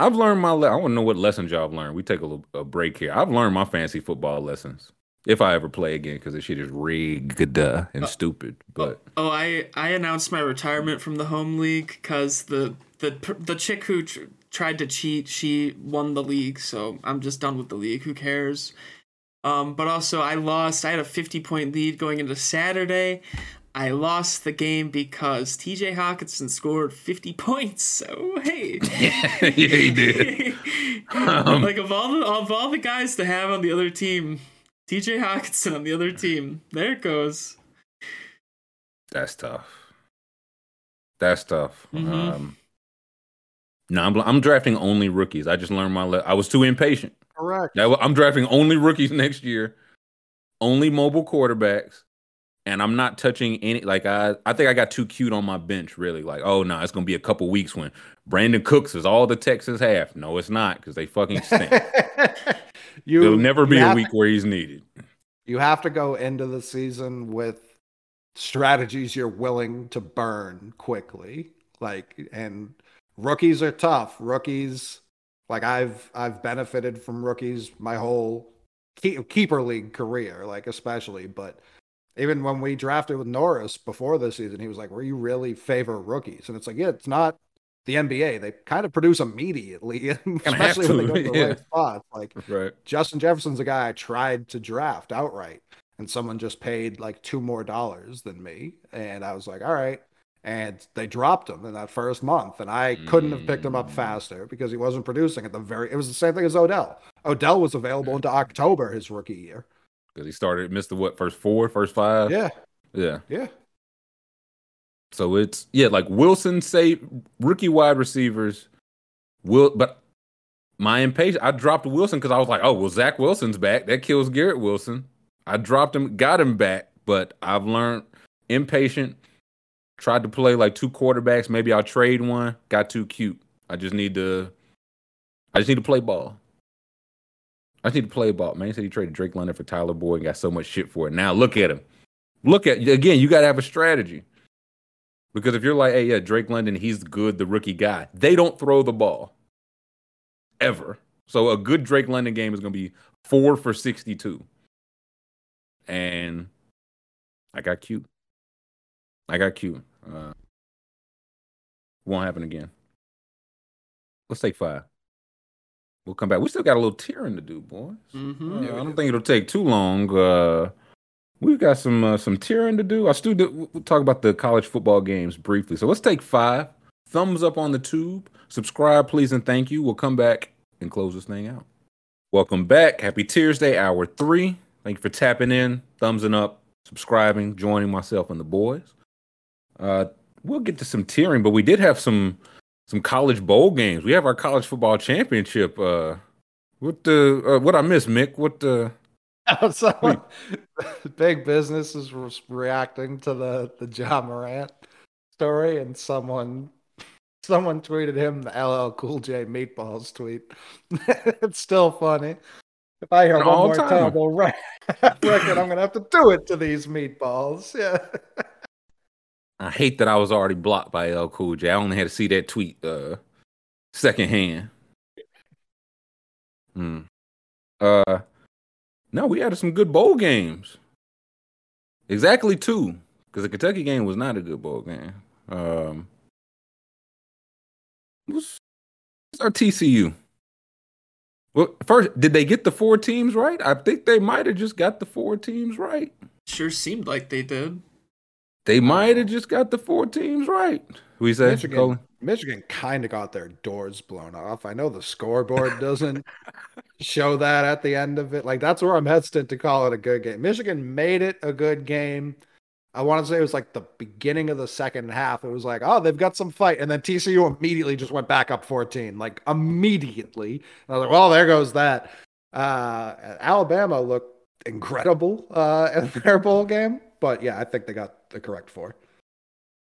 I've learned my. Le- I want to know what lessons y'all have learned. We take a, little, a break here. I've learned my fantasy football lessons. If I ever play again, because this shit is rigged uh, and stupid. But Oh, I I announced my retirement from the home league because the the the chick who tr- tried to cheat she won the league, so I'm just done with the league. Who cares? Um, but also I lost. I had a 50 point lead going into Saturday. I lost the game because T.J. Hockenson scored 50 points. So hey, yeah, he did. Um, like of all the of all the guys to have on the other team, T.J. Hockenson on the other team. There it goes. That's tough. That's tough. Mhm. Um, no, I'm, I'm drafting only rookies. I just learned my. Le- I was too impatient. correct. Now, I'm drafting only rookies next year, only mobile quarterbacks, and I'm not touching any. Like I, I think I got too cute on my bench. Really, like, oh no, it's gonna be a couple weeks when Brandin Cooks is all the Texans have. No, it's not because they fucking stink. you There'll never be a week where he's needed. You have to go into the season with strategies you're willing to burn quickly. Like and rookies are tough. Rookies like I've I've benefited from rookies my whole keeper league career, like especially, but even when we drafted with Norris before the season, he was like, "Were you really favor rookies?" And it's like, yeah, it's not the NBA. They kind of produce immediately, especially when they go to the yeah. right spots. Like Right. Justin Jefferson's a guy I tried to draft outright, and someone just paid like two more dollars than me, and I was like, all right. And they dropped him in that first month, and I couldn't have picked him up Mm. faster because he wasn't producing at the very. It was the same thing as Odell. Odell was available into October his rookie year. Because he started missed the what first four, first five. Yeah, Yeah. yeah. So it's yeah, like Wilson say rookie wide receivers will but my impatience I dropped Wilson because I was like, oh well Zach Wilson's back. That kills Garrett Wilson. I dropped him, got him back, but I've learned impatient. Tried to play like two quarterbacks. Maybe I'll trade one. Got too cute. I just need to I just need to play ball. I just need to play ball. Man he said he traded Drake London for Tyler Boyd and got so much shit for it. Now look at him. Look at again, you gotta have a strategy. Because if you're like, hey, yeah, Drake London, he's good, the rookie guy. They don't throw the ball ever. So a good Drake London game is to be four for 62. And I got cute. I got cute. Uh, won't happen again. Let's take five. We'll come back. We still got a little tearing to do, boys. Mm-hmm. Uh, I don't think it'll take too long. Uh, we've got some uh, some tearing to do. I still do, we'll talk about the college football games briefly. So let's take five. Thumbs up on the tube. Subscribe, please, and thank you. We'll come back and close this thing out. Welcome back. Happy Tuesday, hour three. Thank you for tapping in, thumbsing up, subscribing, joining myself and the boys. Uh, we'll get to some tearing, but we did have some some college bowl games. We have our college football championship. Uh, what the uh, what I miss, Mick? What the Someone, big business is re- reacting to the the Ja Morant story, and someone someone tweeted him the LL Cool J meatballs tweet. it's still funny. If I hear An one more terrible re- record, I'm gonna have to do it to these meatballs. Yeah. I hate that I was already blocked by L Cool J. I only had to see that tweet uh secondhand. Hmm. Uh no, we had some good bowl games. Exactly two. Because the Kentucky game was not a good bowl game. Um what's our TCU? Well, first, did they get the four teams right? I think they might have just got the four teams right. Sure seemed like they did. They might have just got the four teams right. We say, Michigan, Colin? Michigan kind of got their doors blown off. I know the scoreboard doesn't show that at the end of it. Like that's where I'm hesitant to call it a good game. Michigan made it a good game. I want to say it was like the beginning of the second half. It was like, oh, they've got some fight, and then TCU immediately just went back up 14, like immediately. And I was like, well, there goes that. Uh, Alabama looked incredible uh, in their bowl game, but yeah, I think they got the correct four.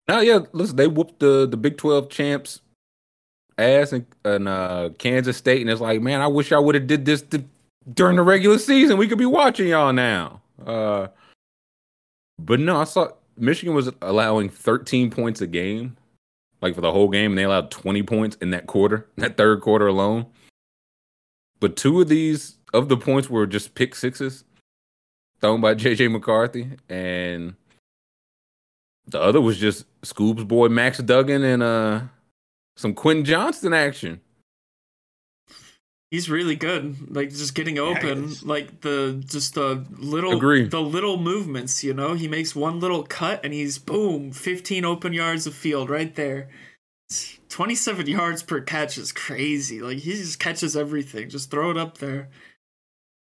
Now, yeah, listen, they whooped the the Big Twelve champs ass in, uh, Kansas State, and it's like, man, I wish I would have did this th- during the regular season. We could be watching y'all now. Uh, but no, I saw Michigan was allowing 13 points a game, like for the whole game, and they allowed 20 points in that quarter, that third quarter alone. But two of these of the points were just pick sixes thrown by JJ McCarthy, and the other was just Scoob's boy Max Duggan and uh some Quentin Johnston action. He's really good. Like just getting open, is. like the just the little Agree. the little movements, you know? He makes one little cut and he's boom, 15 open yards of field right there. 27 yards per catch is crazy. Like he just catches everything. Just throw it up there.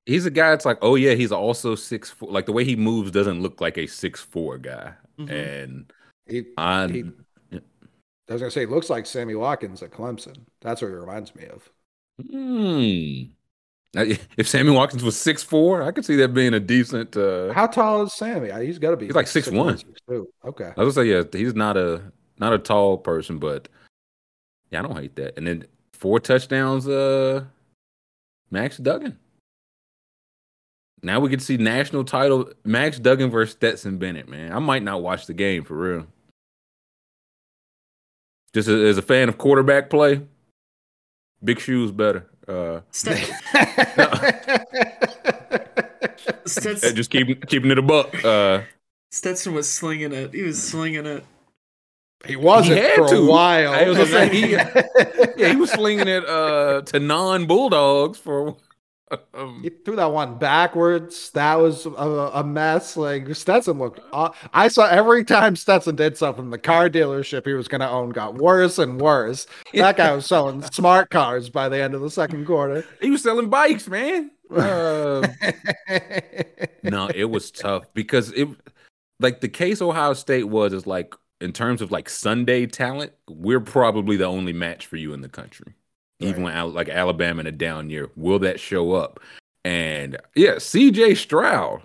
He's a guy that's like, oh yeah, he's also six four. Like the way he moves doesn't look like a six four guy. Mhm. And He, I he I was gonna say, it looks like Sammy Watkins at Clemson. That's what he reminds me of. hmm. If Sammy Watkins was six four, I could see that being a decent. uh How tall is Sammy? Uh, He's got to be. He's like 6'1". 6'2". Okay. I was gonna say yeah, he's not a not a tall person, but yeah, I don't hate that. And then four touchdowns, uh Max Duggan. Now we get to see national title Max Duggan versus Stetson Bennett, man. I might not watch the game for real. Just as, as a fan of quarterback play, big shoes better. Uh Stet- Stets- uh, just keeping keeping it a buck. Uh Stetson was slinging it. He was slinging it. he wasn't He had for to. a while. I was gonna and say, then- yeah, he was slinging it uh to non Bulldogs for He threw that one backwards. That was a, a mess. Like Stetson looked. I saw every time Stetson did something, the car dealership he was going to own got worse and worse. That guy was selling smart cars by the end of the second quarter. he was selling bikes, man. Uh, no, it was tough because it like the case Ohio State was is like in terms of like Sunday talent, we're probably the only match for you in the country. Even when Al- like Alabama in a down year, will that show up? And yeah, CJ Stroud,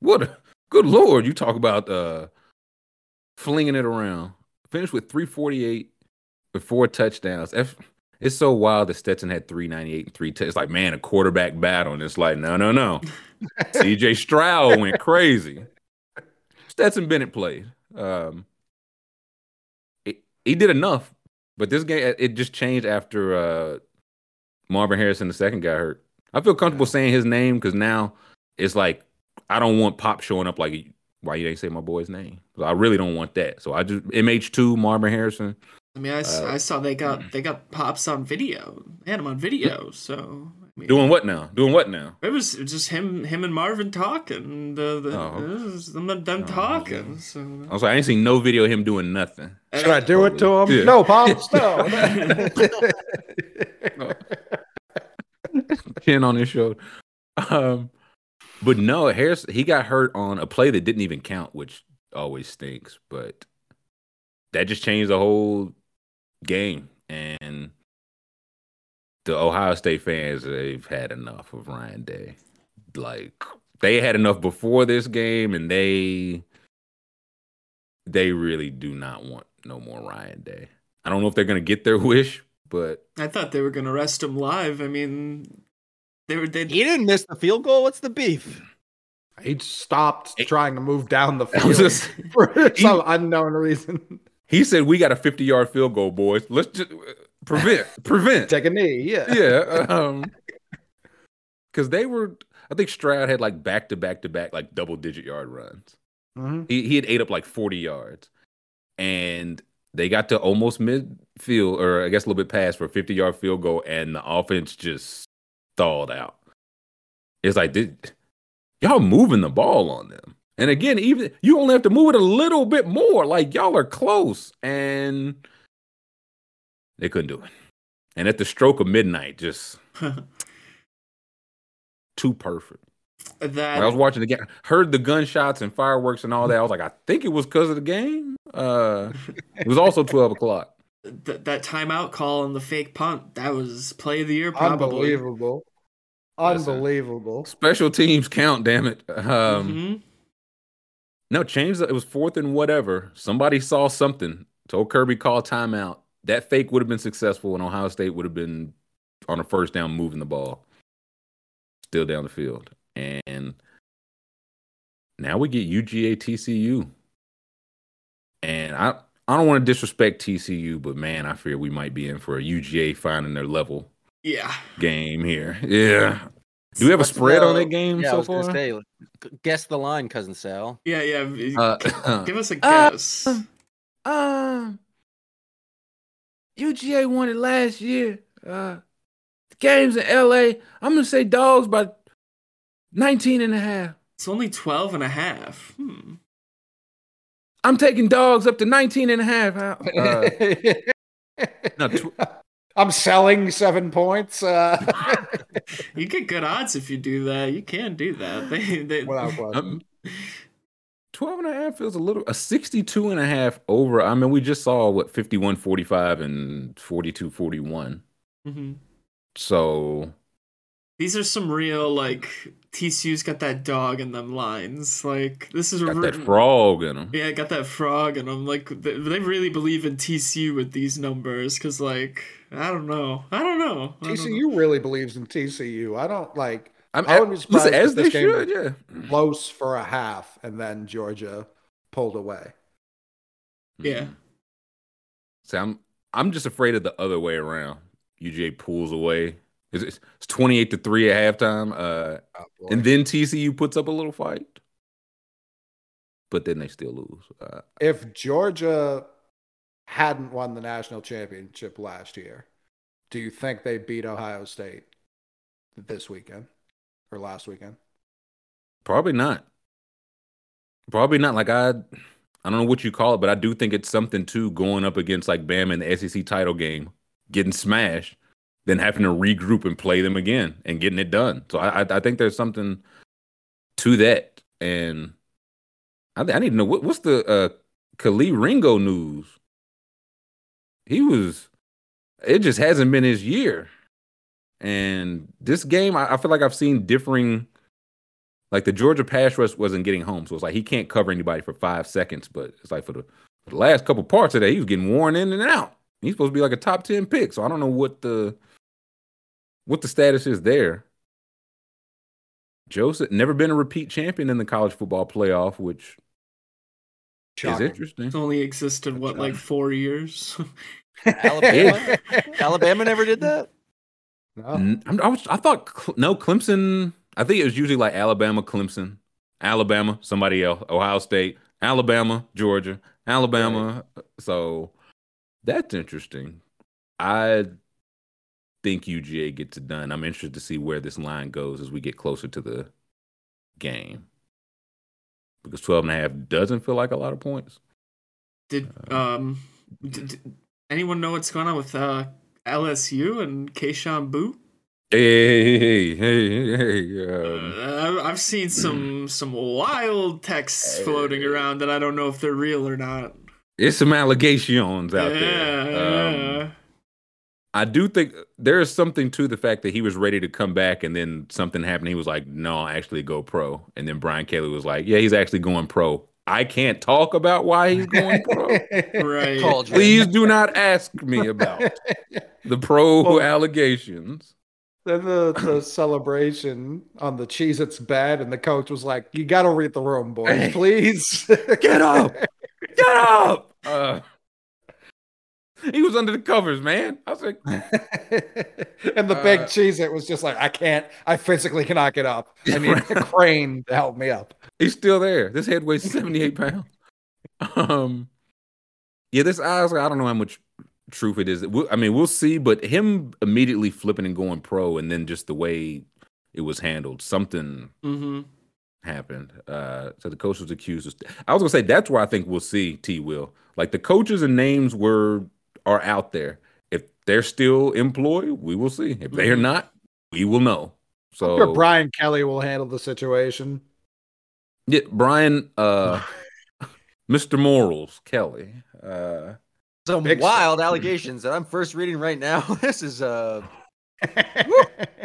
what a good lord! You talk about uh flinging it around. Finished with 348 with four touchdowns. F- It's so wild that Stetson had 398 and three. T- it's like, man, a quarterback battle. And it's like, no, no, no. CJ Stroud went crazy. Stetson Bennett played. Um, it- he did enough, but this game it just changed after uh, Marvin Harrison, the second got hurt. I feel comfortable saying his name because now it's like I don't want Pop showing up like why you ain't say my boy's name. So I really don't want that. So I just MH two Marvin Harrison. I mean, I, Uh, I saw they got they got pops on video. They had him on video, so I mean, Doing what now? Doing what now? it was just him him and Marvin talking. The, the Oh. it was them, them Oh, talking. So I was like, I ain't seen no video of him doing nothing. Should I do it to him? Yeah. No, Pops. No. Chin on his shoulder. Um, but no, Harris he got hurt on a play that didn't even count, which always stinks. But that just changed the whole game, and the Ohio State fans they've had enough of Ryan Day. Like they had enough before this game, and they they really do not want no more Ryan Day. I don't know if they're gonna get their wish, but I thought they were gonna rest him live. I mean, they were they. He didn't miss the field goal. What's the beef? He stopped It- trying to move down the field just- for some unknown reason. he said we got a 50 yard field goal, boys. Let's just prevent prevent. Take a knee, yeah. yeah, um, because they were. I think Stroud had like back to back to back like double digit yard runs. Mhm. He he had ate up like 40 yards. And they got to almost midfield, or I guess a little bit past for a 50 yard field goal, and the offense just stalled out. It's like did, y'all moving the ball on them. And again, even you only have to move it a little bit more. Like y'all are close. And they couldn't do it. And at the stroke of midnight, just too perfect. that When I was watching the game, heard the gunshots and fireworks and all that. I was like, I think it was because of the game. Uh, it was also twelve o'clock. th- that timeout call and the fake punt. That was play of the year, probably. Unbelievable. Unbelievable. Special teams count. Damn it. Um, Mhm. No, change. the- It was fourth and whatever. Somebody saw something. Told Kirby call timeout. That fake would have been successful, and Ohio State would have been on a first down, moving the ball, still down the field. And now we get UGA TCU. And I I don't want to disrespect TCU, but man, I fear we might be in for a UGA finding their level Yeah. game here. Yeah. Do we have a spread on that game Yeah, I so was far? gonna say, g- guess the line, cousin Sal. Yeah, yeah. Uh, Give us a uh, guess. UGA won it last year. Uh, the game's in LA. I'm gonna say dogs by 19 and a half. It's only 12 and a half. Hmm. I'm taking dogs up to 19 and a half. Uh, no, tw- I'm selling seven points. Uh, You get good odds if you do that. You can do that. They, they, without question. um, 12 and a half feels a little a 62 and a half over. I mean, we just saw what 51 45 and 42 41. Mhm. So These are some real, like, TCU's got that dog in them lines. Like, this is a got re- that frog in them. Yeah, got that frog in them. Like, they, they really believe in TCU with these numbers. Because, like, I don't know. I don't know. I don't know. TCU really believes in TCU. I don't like I'm, I wouldn't be surprised listen, as if they this game should, yeah. close for a half and then Georgia pulled away. Yeah. See, I'm I'm just afraid of the other way around. UGA pulls away. It's, it's 28 to 3 at halftime. Uh, Oh, and then TCU puts up a little fight. But then they still lose. Uh, if Georgia hadn't won the national championship last year, do you think they beat Ohio State this weekend or last weekend? probably not. Probably not. Like I I don't know what you call it, but I do think it's something too going up against like Bam in the SEC title game, getting smashed, then having to regroup and play them again and getting it done. So I I, think there's something to that. And I, I need to know what, what's the uh Kelee Ringo news. He was it just hasn't been his year. And this game, I, I feel like I've seen differing like the Georgia pass rush wasn't getting home. So it's like he can't cover anybody for five seconds. But it's like for the, for the last couple parts of that, he was getting worn in and out. He's supposed to be like a top 10 pick. So I don't know what the what the status is there. Joseph never been a repeat champion in the college football playoff, which Shocking. is interesting. It's only existed, what, like four years? Alabama? Alabama never did that. No. I, was, I thought no Clemson. I think it was usually like Alabama, Clemson, Alabama, somebody else, Ohio State, Alabama, Georgia, Alabama. So that's interesting. I think UGA gets it done. I'm interested to see where this line goes as we get closer to the game. Because 12 and a half doesn't feel like a lot of points. Did um, did, did anyone know what's going on with uh LSU and Kayshon Boutte? Hey, hey, hey, hey. Um, Uh, I've seen some some wild texts floating around that I don't know if they're real or not. it's some allegations out yeah, there. Um, yeah. I do think there is something to the fact that he was ready to come back and then something happened. He was like, no, I actually go pro. And then Brian Kelly was like, yeah, he's actually going pro. I can't talk about why he's going pro. Right. Please do not ask me about the pro Well- allegations. Then the, the celebration on the cheese it's bad, and the coach was like, You gotta read the room, boys, please. Get up! Get up! Uh, he was under the covers, man. I was like, and the big Uh, cheese it was just like, I can't, I physically cannot get up. I need a crane to help me up. He's still there. This head weighs 78 pounds. Um, yeah, this honestly, I don't know how much truth it is. We'll, I mean, we'll see, but him immediately flipping and going pro, and then just the way it was handled, something Mm-hmm. happened. Uh, so the coach was accused. Of, I was gonna say that's where I think we'll see T. Will. Like the coaches and names were are out there. If they're still employed, we will see. If they are Mhm. not, we will know. I'm sure So Brian Kelly will handle the situation. Yeah, Brian, uh, Mr. Morals, Kelly. Uh, Some Big wild allegations that I'm first reading right now. This is uh, uh,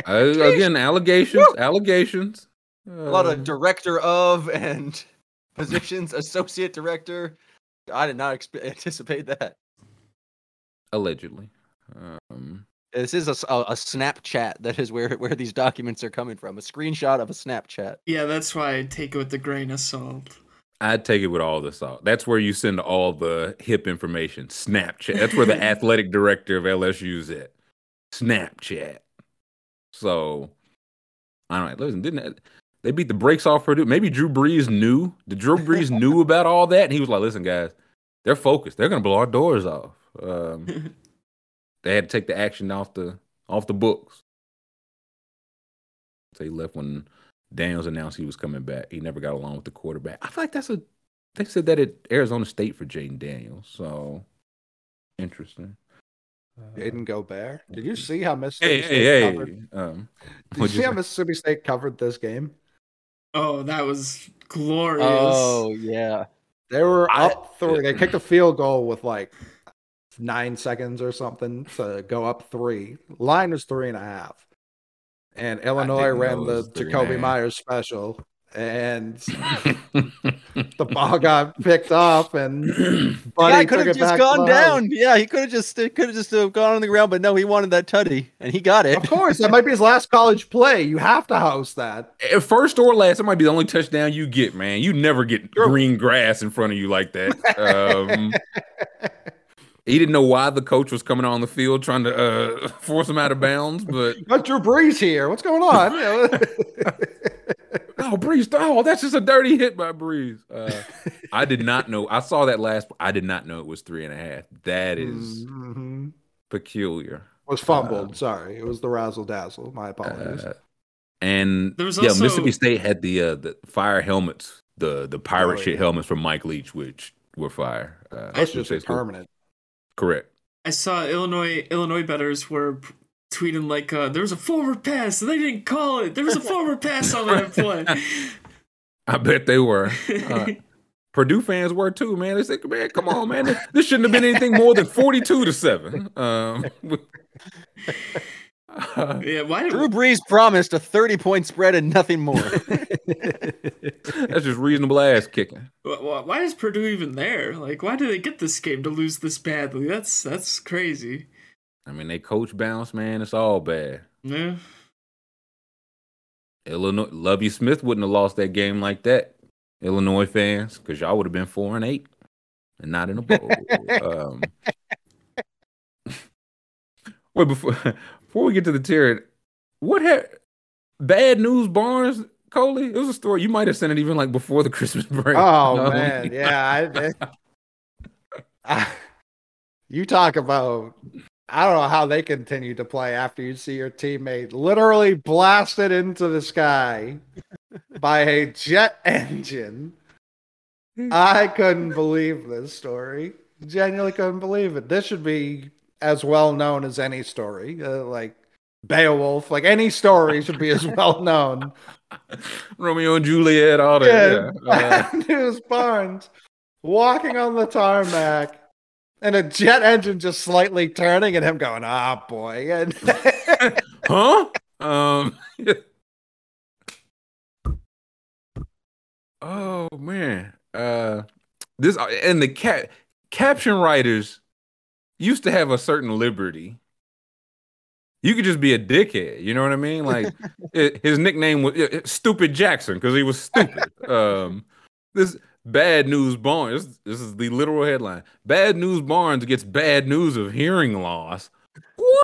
again, allegations, allegations. a lot Uh, of director of and positions, associate director. I did not expe- anticipate that. Allegedly. Um, This is a Snapchat that is where where these documents are coming from. A screenshot of a Snapchat. Yeah, that's why I take it with a grain of salt. I'd take it with all the salt. That's where you send all the hip information. Snapchat. That's where the athletic director of LSU's at. Snapchat. So I don't know. Listen, didn't that, they beat the brakes off Purdue? Maybe Drew Brees knew. The Drew Brees knew about all that, and he was like, "Listen, guys, they're focused. They're gonna blow our doors off." Um, they had to take the action off the off the books. So he left when Daniels announced he was coming back. He never got along with the quarterback. I feel like that's a. They said that at Arizona State for Jayden Daniels. So interesting. Didn't go bear. Did you see how Mississippi Hey, State hey, hey. covered? Um, Did you see you how say? Mississippi State covered this game? Oh, that was glorious. Oh yeah. They were I- up three. They kicked a field goal with like nine seconds or something to go up three. Line was three and a half. And Illinois ran the was three and a Jacoby. Myers special. And the ball got picked up and Buddy could have just gone down. Yeah, he could have just could have just uh, gone on the ground, but no, he wanted that tutty, and he got it. Of course, that might be his last college play. You have to house that. At first or last, it might be the only touchdown you get, man. You never get green grass in front of you like that. Um, he didn't know why the coach was coming on the field trying to uh, force him out of bounds, but Got Drew Brees here. What's going on? Oh, Brees, oh, that's just a dirty hit by Brees. Uh, I did not know. I saw that last. I did not know it was three and a half. That is Mhm. peculiar. was fumbled. Sorry, it was the razzle dazzle. My apologies. Uh, and There was yeah, also- Mississippi State had the uh, the fire helmets, the the pirate Oh, shit helmets from Mike Leach, which were fire. Uh, Those which just are permanent. Correct. I saw Illinois Illinois betters were tweeting like uh, there was a forward pass and they didn't call it. There was a forward pass on that play. I bet they were. Uh, Purdue fans were too, man. They said, "Man, come on, man. This, shouldn't have been anything more than forty-two to seven. Um, uh, yeah, why did Drew Brees promised a 30 point spread and nothing more. that's just reasonable ass kicking. wh- wh- why is Purdue even there? Like, why do they get this game to lose this badly? That's that's crazy. I mean, they coach bounce, man. It's all bad. Yeah. Illinois, Lovie Smith wouldn't have lost that game like that. Illinois fans, because y'all would have been four and eight, and not in a bowl. um, wait before before we get to the tier, what had bad news, Barnes, Coley? It was a story you might have sent it even like before the Christmas break. Oh Um, man, yeah. I, I- you talk about. I don't know how they continue to play after you see your teammate literally blasted into the sky by a jet engine. I couldn't believe this story. Genuinely couldn't believe it. This should be as well known as any story, uh, like Beowulf. Like any story should be as well known. Romeo and Juliet, all that. Yeah, Yeah. Uh, News Barnes walking on the tarmac, and a jet engine just slightly turning and him going, ah, boy. And huh? Um. oh man. Uh, this and the cat caption writers used to have a certain liberty. You could just be a dickhead. You know what I mean? Like it, his nickname was Stupid Jackson because he was stupid. um, this bad news Barnes. This, this is the literal headline. Bad news Barnes gets bad news of hearing loss. What?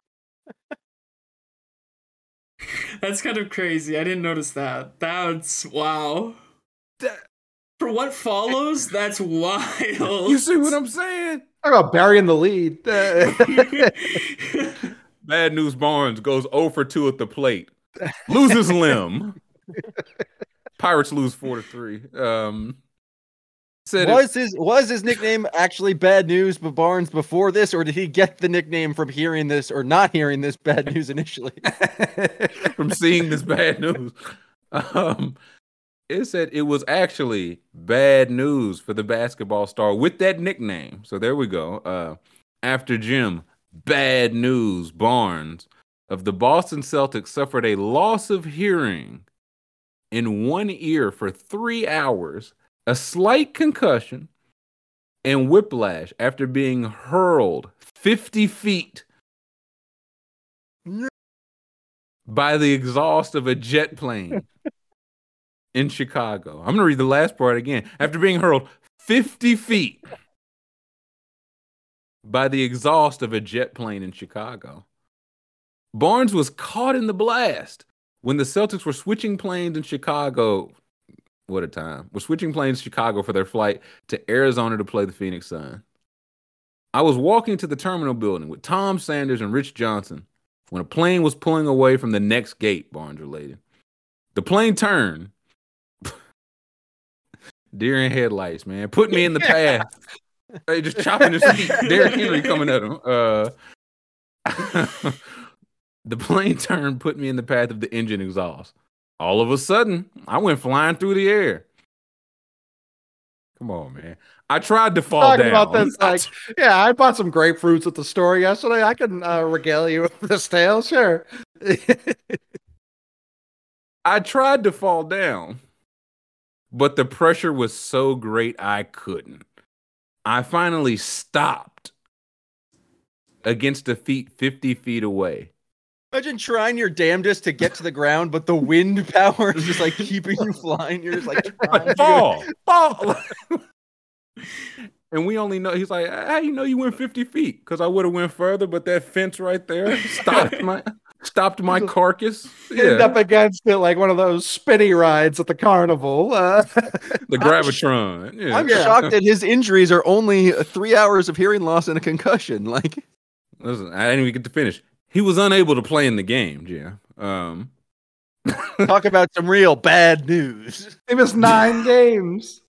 That's kind of crazy. I didn't notice that. That's wow. That- For what follows, that's wild. you see what I'm saying? talk about burying the lead. Bad news Barnes goes 0 for 2 at the plate. Loses limb. Pirates lose 4 to 3. Um said it- Was his was his nickname actually bad news but Barnes before this, or did he get the nickname from hearing this or not hearing this bad news initially? from seeing this bad news. Um, it said it was actually bad news for the basketball star with that nickname. So there we go. Uh, after Jim, bad news Barnes of the Boston Celtics suffered a loss of hearing in one ear for three hours, a slight concussion, and whiplash after being hurled 50 feet by the exhaust of a jet plane in Chicago. I'm going to read the last part again. After being hurled 50 feet by the exhaust of a jet plane in Chicago, Barnes was caught in the blast when the Celtics were switching planes in Chicago. What a time. We're switching planes to Chicago for their flight to Arizona to play the Phoenix Sun. I was walking to the terminal building with Tom Sanders and Rich Johnson when a plane was pulling away from the next gate, Barnes related. The plane turned. Deer in headlights, man. Put me in the path. They just chopping his feet. Derrick Henry coming at him. Uh, the plane turned, put me in the path of the engine exhaust. All of a sudden, I went flying through the air. Come on, man. I tried to fall Talking down. about this, like, yeah, I bought some grapefruits at the store yesterday. I can uh, regale you with this tale, sure. I tried to fall down, but the pressure was so great I couldn't. I finally stopped against a feet 50 feet away. Imagine trying your damnedest to get to the ground, but the wind power is just like keeping you flying. You're just like trying to go- Fall, fall. and we only know he's like, how you know you went 50 feet? Because I would have went further, but that fence right there stopped my stopped my carcass. End up against it like one of those spinny rides at the carnival. Uh, the gravitron. Yeah. I'm Yeah. shocked that his injuries are only three hours of hearing loss and a concussion. Like, Listen, I didn't even get to finish. He was unable to play in the game, yeah. Um, talk about some real bad news. it was nine games.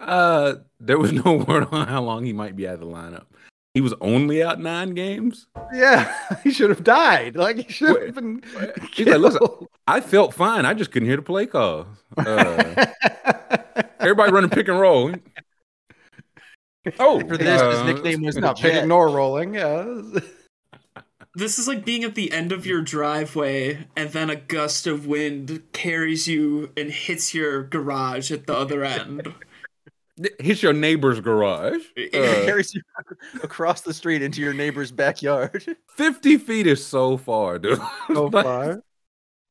uh, there was no word on how long he might be out of the lineup. He was only out nine games. Yeah, he should have died. Like he should have been. He's like, listen. I felt fine. I just couldn't hear the play calls. Uh, everybody running pick and roll. Oh, For this, his uh, nickname was not not picking nor rolling. Yeah. This is like being at the end of your driveway and then a gust of wind carries you and hits your garage at the other end. Hits your neighbor's garage. Uh, carries you across the street into your neighbor's backyard. 50 feet is so far, dude. So Like, far.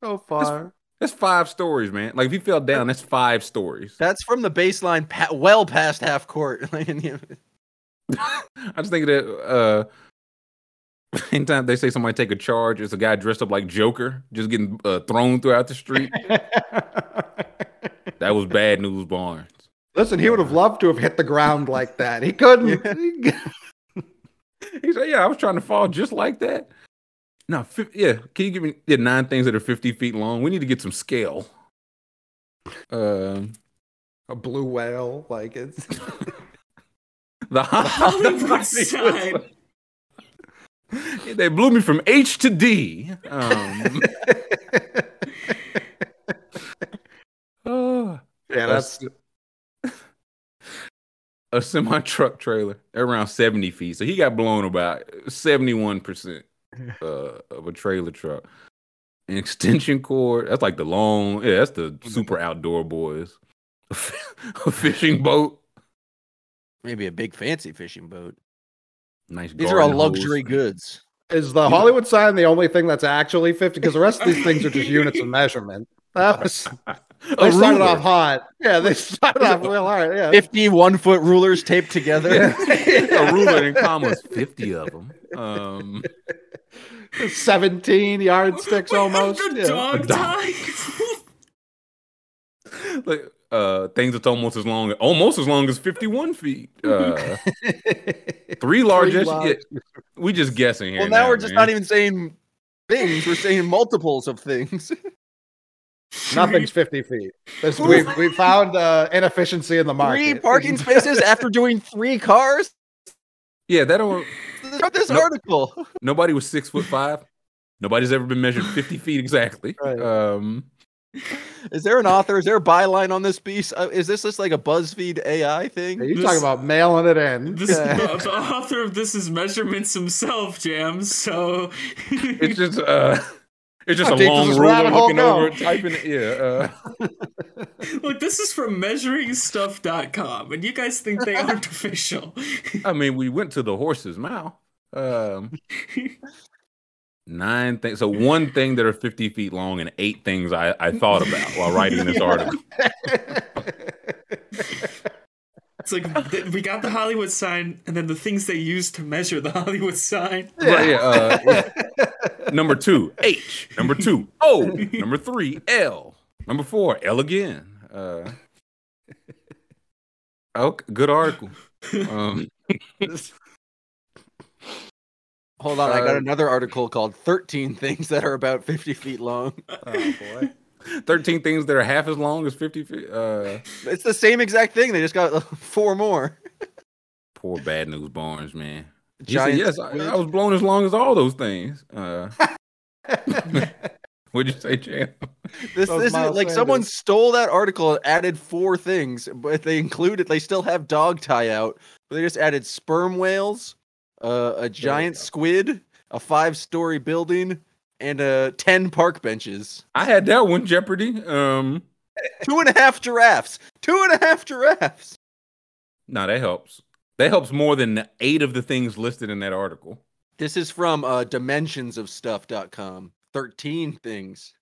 So far. That's five stories, man. Like if you fell down, that's five stories. That's from the baseline, pa- well past half court. Like, in the- I just think that uh anytime they say somebody take a charge, it's a guy dressed up like Joker, just getting uh, thrown throughout the street. that was bad news, Barnes. Listen, he would have loved to have hit the ground like that. He couldn't. He said, "Yeah, I was trying to fall just like that." No, fi- yeah. Can you give me yeah, nine things that are fifty feet long? We need to get some scale. Um, a blue whale, like it's. the Hollywood sign. they blew me from H to D. Um, oh, Yeah, that's a semi truck trailer around 70 feet. So he got blown about 71% uh, of a trailer truck. An extension cord, that's like the long, yeah, that's the super outdoor boys. a fishing boat. Maybe a big fancy fishing boat. Nice. These are all garden hose. luxury goods. Is the Hollywood sign the only thing that's actually 50? Because the rest of these things are just units of measurement. That was A they started ruler. off hot. Yeah, they started off real hard. Yeah. 51 foot rulers taped together. a ruler in commas, 50 of them. Um, 17 yardsticks Wait, almost. The Yeah. dog dog. tie. like uh things that's almost as long almost as long as 51 feet uh three largest. Three S- large- yeah, we just guessing here well, now we're just man. not even saying things, we're saying multiples of things. Nothing's 50 feet. This, we, we found uh, inefficiency in the market. Three parking spaces after doing three cars? yeah that don't From this Nope. article. nobody was six foot five nobody's ever been measured 50 feet exactly Right. um Is there an author? Is there a byline on this piece? Uh, is this just like a BuzzFeed AI thing? You This- talking about mailing it in? This, Yeah. the, the author of this is measurements himself, Jam. So it's just uh it's just How a deep does long this ruler rabbit hole looking go? over it, typing it yeah uh look, this is from measuringstuff.com, and you guys think they aren't official. i mean we went to the horse's mouth um Nine things. So one thing that are 50 feet long and eight things I, I thought about while writing this article. It's like th- we got the Hollywood sign, and then the things they use to measure the Hollywood sign. Right, yeah, uh, yeah. Number two, H. Number two, O. Number three, L. Number four, L again. Uh, okay, good article. Um, Hold on, I got Uh, another article called 13 Things That Are About 50 Feet Long. oh boy. 13 things that are half as long as 50 feet. Uh, It's the same exact thing. They just got uh, four more. poor bad news Barnes, man. He Giant said, yes, I. I was blown as long as all those things. Uh, what'd you say, Jam? This, this is Miles like someone stole that article and added four things, but they included, they still have dog tie out, but they just added sperm whales, uh, a giant squid, a five story building, and uh, 10 park benches. I had that one, Jeopardy. Um, Two and a half giraffes. Two and a half giraffes. no, that helps. That helps more than eight of the things listed in that article. This is from uh, dimensionsofstuff.com. 13 things.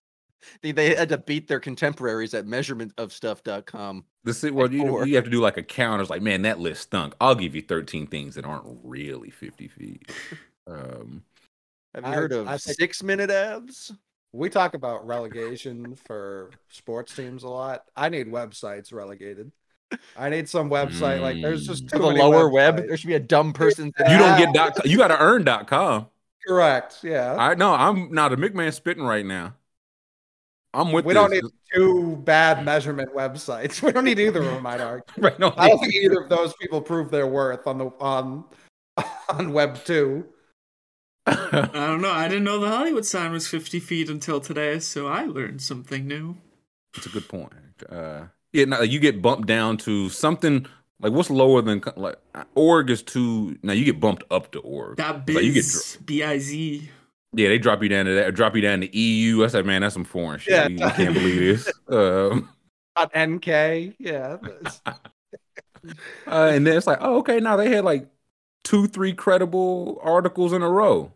They, they had to beat their contemporaries at measurementofstuff.com. The si- well, you, you have to do like a count. It's like, man, that list stunk. I'll give you 13 things that aren't really 50 feet. Um, Have you I- heard of I think- six minute abs? we talk about relegation for sports teams a lot. I need websites relegated. I need some website like there's just too the many lower web? There should be a dumb person. you don't get dot. com- You got to earn dot com. correct. Yeah, I know. I'm not a McMahon spitting right now. I'm with. we don't need two bad measurement websites. We don't need either of them. I'd argue. Right, no, I don't think either of those people prove their worth on the on on Web two. I don't know. I didn't know the Hollywood sign was 50 feet until today, so I learned something new. It's a good point. Uh, yeah, now you get bumped down to something like what's lower than like org is too. Now you get bumped up to org. That Like, you get biz, B I Z. Yeah, they drop you down to that. Drop you down to EU. I said, man, that's some foreign shit. Yeah. You, you can't believe this. Um, Not NK. Yeah. uh, and then it's like, oh, okay. Now they had like two, three credible articles in a row.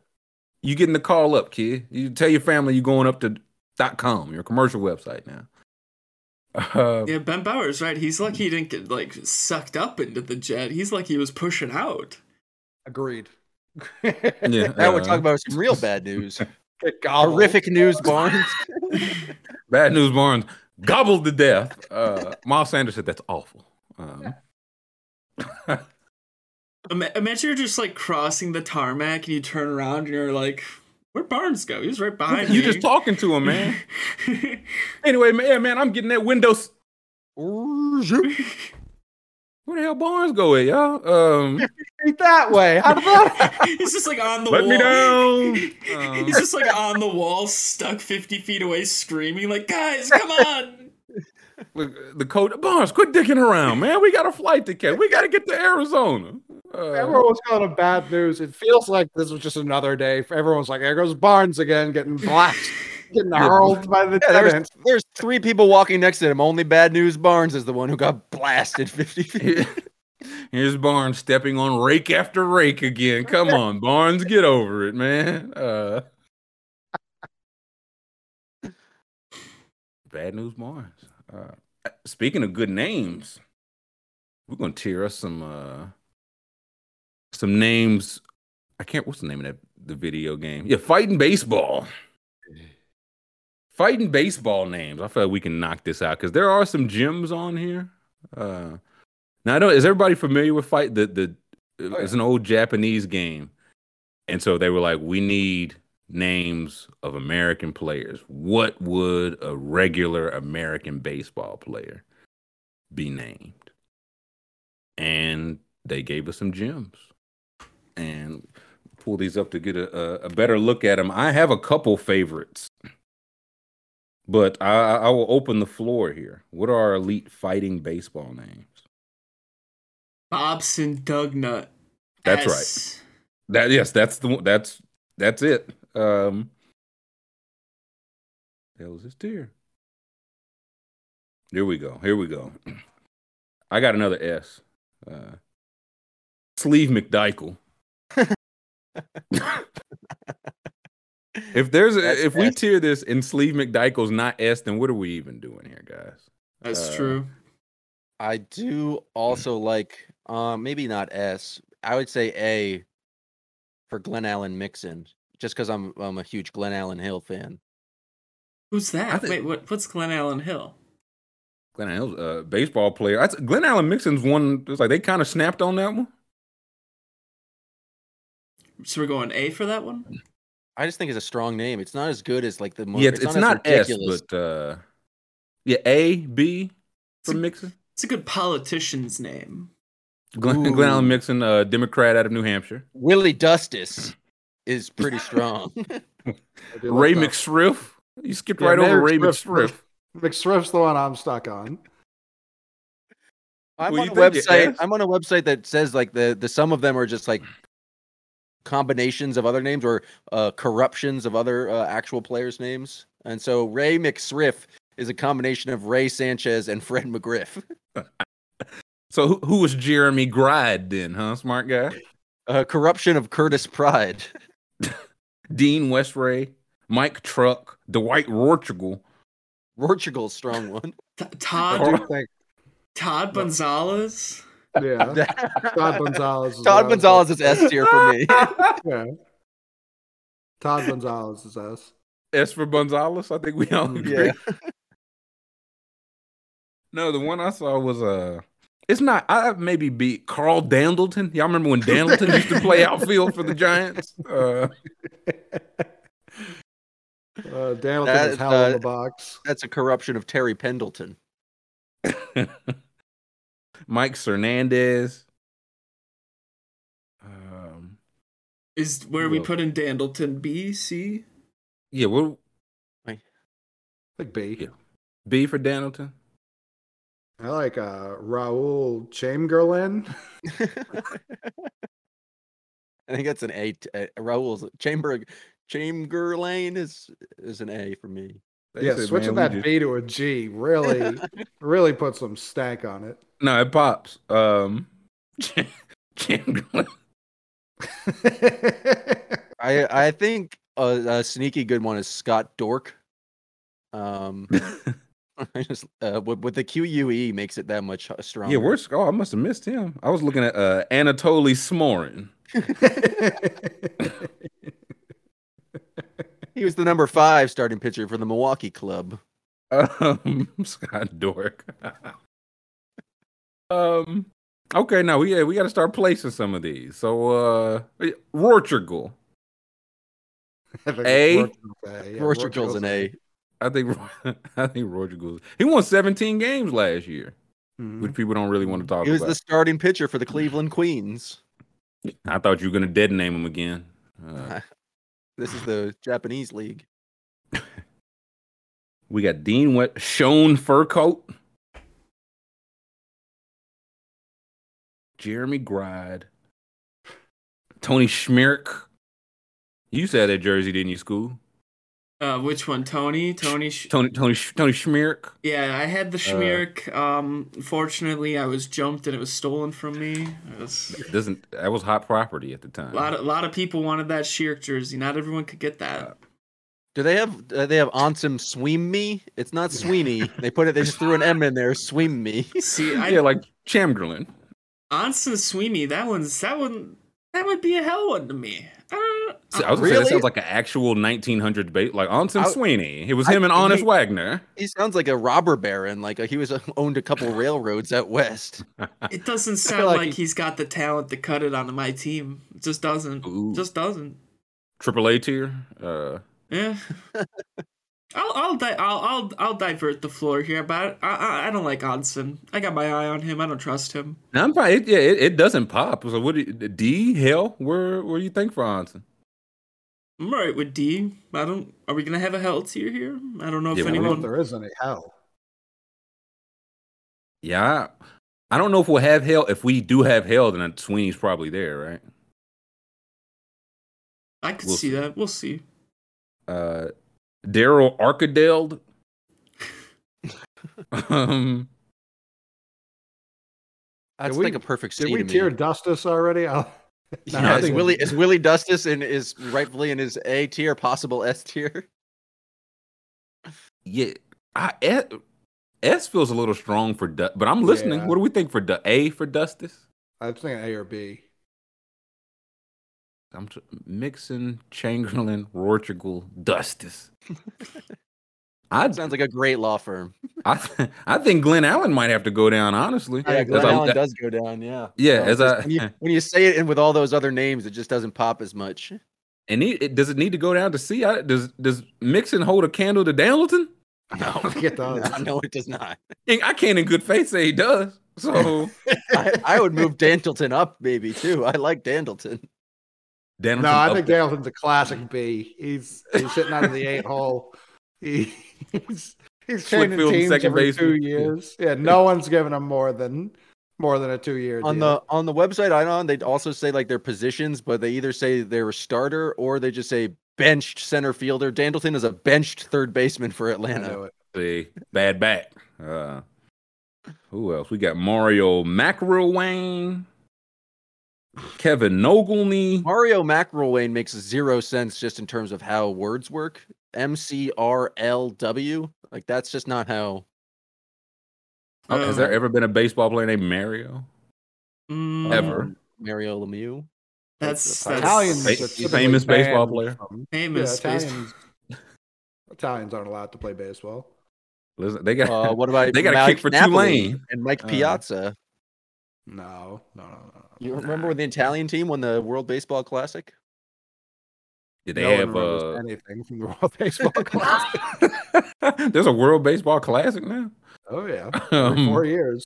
You getting the call up, kid. You tell your family you're going up to dot com, your commercial website now. Uh, Yeah, Ben Bauer's right. He's lucky he didn't get like sucked up into the jet. He's like he was pushing out. Agreed. yeah, Now we're uh, talking about some real bad news. Horrific news, Barnes. Bad news, Barnes gobbled to death. Uh, Miles Sanders said that's awful. Um, Ima- Imagine you're just like crossing the tarmac and you turn around and you're like, "Where'd Barnes go? He was right behind me. you me." just talking to him, man. Anyway, man, yeah, man, I'm getting that Windows. Where the hell Barnes go at, y'all? Um, that way. How did? He's just like on the let wall. me down. Um, He's just like on the wall, stuck 50 feet away, screaming like, "Guys, come on!" Look, the coach Barnes, quit dicking around, man. We got a flight to catch. We got to get to Arizona. Uh, Everyone's calling him bad news. It feels like this was just another day. Everyone's like, there goes Barnes again, getting blasted, getting hurled by the Yeah, there's, there's three people walking next to him. Only bad news Barnes is the one who got blasted 50 feet. Here's Barnes stepping on rake after rake again. Come on, Barnes, get over it, man. Uh, bad news, Barnes. Uh, speaking of good names, we're gonna tear us some uh, some names. I can't. What's the name of that the video game? Yeah, fighting baseball. Fighting baseball names. I feel like we can knock this out because there are some gems on here. Uh, now I don't. Is everybody familiar with fight? The the Oh, it's an old Japanese game, and so they were like, we need names of American players. What would a regular American baseball player be named? And they gave us some gems, and pull these up to get a, a, better look at them. I have a couple favorites, but I, I will open the floor here. What are our elite fighting baseball names? Bobson Dugnut. That's right. S. That yes, that's the. That's that's it. Um, hell is this tier? Here we go. Here we go. I got another S. Uh, Sleve McDichael. If there's a, That's if we S. tier this and Sleve McDichael's not S, then what are we even doing here, guys? That's Uh, true. I do also like, um, maybe not S. I would say A for Glenallen Mixon, just because I'm I'm a huge Glenallen Hill fan. Who's that? Think- Wait, what? What's Glenallen Hill? Glenn Allen's a baseball player. That's, Glenallen Mixon's one. It's like they kind of snapped on that one. So we're going A for that one. I just think it's a strong name. It's not as good as like the mo- yeah, it's, it's as not S, but uh, yeah, A B for It's a- Mixon. It's a good politician's name. Glenn, Glenn Allen Ooh. Mixon, uh, Democrat out of New Hampshire. Willie Dustice is pretty strong. Ray like. McSriff. You skipped Yeah, right over Ray Mayor Swift- McSriff. McSwift's the one I'm stuck on. I'm Well, on a website. I'm on a website that says like the the some of them are just like combinations of other names or uh, corruptions of other uh, actual players' names. And so Ray McSriff is a combination of Ray Sanchez and Fred McGriff. So who, who was Jeremy Gride then, huh? Smart guy. A corruption of Curtis Pride. Dean Westray, Mike Truck, Dwight Rortugal. Portugal's strong one. T- I Todd do Todd Gonzalez. Yeah. Todd Gonzalez. is Todd Gonzalez is S tier for me. Yeah. Todd Gonzalez is S. S for Gonzalez. I think we all Mm, agree. yeah. No, the one I saw was uh it's not I maybe beat Carl Dandleton. Y'all remember when Dandleton used to play outfield for the Giants? Uh Uh, Danielson That is is, hell in uh, the box. That's a corruption of Terry Pendleton. Mike Hernandez. Um Is where we put in Dandleton B C. yeah, what Like B. Yeah. B for Dandleton? I like uh, Raul Chamgerlain. I think that's an A. t- Uh, Raul's Chamber Chamgerlain is is an A for me. They yeah, said, switching that we B to a G really, really put some stank on it. No, it pops. Um Chamgerlain. I I think a, a sneaky good one is Scott Dourque. Um, I just uh, with, with the QUE makes it that much uh, stronger. Yeah, where's oh I must have missed him. I was looking at uh Anatoly Smorin. He was the number five starting pitcher for the Milwaukee club. Um, Scott Dourque. um. Okay, now we yeah, we got to start placing some of these. So, uh, Rortugal. I think A? Rorschach's A, yeah, Portugal's an A. I think I think Rortugal. He won 17 games last year, Mhm. which people don't really want to talk about. He was about. the starting pitcher for the Cleveland Queens. I thought you were gonna dead name him again. Uh, this is the Japanese league. we got Dean Shone, Shown Furcotte. Jeremy Gride. Tony Schmirk. You said that jersey, didn't you, school? Uh, which one? Tony? Tony? Sh- Tony Tony Sch- Tony Schmirk. yeah, I had the Uh, um, fortunately, I was jumped and it was stolen from me. It was, It doesn't that was hot property at the time. a lot of a lot of people wanted that Shirk jersey. Not everyone could get that. Do they have uh, they have Ansem Swim Me? It's not Sweeney. They put it. They just threw an M in there. Swim Me. See, I yeah, like Chamgerlain. Anson Sweeney. That one's that one. That would be a hell one to me. I don't. See, I was gonna say that Really? sounds like an actual 1900s bait, like Anson I- Sweeney. It was I- him and he- Honus Wagner. He sounds like a robber baron. Like uh, he was uh, owned a couple railroads out west. It doesn't sound like like he- he's got the talent to cut it onto my team. It just doesn't. Ooh. Just doesn't. Triple A tier. Uh, Yeah. I'll I'll, di- I'll I'll I'll divert the floor here, but I I, I don't like Onsen. I got my eye on him. I don't trust him. now I'm fine. It, yeah, it, it doesn't pop. So what? Do you, D hell? Where where do you think for Anson? I'm alright with D. I don't. Are we gonna have a hell tier here? I don't know if Yeah, I don't if anyone. there is any hell. Yeah, I, I don't know if we'll have hell. If we do have hell, then Sweeney's probably there, right? I could We'll see see. that. We'll see. Uh, Daryl Archideld. um, That's we- like a perfect Did C we to me. tier Dustice already? I- No, yeah, is think- Willie is Willie Dustice in is rightfully in his A tier, possible S tier. yeah, I S, S feels a little strong for, Du- but I'm listening. Yeah. What do we think for Du- A for Dustice? I was thinking A or B. I'm tr- mixing Chamgerlain, Rortugal, Dustice. I Sounds like a great law firm. I th- I think Glenallen might have to go down. Honestly, oh, Yeah, Glenn I- Allen does go down. Yeah, Yeah, as just I when you, when you say it and with all those other names, it just doesn't pop as much. and he, it, does it need to go down to C? I, does does Mixon hold a candle to Dandleton? I think it does. no, it does not. I can't in good faith say he does. So I, I would move Dandleton up maybe too. I like Dandleton. Dandleton No, I think there. Dandleton's a classic B. He's he's sitting out of the eight hole. He, he's he's changing teams second every two baseman. Yeah. years. Yeah, no one's giving him more than more than a two year On the on the website I'm on, they also say like their positions, but they either say they're a starter or they just say benched center fielder. Dandleton is a benched third baseman for Atlanta. know. See, bad back. Uh, who else? We got Mario McRlwain, Kevin Nogilny. Mario McRlwain makes zero sense just in terms of how words work. M C R L W, like that's just not how. Oh, has Uh, there ever been a baseball player named Mario? mm, Ever. Mario Lemieux. That's That's- that's Italians Fa- famous baseball player. famous. yeah, baseball. Italians. Italians aren't allowed to play baseball. Listen, they got Uh, what about They got a kick for Napoli Tulane. and Mike Uh, Piazza? No, no, no, no. You remember when the Italian team won the World Baseball Classic? Did they no have remembers uh anything from the World Baseball Classic. There's a World Baseball Classic now. oh yeah, Um, four years.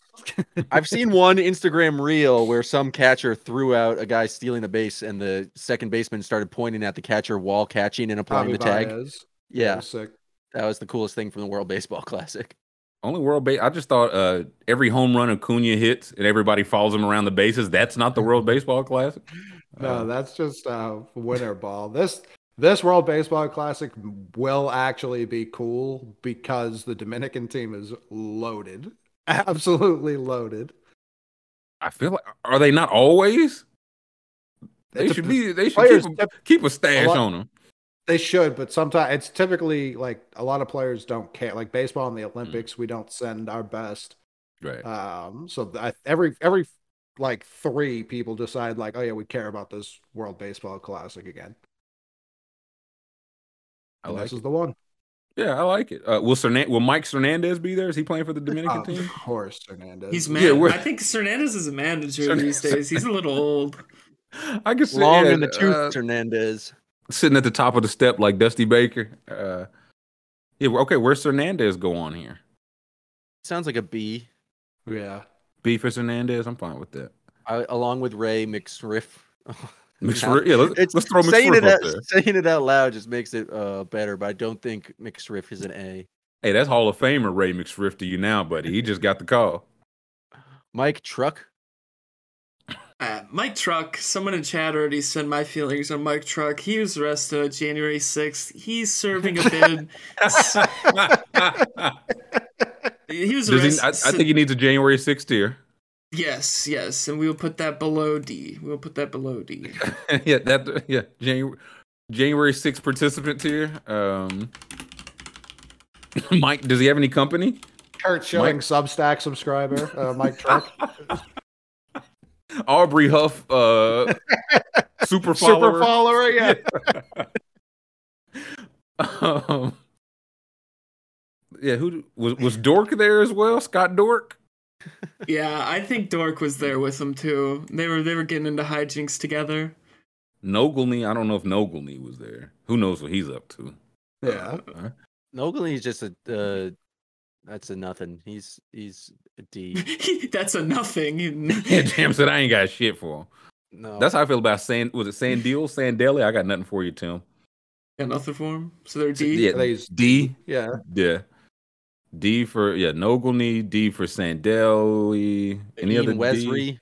I've seen one Instagram reel where some catcher threw out a guy stealing a base, and the second baseman started pointing at the catcher while catching and applying Tommy the tag. Baez. Yeah, was sick. that was the coolest thing from the World Baseball Classic. Only World Base. I just thought uh, every home run Acuna hits and everybody follows him around the bases. That's not the World Baseball Classic. No, Uh, that's just uh, winter ball. This this World Baseball Classic will actually be cool because the Dominican team is loaded, absolutely loaded. I feel like are they not always? They It's a- should be. They should keep, tip- keep a stash lot- on them. They should, but sometimes it's typically like a lot of players don't care. Like baseball and the Mm. Olympics, we don't send our best. Right. Um, so I, every every like three people decide like, oh yeah, we care about this World Baseball Classic again. I like this it. is the one. Yeah, I like it. Uh, will Cernan- Will Mike Hernandez be there? Is he playing for the Dominican Of team? Of course, Hernandez. He's is- man. Yeah, I think Hernandez is a manager Hernandez- these days. He's a little old. I guess Long yeah, in the tooth, uh, Hernandez. Sitting at the top of the step like Dusty Baker. Uh, yeah, okay. Where's Hernandez go on here? Sounds like a B. Yeah. Beef is Hernandez. I'm fine with that. I, along with Ray McSriff. McSriff, yeah, let's, It's let's throw saying it up out, there. saying it out loud just makes it uh, better, but I don't think McSriff is an A. Hey, that's Hall of Famer Ray McSriff to you now, buddy. He just got the call. Mike Truk. Uh, Mike Truk, someone in chat already said my feelings on Mike Truk. He was arrested January 6th. He's serving a bid. he was arrested. he, I, I think he needs a January 6th tier. yes, yes, and we will put that below D. We will put that below D. yeah, that yeah, January January 6th participant tier. Um Mike, does he have any company? Curt Schilling Substack subscriber, uh, Mike Truk. Aubrey Huff, uh super Super follower. follower, yeah. um, yeah, who was was Dourque there as well? Scott Dourque? Yeah, I think Dourque was there with him too. They were they were getting into hijinks together. Nogilny, I don't know if Nogilny was there. Who knows what he's up to? Yeah. Uh, Nogley's just a uh, that's a nothing. He's he's a D. That's a nothing. yeah, Jam said I ain't got shit for him. No, That's how I feel about Sand. Was it Sandil? Sandelli? I got nothing for you, Tim. Got nothing for him. So they're D. Yeah, They use- D. Yeah. Yeah. D for yeah, Nogilny. D for Sandelli. Any Ian other D?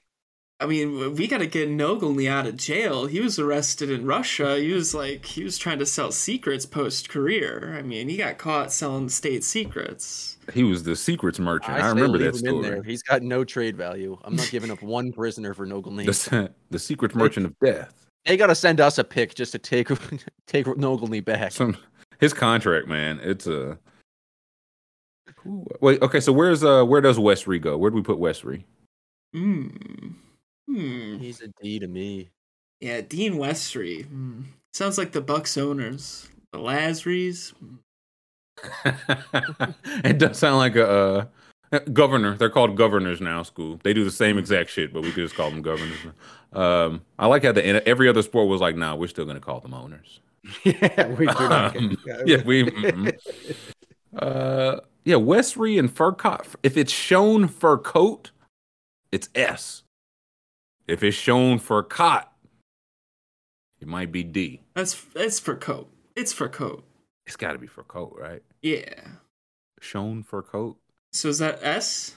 Wesry. I mean, we got to get Nogilny out of jail. He was arrested in Russia. He was like, he was trying to sell secrets post career. I mean, he got caught selling state secrets. He was the secrets merchant. I, say remember leave that him in story. there. He's got no trade value. I'm not giving up one prisoner for Nogley. The, the secret merchant of death. They got to send us a pick just to take take Nogley back. Some his contract, man. It's a. Wait, okay. So where's uh where does Westry go? Where do we put Westry? Hmm. Hmm. He's a D to me. Yeah, Dean Westry. Hmm. Sounds like the Bucks owners. The Lasries. it does sound like a uh, governor. They're called governors now. School. They do the same exact shit, but we could just call them governors. Um, I like how the every other sport was like, nah, we're still gonna call them owners. Yeah, we do not Um, yeah, we. mm-mm. uh, yeah, Westry and fur coat. If it's shown fur coat, it's S. If it's shown for cot, it might be D. That's it's for coat. It's for coat. It's got to be for coat, right? Yeah. Shown for coat. So is that S?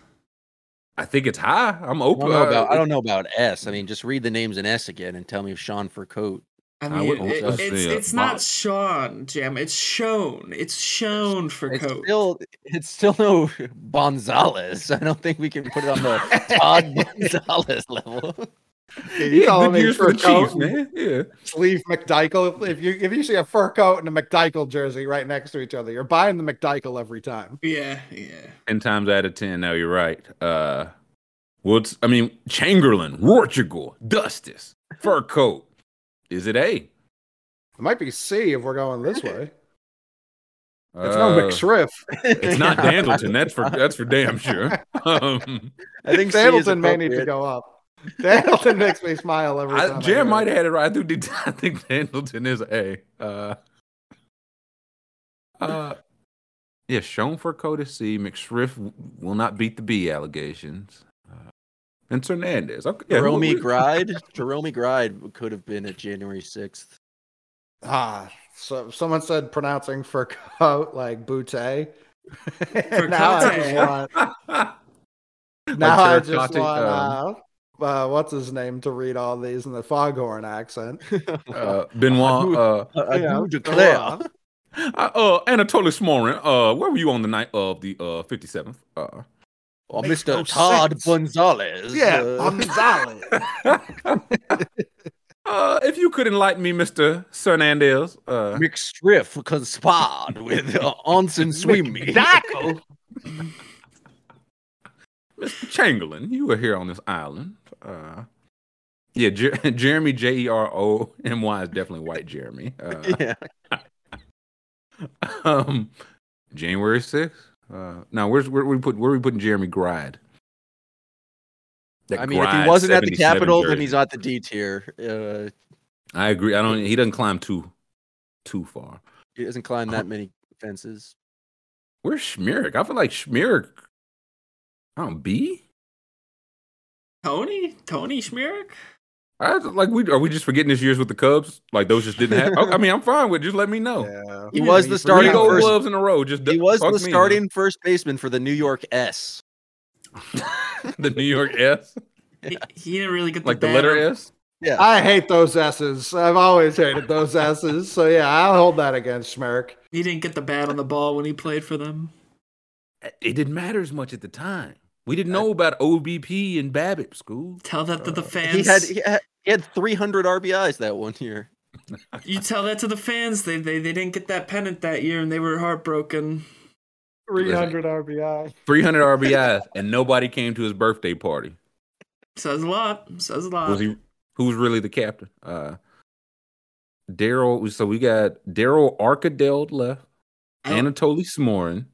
I think it's high. I'm I open. don't, know uh, about, I don't know about S. I mean, just read the names in S again and tell me if Sean Furcotte. I I mean, would it- also it's say, it's not Bob. Sean, Jam. It's shown. It's shown for It's coat. still it's still no Bonzalez. I don't think we can put it on the Todd Gonzalez level. Yeah, you Yeah, calling good for fur the coat man. Yeah. Sleve McDichael. If you if you see a fur coat and a McDichael jersey right next to each other, you're buying the McDichael every time. yeah, yeah. Ten times out of ten. No, you're right. Uh, well, it's, I mean, Chamgerlain, Rortugal, Dustice, fur coat. Is it A? It might be C if we're going this way. It's Uh, no McSriff. It's not Yeah. Dandleton. That's for that's for damn sure. Um, I think C Dandleton may need to go up. Dandleton makes me smile every time. I, I Jam hear might have had it right. I do. need- I think Dandleton is A. Uh, uh, yeah, shown for code is C. McSriff will not beat the B allegations. Uh, and Hernandez. Okay, yeah, Jerome Gride. Jerome Gride could have been at January sixth. Ah, so someone said pronouncing for coat like bootay. Furcote. now I just want, now I just terracotta, want um, uh, uh, what's his name to read all these in the foghorn accent. uh, Benoit. Uh, I Yeah, do go declare. on. uh, uh, Anatoly Smorin. Uh, where were you on the night of the uh 57th? Uh, Or Makes Mr. no Todd sense. Gonzalez. Yeah, uh, Gonzalez. uh, if you could enlighten me, Mister Hernandez. Uh, McSriff conspired with uh, Onson Sweemey. McDichael. Mr. Chamgerlain, you were here on this island. Uh, yeah, Jer- Jeremy J E R O M Y is definitely white Jeremy. Uh, yeah. um, January sixth. Uh, now where's where we put where we putting Jeremy Gride? That I mean, if he wasn't at the Capitol, then he's at the D tier. Uh, I agree. I don't. He doesn't climb too too far. he doesn't climb that many fences. Where's Schmierk? I feel like Schmierk. I don't B. Tony? Tony Schmierik? I like we are we just forgetting this year's with the Cubs? Like those just didn't happen. I mean, I'm fine with. it. Just let me know. Yeah. He was the you Three starting gold first. gloves in a row. Just He was fuck the me, starting first baseman for the New York S. the New York S. He, he didn't really get the Like the bad letter on- S? Yeah. I hate those S's. I've always hated those S's. So yeah, I'll hold that against Schmerk. He didn't get the bat on the ball when he played for them. It didn't matter as much at the time. We didn't know about OBP and BABIP school. Tell that to the fans. he had he had he had 300 RBIs that one year. you tell that to the fans. They, they they didn't get that pennant that year, and they were heartbroken. 300 RBI. 300 RBIs, and nobody came to his birthday party. Says a lot. Says a lot. Was he? Who was really the captain? Uh, Daryl. So we got Daryl Archideld left. Anatoly Smorin.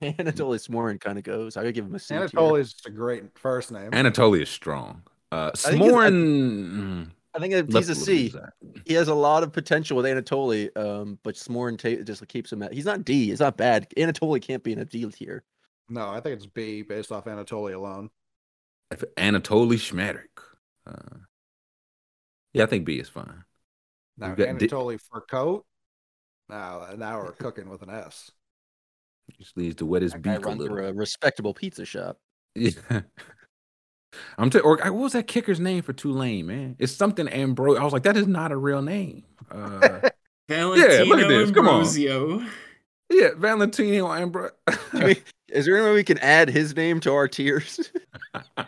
Anatoly Smorin kind of goes. I would give him a C. tier. Anatoly's a great first name. Anatoly is strong. Uh, think he's- I- Smorin. mm, I think that left he's a little C. bit of that. He has a lot of potential with Anatoly, um, but Smorin ta- just keeps him at. He's not D. He's not bad. Anatoly can't be in a D tier. No, I think it's B based off Anatoly alone. If Anatoly Schmadrick. Uh, yeah, I think B is fine. Now We've got Di- Anatoly Furcoat. Now, now we're cooking with an S. Just needs to wet his That guy beak a runs little. for a respectable pizza shop. Yeah. I'm t- or what was that kicker's name for Tulane, man? It's something Ambrose. I was like, that is not a real name. Uh, Valentino look at this, come on. Ambrosio. yeah, Valentino Ambrose. Can is there any way we can add his name to our tiers? I,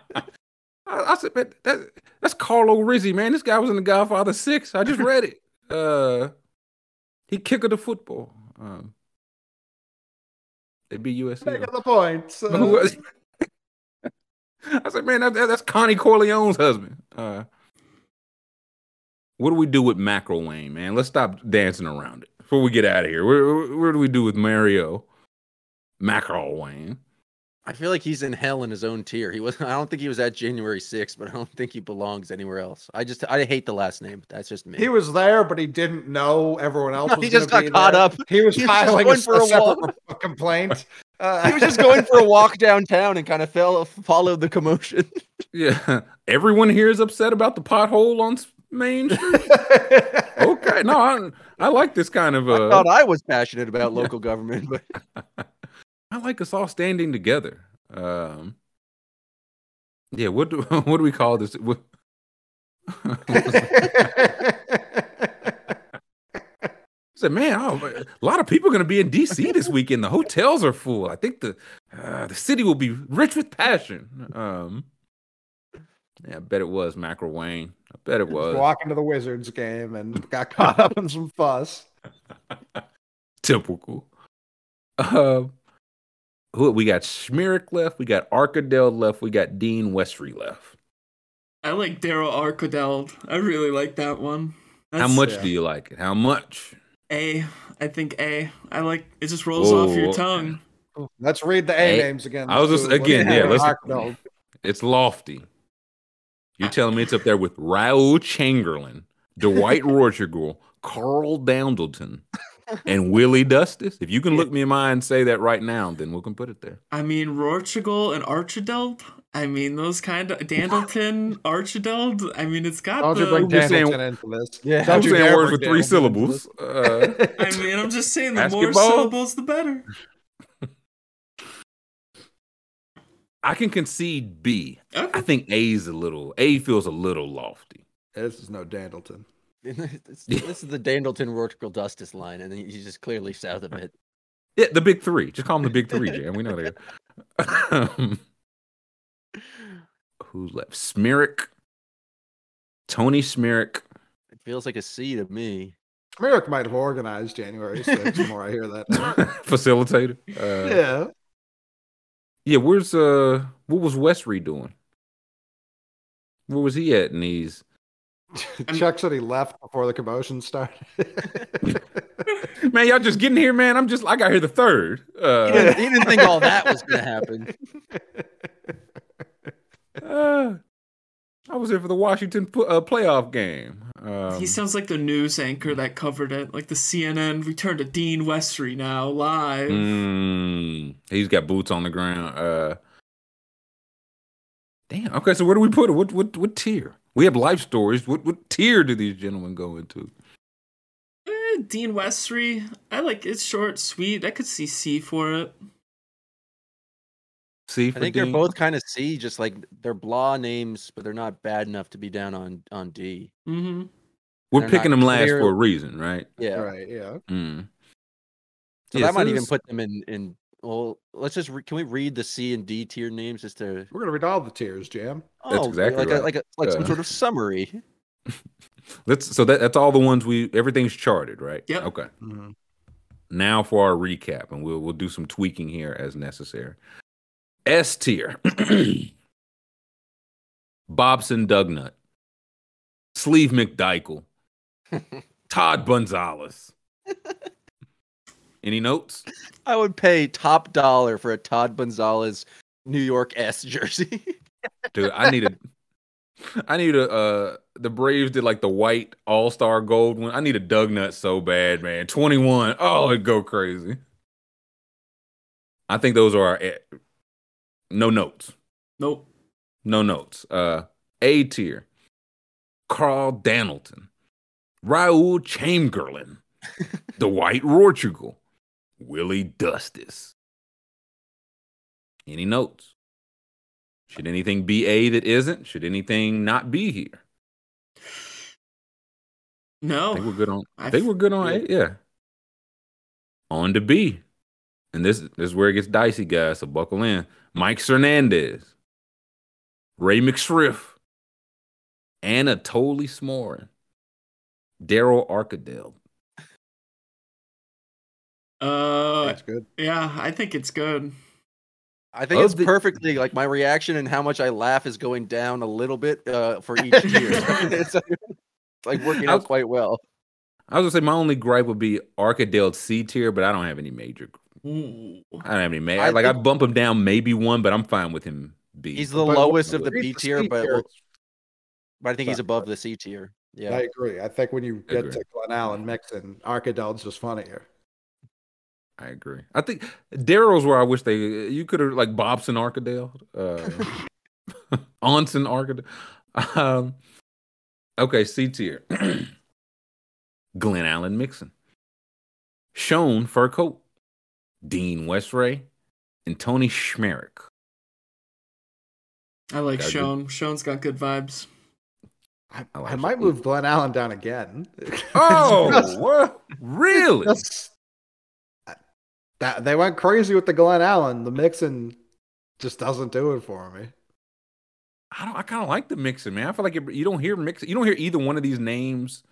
I said, man, that, that's Carlo Rizzi, man. This guy was in The Godfather Six. I just read it. Uh, he kicked the football. Um, they beat USC. Though. the points. Uh, I said, man, that, that- that's Connie Corleone's husband. Uh, what do we do with McRlwain, man? Let's stop dancing around it before we get out of here. Where, where, do we do with Mario McRlwain? I feel like he's in hell in his own tier. He was. I don't think he was at January 6th, but I don't think he belongs anywhere else. I just. I hate the last name. That's just me. he was there, but he didn't know everyone else No, was he just got be caught there. up. He was He was just filing going a, for a separate walk. complaint. Uh, he was just going for a walk downtown and kind of fell followed the commotion. Yeah, everyone here is upset about the pothole on Main Street. okay, no, I, I like this kind of. I Uh, thought I was passionate about local government, but I like us all standing together. Um, yeah, what do what do we call this? What, said, man, oh, a lot of people are going to be in DC this weekend. The hotels are full. I think the uh, the city will be rich with passion. Um, yeah, I bet it was McRlwain. I bet it was walking to the Wizards game and got caught up in some fuss. typical. Uh, who we got? Schmierich left. We got Arkadell left. We got Dean Westry left. I like Daryl Archideld. I really like that one. How much yeah. do you like it? How much? A. I think A. I like it. Just rolls off your tongue. Let's read the A Hey, names again. I was just- do- again, yeah, let's- Arkdell. It's lofty. You're telling me it's up there with Raul Chamgerlain, Dwight Rorschach, Carl Dandleton, and Willie Dustice? If you can look me in my eye and say that right now, then we can put it there. I mean, Rortugal and Archideld. I mean, those kind of Dandleton, Archideld. I mean, it's got Don't the. you bring just saying- into this? Yeah. Don't I'm you saying words with three Dandleton syllables. Uh. I mean, I'm just saying, the more Basketball? syllables, the better. I can concede B. Okay. I think A is a little, A feels a little lofty. this is no Dandleton. this, this is the Dandleton Rortugal Dustice line, and then he's just clearly south of it. Yeah, the big three. Just call them the big three, Jam. We know they. Um, who's left? Smirrick, Tony Smirrick. It feels like a C to me. Merrick might have organized January 6th the more I hear that. facilitator. Uh, yeah. yeah. yeah, where's uh what was Westry doing? Where was he at in these? Chuck said he left before the commotion started. Man, y'all just getting here, man. I'm just I got here the third. He Uh, didn't, he didn't think all that was going to happen. uh, I was here for the Washington pl- uh, playoff game. Um, he sounds like the news anchor that covered it, like the CNN. Return to Dean Westry now live. Mm, he's got boots on the ground. Uh, damn. Okay, so where do we put it? What what what tier? We have life stories. What what tier do these gentlemen go into? Eh, Dean Westry. I like it's short, sweet. I could see C for it. C I for think Dean. they're both kind of C, just like they're blah names, but they're not bad enough to be down on on D. Mm-hmm. We're they're picking not them last clear- for a reason, right? Yeah. Right. Yeah. Mm. So Yeah, that might even put them in in. Well, let's just re- can we read the C and D tier names just to We're gonna read all the tiers, Jam. That's oh, exactly like right. a, like a, like some Uh, sort of summary. Let's. So that, that's all the ones we. Everything's charted, right? Yeah. Okay. Mm-hmm. Now for our recap, and we'll we'll do some tweaking here as necessary. S tier. Bobson Dugnutt, Sleve McDichael, Todd Gonzalez. Any notes? I would pay top dollar for a Todd Gonzalez New York S jersey. Dude, I need a I need a uh the Braves did like the white all-star gold one. I need a Dugnutt so bad, man. 21. Oh, it'd go crazy. I think those are our eh, no notes. Nope. No notes. Uh A tier. Carl Dandleton. Raul Chamgerlain. Dwight Rortugal. Willie Dustice. Any notes? Should anything be A that isn't? Should anything not be here? No. They we're good on. I think we're good on A. Yeah. On to B, and this, this is where it gets dicey, guys. So buckle in. Mike Hernandez, Ray McSriff, Anatoly Smorin, Daryl Arkadell. Uh, That's good. yeah, I think it's good. I think Of it's the- perfectly like my reaction and how much I laugh is going down a little bit uh, for each tier. it's, like, it's like working out was- quite well. I was gonna say my only gripe would be Arkadell C tier, but I don't have any major. Ooh. I don't have any major. I like I bump him down maybe one, but I'm fine with him B. He's the But lowest of the B tier, but, but I think he's above the C tier. Yeah. I agree. I think when you get Agree. to Glenallen Mixon, Arkadel's just funnier. I agree. I think Daryl's where I wish they you could have like Bobson Arkadale, uh Onson Arkadale. Um okay, C tier. Glenallen Mixon. Sean Furcotte, Dean Westray, and Tony Schmerich. I like Gotta do- Sean. Sean's got good vibes. I, I like I might move Glenallen down again. Oh, Just- what? Really? just- that they went crazy with the Glenallen. The Mixon just doesn't do it for me. I don't. I kind of like the Mixon, man. I feel like it, you don't hear Mixon. You don't hear either one of these names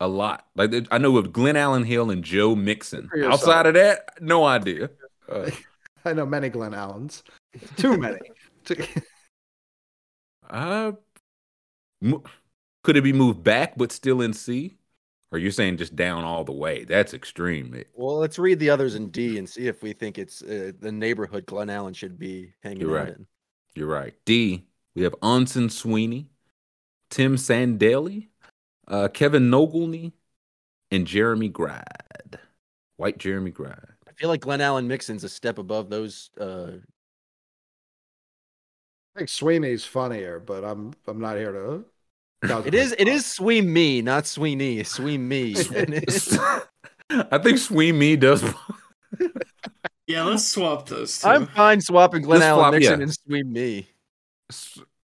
a lot. Like I know of Glenallen Hill and Joe Mixon. Outside of that, no idea. Uh, I know many Glen Allens. Too many. Uh, could it be moved back but still in C? Or you're saying just down all the way? That's extreme. Well, let's read the others in D and see if we think it's uh, the neighborhood Glenallen should be hanging You're out right. in. You're right. D. We have Onson Sweeney, Tim Sandelli, uh, Kevin Nogilny, and Jeremy Gride. White Jeremy Gride. I feel like Glenallen Mixon's a step above those. Uh, I think Sweeney's funnier, but I'm I'm not here to. It is it is Swee Me, not Sweeney. Swee Me. And it's- I think Sweeney does. Yeah, let's swap those two. I'm fine swapping Glen Just Allen swap- Mixon yeah. and Swee Me.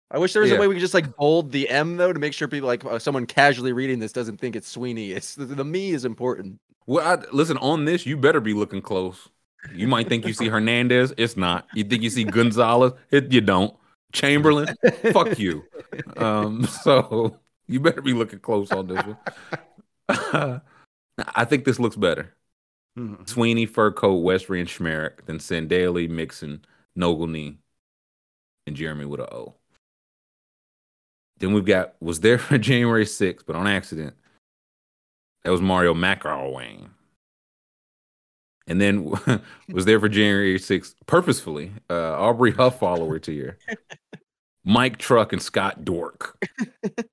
I wish there was Yeah. a way we could just like bold the M though to make sure people like uh, someone casually reading this doesn't think it's Sweeney. It's the, the me is important. Well, I, listen on this. You better be looking close. You might think you see Hernandez. It's not. You think you see Gonzalez. It, you don't. Chamberlain. fuck you. Um, so you better be looking close on this one. I think this looks better. Mhm. Sweeney, Furcotte, Westry, and Schmerich, then Sandali, Mixon, Nogilny, and Jeremy with a O. Then we've got was there for January 6th, but on accident. That was Mario McRlwain. And then was there for January 6th purposefully. Uh, Aubrey Huff follower tier. Mike Truk and Scott Dourque.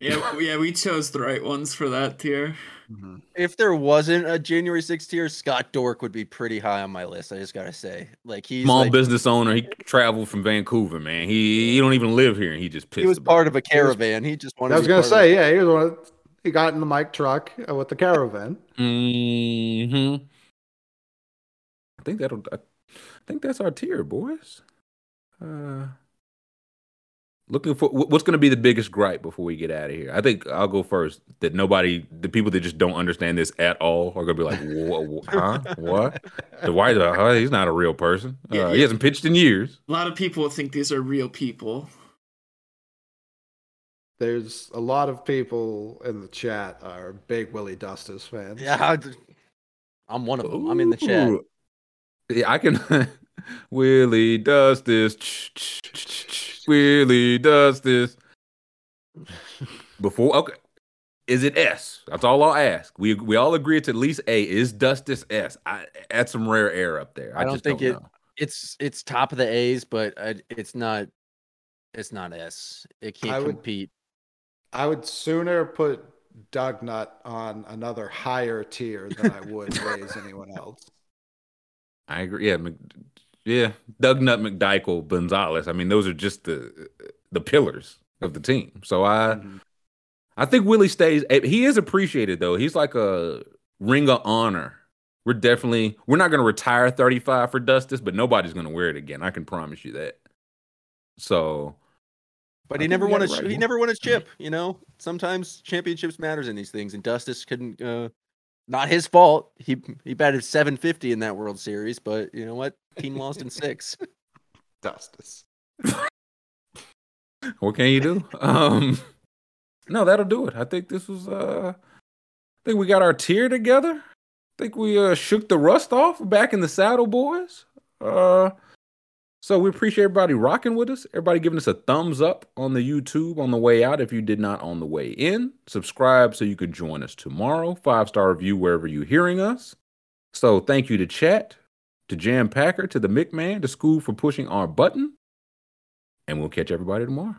yeah, yeah, we chose the right ones for that tier. Mhm. If there wasn't a January 6th tier, Scott Dourque would be pretty high on my list. I just gotta say, like he's Small like, business owner. He traveled from Vancouver, man. He he don't even live here and he just pissed. he was part of a caravan. He just wanted. I was to be gonna part of say, yeah, he was one. Of, he got in the mic truck uh, with the caravan. hmm I think that'll. I think that's our tier, boys. Uh, looking for what's going to be the biggest gripe before we get out of here. I think I'll go first. That nobody, the people that just don't understand this at all, are going to be like, "What? Huh? What? The White? Uh, he's not a real person. Uh, Yeah, He hasn't pitched in years." A lot of people think these are real people. There's a lot of people in the chat are big Willie Dustice fans. Yeah, I, am one of them. I'm in the chat. Ooh. Yeah, I can. Willie does this. Willie does this. Before okay, is it S? That's all I'll ask. We we all agree it's at least A. Is Dustice S? I add some rare air up there. I, I don't just think don't it- know. It's it's top of the A's, but I, it's not. It's not S. It can't I would- compete. I would sooner put Dugnutt on another higher tier than I would raise anyone else. I agree. Yeah, Mc, yeah. Doug Nut, McDichael, Gonzalez. I mean, those are just the the pillars of the team. So I Mhm. I think Willie stays. eh, He is appreciated though. He's like a ring of honor. We're definitely we're not going to retire 35 for Dustice, but nobody's going to wear it again. I can promise you that. So But I he never won a right, he never won his chip. You know, sometimes championships matters in these things, and Dustice couldn't. Uh, not his fault. He he batted 750 in that World Series, but you know what? Team lost in six. Dustice. what can you do? Um No, that'll do it. I think this was uh I think we got our tier together. I think we uh shook the rust off back in the saddle, boys. Uh so we appreciate everybody rocking with us. Everybody giving us a thumbs up on the YouTube on the way out if you did not on the way in. Subscribe so you can join us tomorrow. Five star review wherever you're hearing us. So thank you to chat, to Jam Packer, to the McMahon, to Scoob for pushing our button. And we'll catch everybody tomorrow.